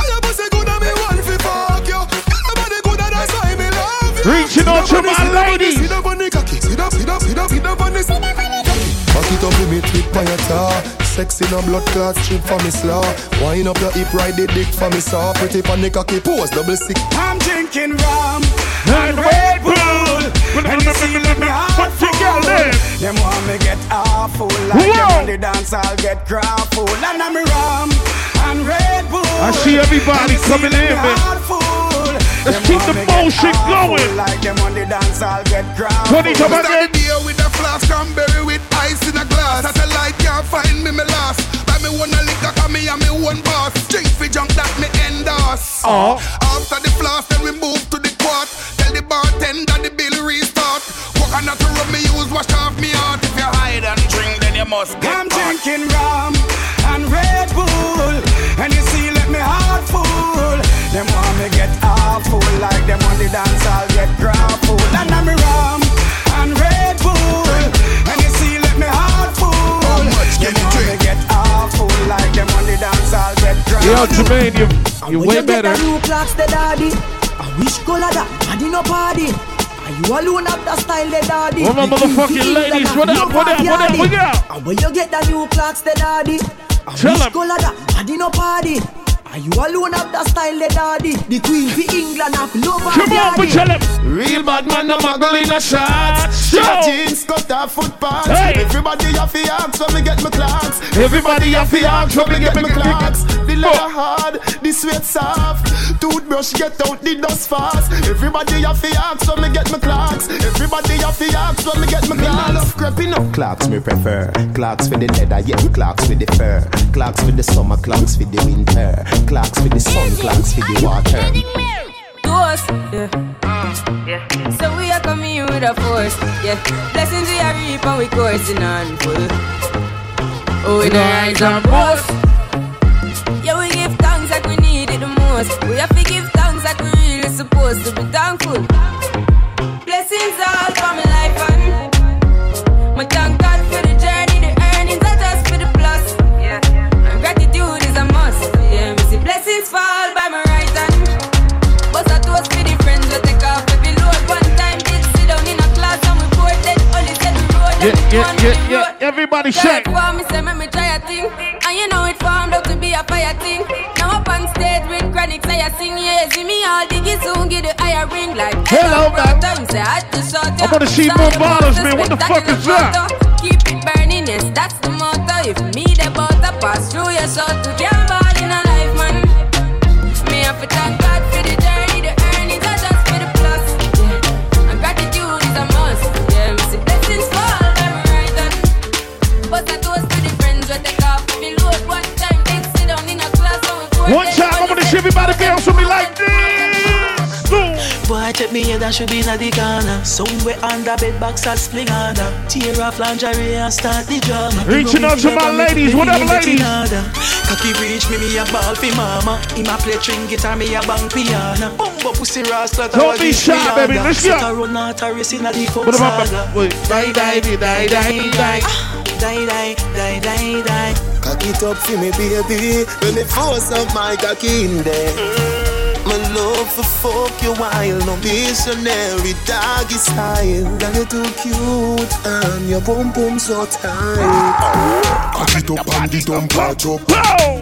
[SPEAKER 41] Reaching out to my ladies.
[SPEAKER 54] See the cocky, see the, see the, see the, see the bunny, the. Back it up with me tweet by your tar Sexy no blood clot strip for me slaw. Wind up your hip, ride the dick for me saw. Pretty pan the cocky, pose double sick
[SPEAKER 56] I'm drinking rum.
[SPEAKER 41] And
[SPEAKER 56] Red Bull. And you see me heart [laughs] full. Them want me get awful like them on the dance I'll get grapple and I'm rum. And Red Bull.
[SPEAKER 41] I see everybody coming in, man. Let's keep the motion going.
[SPEAKER 56] Like them on the dance I'll get grapple.
[SPEAKER 41] 20 come on
[SPEAKER 54] Start with a flask cranberry with ice in a glass. Satellite can't find me, me lost Buy me one a liquor, cause me and me one boss. Drink fi junk that me endorse oh.
[SPEAKER 41] Aw.
[SPEAKER 54] After the flask, then we move to the quart. Tell the bartender the bill restart. Me use, wash off me If you hide and drink, then you must get
[SPEAKER 56] I'm drinking rum Them want me get awful like them on the dance, I'll get grapple. And I'm rum and Red Bull, and you see, let me heart full.
[SPEAKER 54] How much can
[SPEAKER 56] them
[SPEAKER 54] you
[SPEAKER 56] want me
[SPEAKER 54] drink?
[SPEAKER 56] get awful like them on the dance, I'll get grapple.
[SPEAKER 41] Yo, Jermaine, you, you're
[SPEAKER 24] When
[SPEAKER 41] way
[SPEAKER 24] you get
[SPEAKER 41] better.
[SPEAKER 24] the new Clarks, the daddy. I wish color that, body no party. Are you alone have the style, the daddy?
[SPEAKER 41] Where my motherfucking ladies?
[SPEAKER 24] that
[SPEAKER 41] What
[SPEAKER 24] you
[SPEAKER 41] up, what up, what up,
[SPEAKER 24] backyardy.
[SPEAKER 41] what up?
[SPEAKER 24] And when you get the new Clarks, the daddy. I
[SPEAKER 41] Tell
[SPEAKER 24] wish
[SPEAKER 41] 'em.
[SPEAKER 24] color that, body no party. Are you alone have the style, the daddy? The queen for England, have love her
[SPEAKER 41] Come on, but
[SPEAKER 24] daddy.
[SPEAKER 41] tell him.
[SPEAKER 54] Real bad man, no muggle in a shot.
[SPEAKER 41] Show.
[SPEAKER 54] Jeans, cut off foot pants.
[SPEAKER 41] Hey.
[SPEAKER 54] Everybody have to ask when me get my Clarks.
[SPEAKER 41] Everybody have to ask when me get my
[SPEAKER 54] Clarks. The leather hard, the sweat soft. Toothbrush get out the dust fast. Everybody have to ask when me get my Clarks. Everybody have to ask when me get my Clarks. I love creeping up.
[SPEAKER 1] Clarks me prefer. Clarks for the leather, yeah. Clarks for the fur. Clarks for the summer, Clarks for the winter. Clarks for the sun, Clarks for the water.
[SPEAKER 67] Toast, yeah. Mm, yeah. So we are coming in with a force, yeah. Blessings we are reap and we coursing on full. Oh, we the rise and boast. Yeah, we give thanks like we need it the most. We have to give thanks like we really supposed to be thankful. Yeah, yeah,
[SPEAKER 41] yeah, yeah. Everybody shake.
[SPEAKER 67] me say me me try a thing, and you know it formed out to be a fire thing. Now up on stage with chronic, say I sing, yeah, see me all diggy soon, get the higher ring like
[SPEAKER 41] Hello, man.
[SPEAKER 67] Time say I just shot
[SPEAKER 41] I wanna see more bottles, man. What the fuck is that?
[SPEAKER 67] Keep it burning, yes, that's the motto. If me the butter pass through your shot to me
[SPEAKER 68] head and should be in the corner. Somewhere under bed box and spling under. Tear off lingerie and start the drama.
[SPEAKER 41] Reaching out to my ladies. What up, ladies?
[SPEAKER 68] Cocky reach me, me a ball for mama. Him a play string guitar, me a bang piano. Bumbo pussy rasta.
[SPEAKER 41] Don't be shy, baby. Let's go.
[SPEAKER 68] Run out a race in the
[SPEAKER 41] What about
[SPEAKER 68] saga.
[SPEAKER 41] wait? Die, die, die, die, die, die. Ah.
[SPEAKER 69] die, die, die, die, die.
[SPEAKER 41] Cock it up for me, baby. When me force up my cocky in there. My love for fuck you while no missionary doggy style. Girl, you too cute and your boom boom so tight.
[SPEAKER 54] Cock it up and the dump patch up.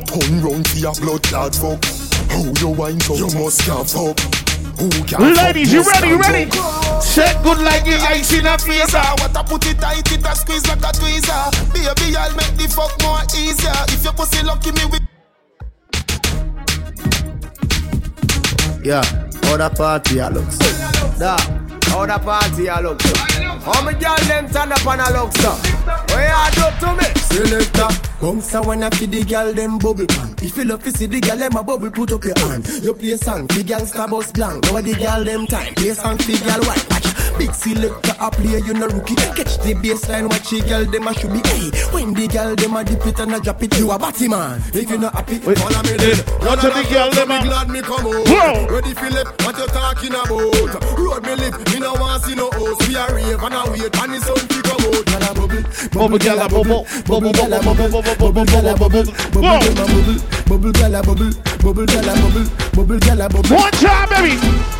[SPEAKER 54] Turn round for your blood clot fuck. How you wine so you must have fuck. Who can
[SPEAKER 48] Ladies, you ready? You ready? Set good like you ice in a face.
[SPEAKER 41] Ah, What I put it tight, it a squeeze like a tweezer. Baby, I'll make the fuck more easier. If your pussy lucky me with.
[SPEAKER 24] Yeah, how the party a looks. Da, how the party a looks. How me girl them stand up and a look so. What you do to me? Selector, bounce a wanna feed the girl them bubble pan. If you love to see the girl them a bubble, put up your hand. You play song, the gangsta boss blank. Now the girl them time, play song, the girl white. Big selector a play, you no rookie. Catch the baseline, watch the girl them a should be. Hey, when the girl them a dip it and a drop it, you a batty man. If you not happy, follow me then.
[SPEAKER 48] Watch the girl them a-
[SPEAKER 24] glad me come out.
[SPEAKER 48] Whoa.
[SPEAKER 24] Ready for lip, what you talking about? Road me lip, me no want see no host. We a rave and a wait, and the sun fi come out. Gyal a bubble,
[SPEAKER 48] Bubble, gyal a bubble, bubble,
[SPEAKER 24] gyal a
[SPEAKER 48] bubble,
[SPEAKER 24] bubble, gyal a bubble, bubble, gyal a bubble, bubble, gyal a bubble, bubble, gyal a bubble, bubble, gyal a bubble.
[SPEAKER 48] One time, baby.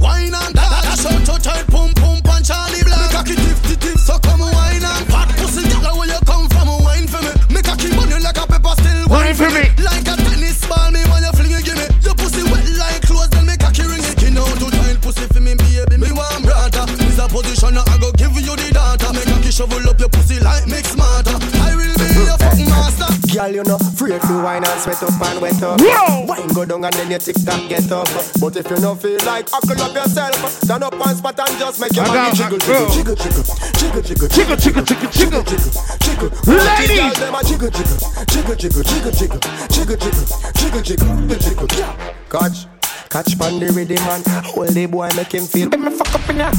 [SPEAKER 70] wine and cut
[SPEAKER 71] That's how to tight pum pum punch Charlie Black. Me cocky tip tip tip so come wine and Fat pussy girl where you come from wine for me. Me cocky money like a pepper still
[SPEAKER 48] Wine for me.
[SPEAKER 71] Like a tennis ball me when you fling it give me. Your pussy wet like clothes then me cocky ring it. Skin out to tight pussy for me baby. Me want brother This a position I go give you the data. Me cocky shovel up your pussy like mix smarter
[SPEAKER 24] Girl, you know, afraid to wine and sweat up and wet up.
[SPEAKER 48] Whoa.
[SPEAKER 24] Wine go down and then you tick tock get up. But if you don't feel like huckle up yourself, stand up on spot and just make your
[SPEAKER 48] I
[SPEAKER 24] body
[SPEAKER 48] got-
[SPEAKER 24] jiggle,
[SPEAKER 48] bro.
[SPEAKER 24] jiggle, jiggle, jiggle, jiggle,
[SPEAKER 48] Jiggle, jiggle, jiggle, jiggle.
[SPEAKER 24] jiggle.
[SPEAKER 48] Ladies.
[SPEAKER 24] Girl, them a jiggle, jiggle, jiggle, jiggle, jiggle, jiggle, jiggle, jiggle, jiggle, jiggle, jiggle. Yeah. Catch, catch pan the rhythm man. Hold the boy, make him feel. Let me fuck up in ya.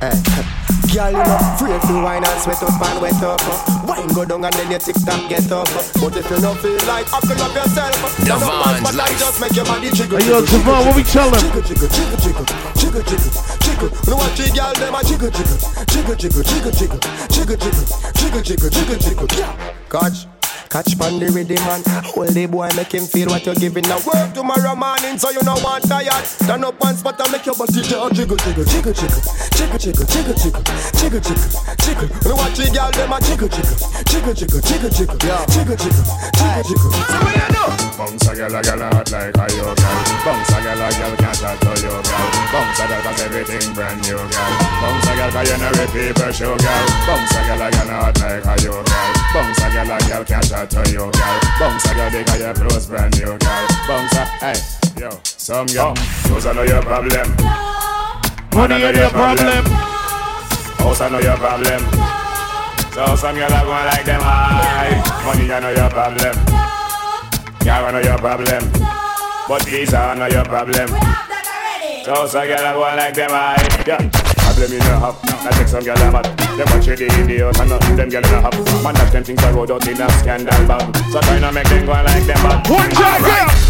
[SPEAKER 24] Hey. Girl, you know, afraid to wine and sweat up and wet up. Wine go down and then you tick tock get up. But if you don't feel like huckle up yourself, up on spot
[SPEAKER 30] Devon's life.
[SPEAKER 24] just make your body jiggle.
[SPEAKER 48] Hey, yo,
[SPEAKER 24] jiggle,
[SPEAKER 48] Javon, what we tell him?
[SPEAKER 24] Jiggle, jiggle, jiggle, jiggle, jiggle, jiggle, jiggle. You know what girl them a jiggle, jiggle, jiggle, jiggle, jiggle, jiggle, jiggle, jiggle, jiggle, jiggle, jiggle, jiggle. Catch. Catch pan the rhythm man Hold the boy make him feel what you're giving Now work tomorrow morning so you know want tired Stand up on spot and make your body jiggle Jiggle, jiggle, jiggle, jiggle Jiggle, jiggle, jiggle, jiggle Jiggle, jiggle, jiggle know what the girl them a jiggle, jiggle Jiggle, jiggle, jiggle, jiggle Jiggle, jiggle, jiggle, jiggle So what you do?
[SPEAKER 72] Bounce a girl, a girl hot like a yo girl. Bounce a girl, a girl can't chat to girl. Bounce a girl 'cause everything brand new girl. Bounce a girl 'cause you know the people show girl. Bounce a girl, a girl hot like a yo girl. Bounce a girl, a girl can't chat to you girl. Bounce a girl because your clothes brand new girl. Bounce a, hey, yo, some girl, those are not your problem.
[SPEAKER 48] Money ain't your problem.
[SPEAKER 72] House are not your problem. So some girl are going like them high. Money are not your problem. Car are not your problem. But these are not your problem. So some girl are going like them high. Yeah. Problem in your hop. I take some girl a mad. Them watch the videos and nothing them girl in a hop. Man, that them things I road out in a scandal bag. So try make them go like them bad.
[SPEAKER 48] One time, girl.